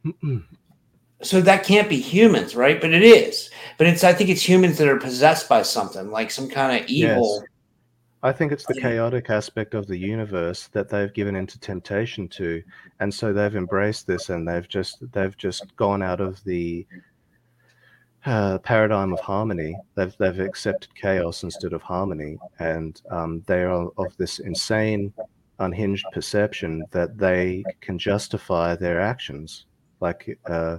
so that can't be humans right? But it is. But it's i think it's humans that are possessed by something like some kind of evil.
I think it's the chaotic aspect of the universe that they've given into temptation to, and so they've embraced this, and they've just they've just gone out of the uh, paradigm of harmony. They've they've accepted chaos instead of harmony, and um, they are of this insane, unhinged perception that they can justify their actions, like. Uh,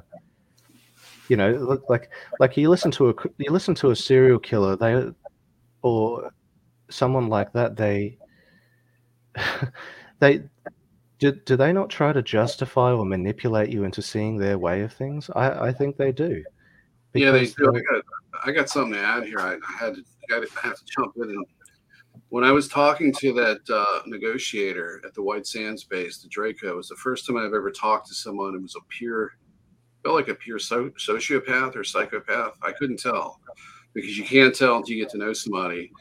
you know, like like you listen to a you listen to a serial killer, they or someone like that, they they do, do they not try to justify or manipulate you into seeing their way of things? I, I think they do.
yeah, they do. I got, I got something to add here. I, I had to, got to, I have to jump in. And when I was talking to that uh, negotiator at the White Sands base, the Draco, it was the first time I've ever talked to someone who was a pure, felt like a pure so, sociopath or psychopath. I couldn't tell because you can't tell until you get to know somebody.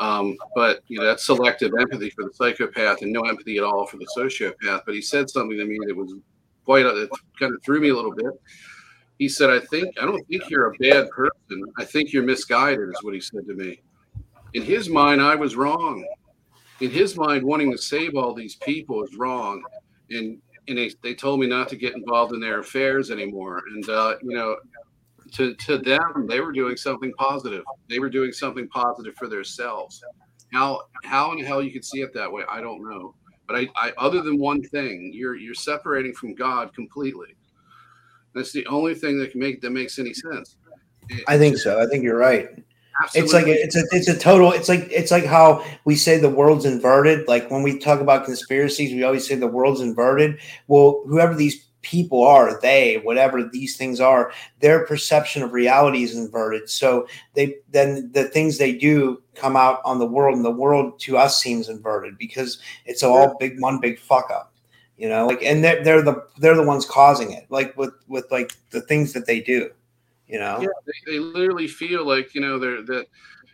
Um, but you know that's selective empathy for the psychopath and no empathy at all for the sociopath. But he said something to me that was quite it kind of threw me a little bit. He said, "I think I don't think you're a bad person. I think you're misguided." Is what he said to me. In his mind, I was wrong. In his mind, wanting to save all these people is wrong, and and they, they told me not to get involved in their affairs anymore. And uh, you know, to to them, they were doing something positive. They were doing something positive for themselves. How how in hell you could see it that way, I don't know. But I, I other than one thing, you're you're separating from God completely. That's the only thing that can make that makes any sense.
i think so i think you're right It's like a, it's a it's a total. It's like it's like how we say the world's inverted. Like when we talk about conspiracies, we always say the world's inverted. Well, whoever these people are, they whatever these things are, their perception of reality is inverted. So they then the things they do come out on the world, and the world to us seems inverted because it's all big one big fuck up. You know, like and they're they're the they're the ones causing it. Like with with like the things that they do. You know.
Yeah, they, they literally feel like you know they're that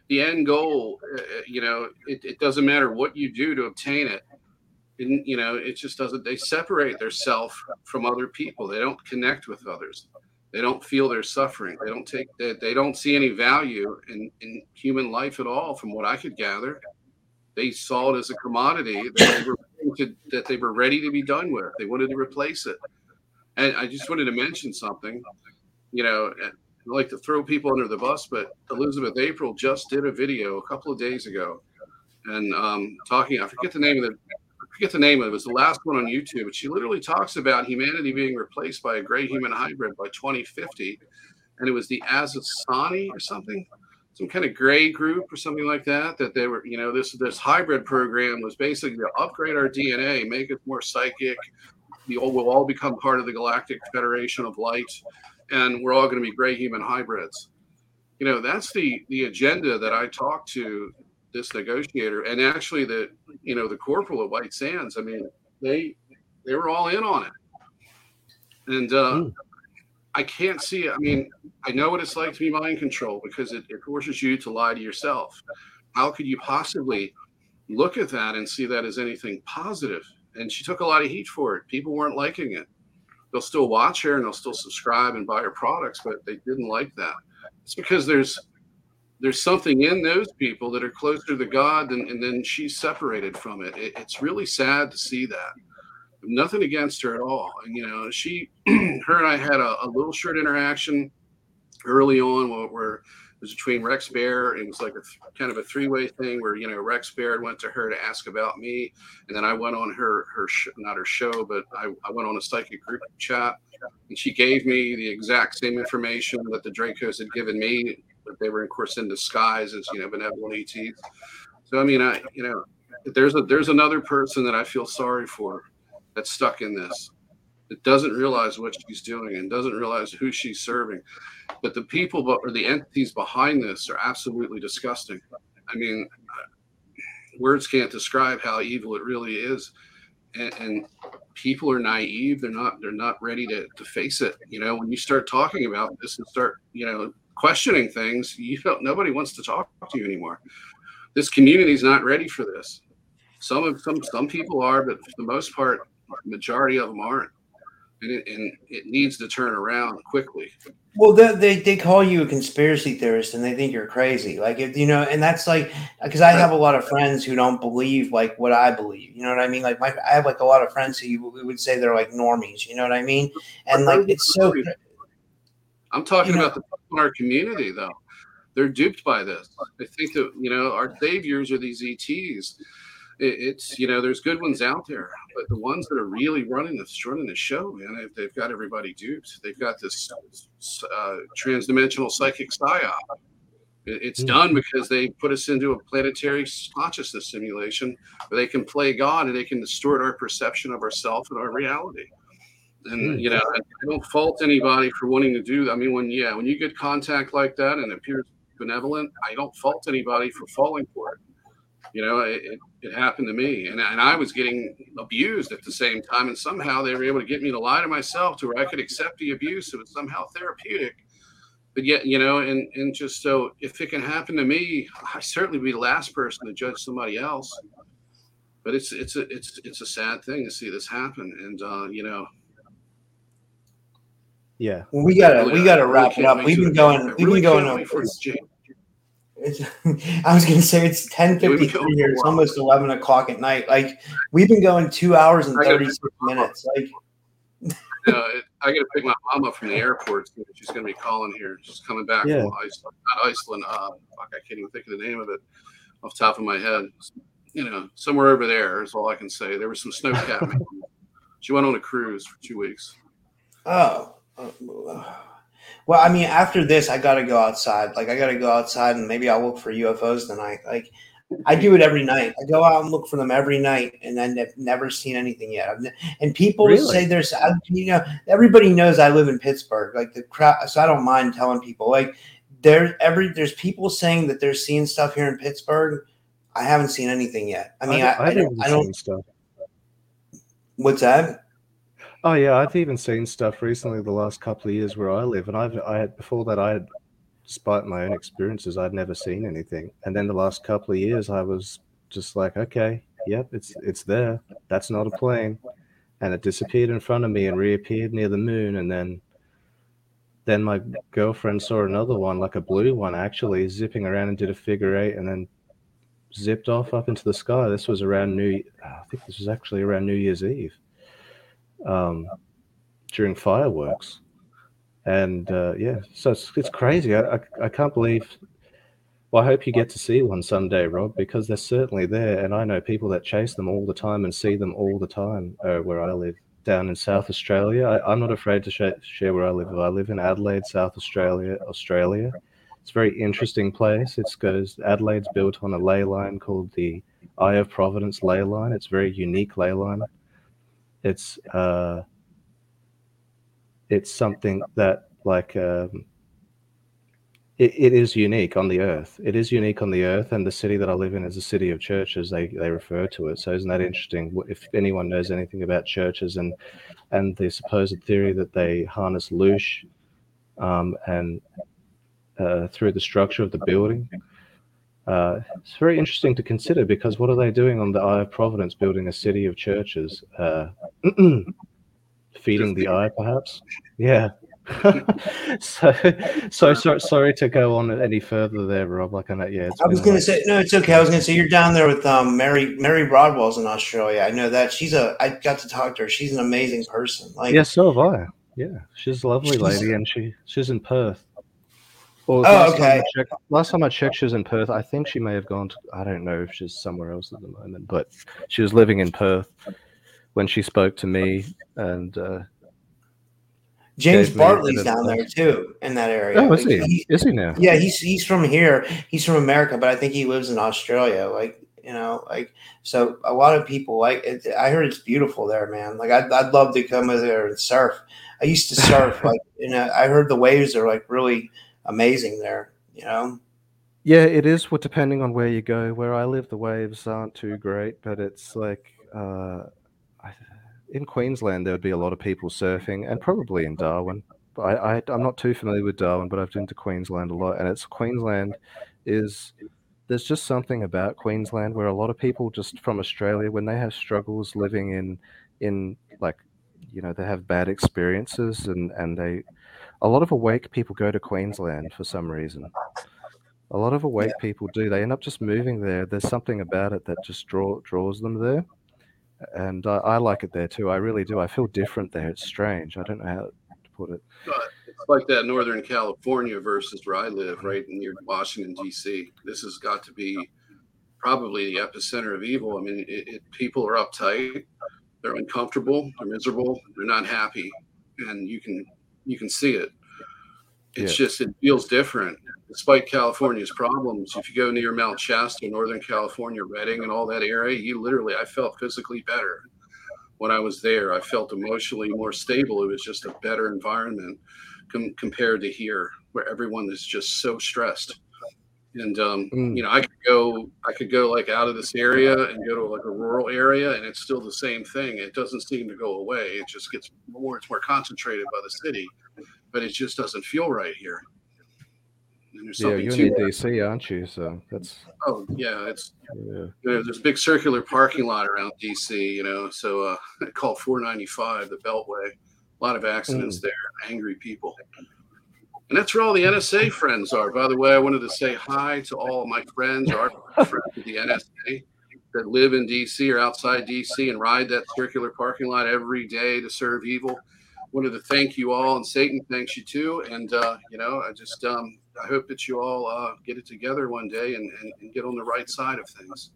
the end goal. Uh, you know, it, it doesn't matter what you do to obtain it. And, you know, it just doesn't. They separate their self from other people. They don't connect with others. They don't feel their suffering. They don't take. They, they don't see any value in in human life at all, from what I could gather. They saw it as a commodity that they were to, that they were ready to be done with. They wanted to replace it. And I just wanted to mention something. You know, like to throw people under the bus, but Elizabeth April just did a video a couple of days ago, and um, talking. I forget the name of the. I forget the name of it. It was the last one on YouTube. But she literally talks about humanity being replaced by a gray human hybrid by 2050, and it was the Essassani or something, some kind of gray group or something like that. That they were, you know, this this hybrid program was basically to upgrade our DNA, make it more psychic. We all will all become part of the Galactic Federation of Light and we're all going to be gray human hybrids. You know, that's the the agenda that I talked to this negotiator and actually the you know the corporal at White Sands. I mean, they they were all in on it. And uh,
Mm.
I can't see. I mean, I know what it's like to be mind controlled because it, it forces you to lie to yourself. How could you possibly look at that and see that as anything positive? And she took a lot of heat for it. People weren't liking it. They'll still watch her and they'll still subscribe and buy her products, but they didn't like that. It's because there's there's something in those people that are closer to God, and, and then she's separated from it. it. It's really sad to see that. Nothing against her at all. And, you know, she, her and I had a, a little short interaction early on where, where was between Rex Bear. It was like a kind of a three way thing where, you know, Rex Bear went to her to ask about me. And then I went on her, her, sh- not her show, but I, I went on a psychic group chat and she gave me the exact same information that the Dracos had given me but they were of course in disguise as you know benevolent ETs. So I mean, I you know, there's a there's another person that I feel sorry for that's stuck in this. That doesn't realize what she's doing and doesn't realize who she's serving. But the people or the entities behind this are absolutely disgusting. I mean, words can't describe how evil it really is. And, and people are naive. They're not. They're not ready to, to face it. You know, when you start talking about this and start, you know, questioning things, you don't. Nobody wants to talk to you anymore. This community is not ready for this. Some of some some people are, but for the most part, majority of them aren't. And it, and it needs to turn around quickly.
Well, they, they they call you a conspiracy theorist and they think you're crazy. Like if you know, and that's like because I have a lot of friends who don't believe like what I believe. You know what I mean? Like my I have like a lot of friends who you would say they're like normies. You know what I mean? And like it's so.
I'm talking
You know-
about the people in our community, though. They're duped by this. They think that you know our saviors are these ETs. It, it's you know there's good ones out there, but the ones that are really running this running the show, man, they, they've got everybody duped. They've got this uh, transdimensional psychic psyop. It- It's
Hmm.
done because they put us into a planetary consciousness simulation where they can play God and they can distort our perception of ourselves and our reality. And
Hmm.
you know, I don't fault anybody for wanting to do that. I mean, when yeah, when you get contact like that and it appears benevolent, I don't fault anybody for falling for it. You know, it, it, it happened to me, and, and I was getting abused at the same time, and somehow they were able to get me to lie to myself to where I could accept the abuse. It was somehow therapeutic, but yet, you know, and and just so if it can happen to me, I certainly be the last person to judge somebody else. But it's it's a it's it's a sad thing to see this happen, and uh, you know,
Yeah.
Well, we gotta
really-
we gotta
really
wrap it up. We've been going. We've been going. on-
wait for it,
It's, I was gonna say it's ten
Yeah, we've
fifty
been going
three here. It's almost eleven o'clock at night. Like we've been going two hours and thirty six minutes. Like
Uh, it, I got to pick my mom up from the airport. She's going to be calling here. She's coming back
Yeah.
from Iceland. Not Iceland. Uh, fuck, I can't even think of the name of it off the top of my head. You know, somewhere over there is all I can say. There was some snow capping. she went on a cruise for two weeks.
Oh. Well, I mean, after this, I got to go outside. Like, I got to go outside and maybe I'll look for UFOs tonight. Like, I do it every night. I go out and look for them every night, and then I've never seen anything yet. Ne- and people
Really?
say there's, I- you know, everybody knows I live in Pittsburgh. Like the crowd, so I don't mind telling people. Like, there, every there's people saying that they're seeing stuff here in Pittsburgh. I haven't seen anything yet. I mean, I, I,
I've
don't, I don't.
stuff.
What's that?
Oh yeah, I've even seen stuff recently the last couple of years where I live, and I've I had before that I had, despite my own experiences, I'd never seen anything, and then the last couple of years I was just like, okay, yep, it's it's there. That's not a plane, and it disappeared in front of me and reappeared near the moon, and then then my girlfriend saw another one, like a blue one, actually zipping around and did a figure eight, and then zipped off up into the sky. This was around New. I think this was actually around New Year's Eve um, during fireworks. And uh, yeah, so it's, it's crazy. I, I, I can't believe. Well, I hope you get to see one someday, Rob, because they're certainly there. And I know people that chase them all the time and see them all the time uh, where I live down in South Australia. I, I'm not afraid to sh- share where I live. I live in Adelaide, South Australia, Australia. It's a very interesting place. It's goes Adelaide's built on a ley line called the Eye of Providence ley line. It's a very unique ley line. It's uh, it's something that like um, it, it is unique on the earth. It is unique on the earth, and the city that I live in is a city of churches. They they refer to it. So isn't that interesting? If anyone knows anything about churches and and the supposed theory that they harness loosh um, and uh, through the structure of the building. Uh, it's very interesting to consider because what are they doing on the Eye of Providence, building a city of churches? Uh, feeding the eye, perhaps? Yeah. so, so, so sorry to go on any further there, Rob. Like I know, yeah.
I was
been
gonna say no, it's okay. I was gonna say you're down there with um Mary Mary Rodwell's in Australia. I know that she's a. I got to talk to her. She's an amazing person. Like
Yeah, so have I. Yeah, she's a lovely
She's-
lady, and she she's in Perth. Or
Oh,
last Time
okay.
I checked, last time I checked, she was in Perth. I think she may have gone to. I don't know if she's somewhere else at the moment, but she was living in Perth when she spoke to me. And uh,
James
gave me a
Bartley's down there too in that area.
oh, is
Like,
he? Is he now?
Yeah, he's he's from here. He's from America, but I think he lives in Australia. Like you know, like so a lot of people like. It, I heard it's beautiful there, man. Like I'd, I'd love to come over there and surf. I used to surf. like you know, I heard the waves are like really amazing there. You know.
Yeah, it is. Well, depending on where you go. Where I live, the waves aren't too great, but it's like uh, in Queensland there would be a lot of people surfing, and probably in Darwin. But I, I I'm not too familiar with Darwin, but I've been to Queensland a lot, and it's Queensland is there's just something about Queensland where a lot of people just from Australia when they have struggles living in in like you know they have bad experiences and and they a lot of awake people go to Queensland for some reason. A lot of awake people do. They end up just moving there. There's something about it that just draw draws them there, and I, I like it there too. I really do. I feel different there. It's strange. I don't know how to put it.
It's like that Northern California versus where I live, right near Washington D.C. This has got to be probably the epicenter of evil. I mean, it, it, people are uptight, they're uncomfortable, they're miserable, they're not happy, and you can you can see it. It's just it feels different, despite California's problems. If you go near Mount Shasta, Northern California, Redding, and all that area, you literally I felt physically better when I was there. I felt emotionally more stable. It was just a better environment com- compared to here, where everyone is just so stressed. And um,
Mm.
you know, I could go, I could go like out of this area and go to like a rural area, and it's still the same thing. It doesn't seem to go away. It just gets more. It's more concentrated by the city, but it just doesn't feel right here.
Yeah, you're in. DC, aren't you? So that's
Oh yeah, it's
yeah.
you know, there's a big circular parking lot around DC, you know, so uh, called 495, the Beltway. A lot of accidents there, angry people. And that's where all the NSA friends are. By the way, I wanted to say hi to all my friends, our friends at the NSA that live in DC or outside DC and ride that circular parking lot every day to serve evil. Wanted to thank you all, and Satan thanks you too. And uh, you know, I just um, I hope that you all uh, get it together one day and, and, and get on the right side of things.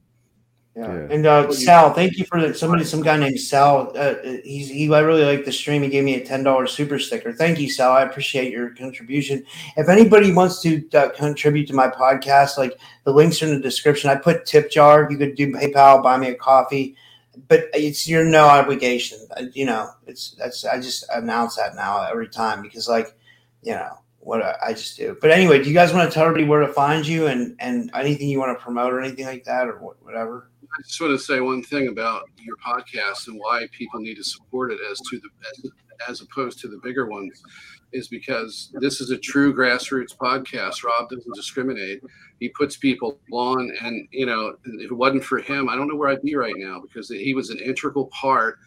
Yeah.
Yeah.
And uh, Sal, thank you for the, somebody, some guy named Sal. Uh, he's he. I really like the stream. He gave me a ten dollars super sticker. Thank you, Sal. I appreciate your contribution. If anybody wants to uh, contribute to my podcast, like the links are in the description. I put tip jar. You could do PayPal, buy me a coffee, but it's your no obligation. Uh, You know, it's that's I just announce that now every time because like, you know. What I I just do, but anyway, do you guys want to tell everybody where to find you and and anything you want to promote or anything like that or whatever?
I just want to say one thing about your podcast and why people need to support it as to the as, as opposed to the bigger ones is because this is a true grassroots podcast. Rob doesn't discriminate. He puts people on and you know, if it wasn't for him, I don't know where I'd be right now because he was an integral part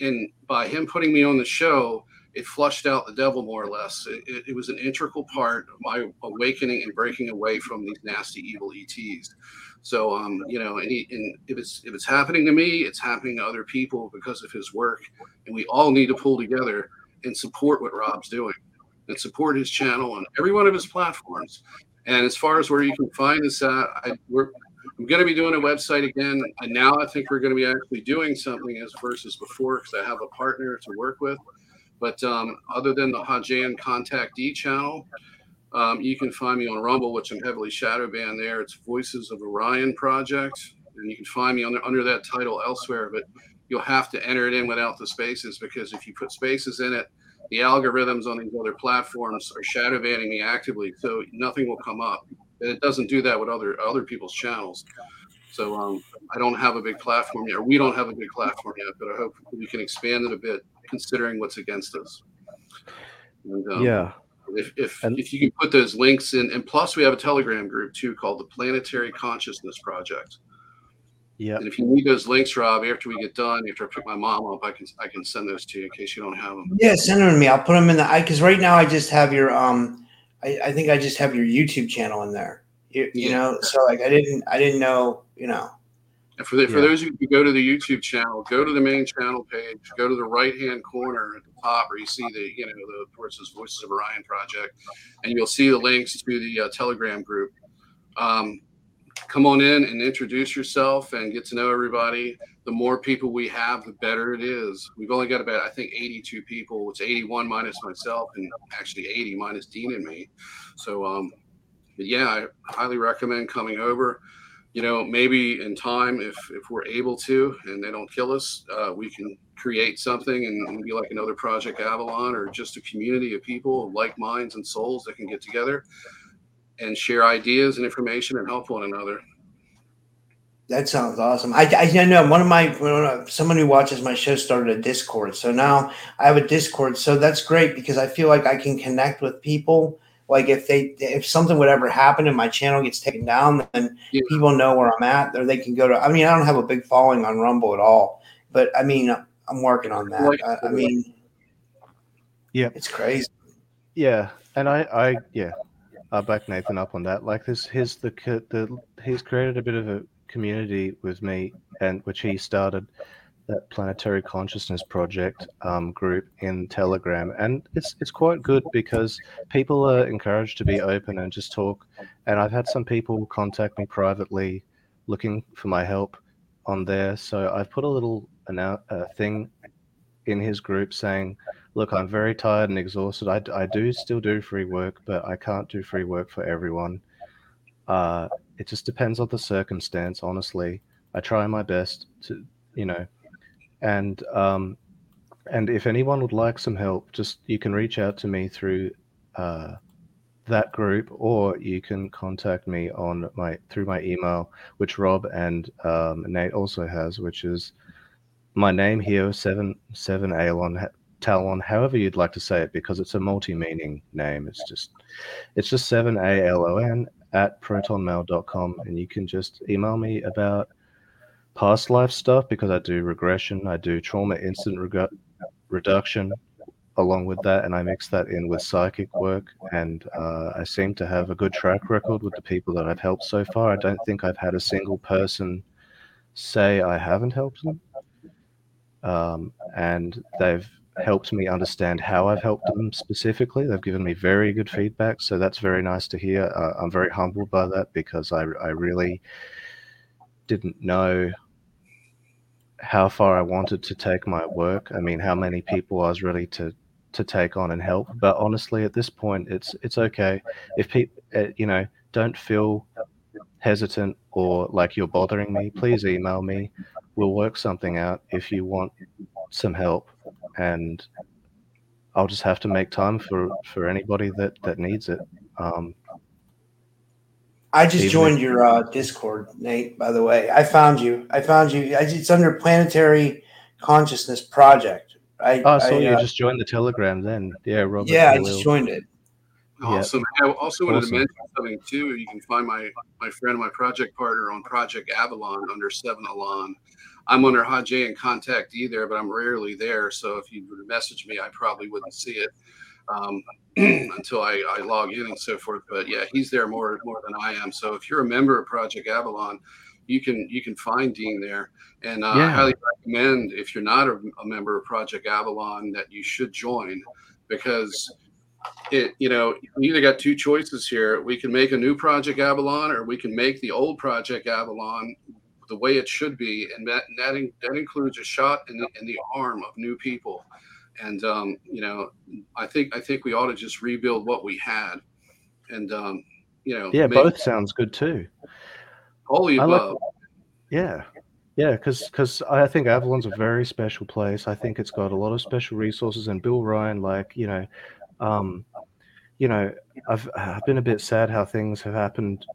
and by him putting me on the show, it flushed out the devil more or less. It, it, it was an integral part of my awakening and breaking away from these nasty evil ETs. So, um, you know, and, he, and if it's if it's happening to me, it's happening to other people because of his work, and we all need to pull together and support what Rob's doing, and support his channel on every one of his platforms. And as far as where you can find at, I, we're I'm going to be doing a website again, and now I think we're going to be actually doing something as versus before because I have a partner to work with. But um, other than the Haujean Contact D channel, um, you can find me on Rumble, which I'm heavily shadow banned there. It's Voices of Orion Project, and you can find me under under that title elsewhere. But you'll have to enter it in without the spaces because if you put spaces in it, the algorithms on these other platforms are shadow banning me actively, so nothing will come up. And it doesn't do that with other other people's channels. So um, I don't have a big platform yet, we don't have a big platform yet, but I hope we can expand it a bit considering what's against us. And, um,
yeah.
If if,
And-
if you can put those links in, and plus we have a Telegram group too called the Planetary Consciousness Project.
Yeah.
And if you need those links, Rob, after we get done, after I pick my mom up, I can I can send those to you in case you don't have them.
Yeah, send them to me. I'll put them in the I because right now I just have your um I, I think I just have your YouTube channel in there. You, you
Yeah.
know, so like I didn't I didn't know, you know.
And for the, for those of you who go to the YouTube channel, go to the main channel page, go to the right hand corner at the top where you see the you know the where it says Voices of Orion Project, and you'll see the links to the uh, Telegram group. Um, come on in and introduce yourself and get to know everybody. The more people we have, the better it is. We've only got about I think 82 people. It's 81 minus myself, and actually 80 minus Dean and me. So um, but yeah, I highly recommend coming over you know maybe in time if if we're able to and they don't kill us uh, we can create something and, be like another project avalon or just a community of people like minds and souls that can get together and share ideas and information and help one another
That sounds awesome. I, I know one of my someone who watches my show started a Discord, so now I have a Discord. So that's great because I feel like I can connect with people. Like if they if something would ever happen and my channel gets taken down, then
Yeah.
people know where I'm at, or they can go to. I mean, I don't have a big following on Rumble at all, but I mean, I'm working on that.
Like-
I, I mean,
Yeah.
it's crazy.
Yeah, and I, I, yeah, I back Nathan up on that. Like this, his the the he's created a bit of a community with me, and which he started that planetary consciousness project um, group in Telegram, and it's it's quite good because people are encouraged to be open and just talk. And I've had some people contact me privately, looking for my help on there. So I've put a little uh, thing in his group saying look, I'm very tired and exhausted. I, I do still do free work, but I can't do free work for everyone. Uh, it just depends on the circumstance, honestly. I try my best to, you know, and um, and if anyone would like some help, just you can reach out to me through uh, that group, or you can contact me on my through my email, which Rob and um, Nate also has, which is my name here seven seven Alon Talon, however you'd like to say it, because it's a multi-meaning name. It's just it's just seven A L O N at protonmail.com and you can just email me about past life stuff because I do regression, I do trauma instant reduction along with that, and I mix that in with psychic work. And uh, I seem to have a good track record with the people that I've helped so far. I don't think I've had a single person say I haven't helped them. Um, and they've helped me understand how I've helped them specifically. They've given me very good feedback, so that's very nice to hear. Uh, I'm very humbled by that because I, I really didn't know how far I wanted to take my work. I mean, how many people I was ready to to take on and help. But honestly, at this point, it's it's okay if people, uh, you know, don't feel hesitant or like you're bothering me. Please email me. We'll work something out if you want some help and I'll just have to make time for for anybody that that needs it. Um,
I just
Even
joined your uh, Discord, Nate. By the way, I found you. I found you. I- It's under Planetary Consciousness Project. I,
oh, so
I,
you
uh,
just joined the Telegram then. Yeah, Robert.
yeah, I just joined it.
Yeah.
Awesome. I also wanted
Awesome.
to mention something too. You can find my my friend, my project partner on Project Avalon under Seven Alon. I'm under Haujean Contact either, but I'm rarely there. So if you were to message me, I probably wouldn't see it um, until I, I log in and so forth. But yeah, he's there more more than I am. So if you're a member of Project Avalon, you can you can find Dean there. And uh, I highly recommend if you're not a, a member of Project Avalon that you should join because it you know we either got two choices here we can make a new project avalon or we can make the old project avalon the way it should be and that that, in, that includes a shot in the, in the arm of new people and um, you know i think i think we ought to just rebuild what we had and um, you know
Yeah, both sounds good too.
all the
I like-
above
Yeah. Yeah, because I think Avalon's a very special place. I think it's got a lot of special resources, and Bill Ryan, like you know, um, you know, I've I've been a bit sad how things have happened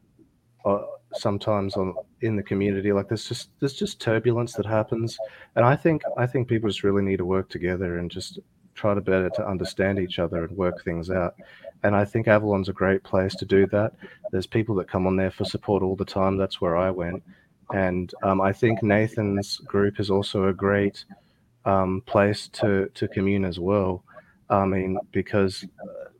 uh, sometimes on in the community. Like there's just there's just turbulence that happens, and I think I think people just really need to work together and just try to better to understand each other and work things out. and I think Avalon's a great place to do that. There's people that come on there for support all the time. That's where I went, and um, I think Nathan's group is also a great um, place to to commune as well. I mean, because uh,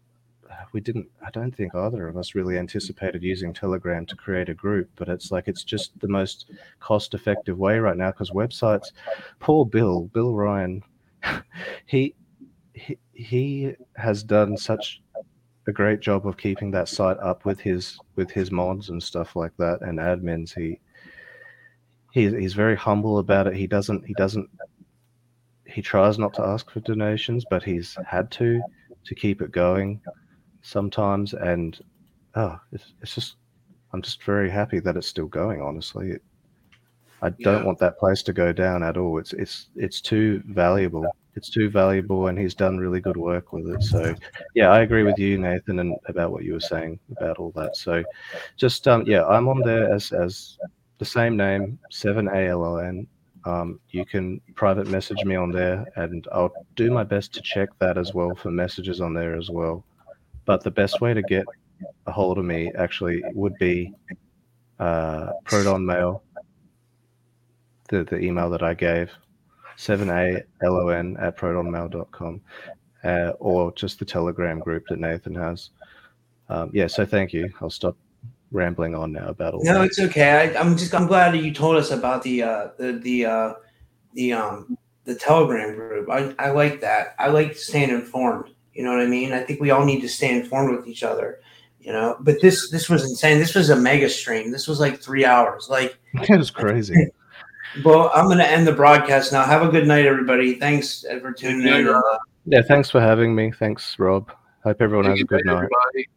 we didn't, I don't think either of us really anticipated using Telegram to create a group, but it's like it's just the most cost effective way right now because websites, poor Bill, Bill Ryan, he, he, he has done such a great job of keeping that site up with his with his mods and stuff like that and admins he he's he's very humble about it. He doesn't he doesn't he tries not to ask for donations but he's had to to keep it going sometimes and oh it's, it's just i'm just very happy that it's still going honestly. It, i don't want that place to go down at all. It's it's it's too valuable. It's too valuable and he's done really good work with it. So yeah i agree with you nathan and about what you were saying about all that. So just um yeah i'm on there as as the same name 7alon um, you can private message me on there and i'll do my best to check that as well for messages on there as well but the best way to get a hold of me actually would be uh, proton mail the, the email that i gave 7alon at protonmail.com uh, or just the telegram group that nathan has um, yeah so thank you i'll stop rambling on now about all
No,
that
it's okay. I, I'm just I'm glad that you told us about the uh, the the uh, the um the Telegram group. I, I like that. I like staying informed. You know what I mean? I think we all need to stay informed with each other. You know, but this this was insane. This was a mega stream. This was like three hours. Like,
it was crazy
well, I'm gonna end the broadcast now. Have a good night, everybody. Thanks for tuning in. Uh,
yeah thanks for having me thanks rob hope everyone has a
Good
good
night,
night
everybody.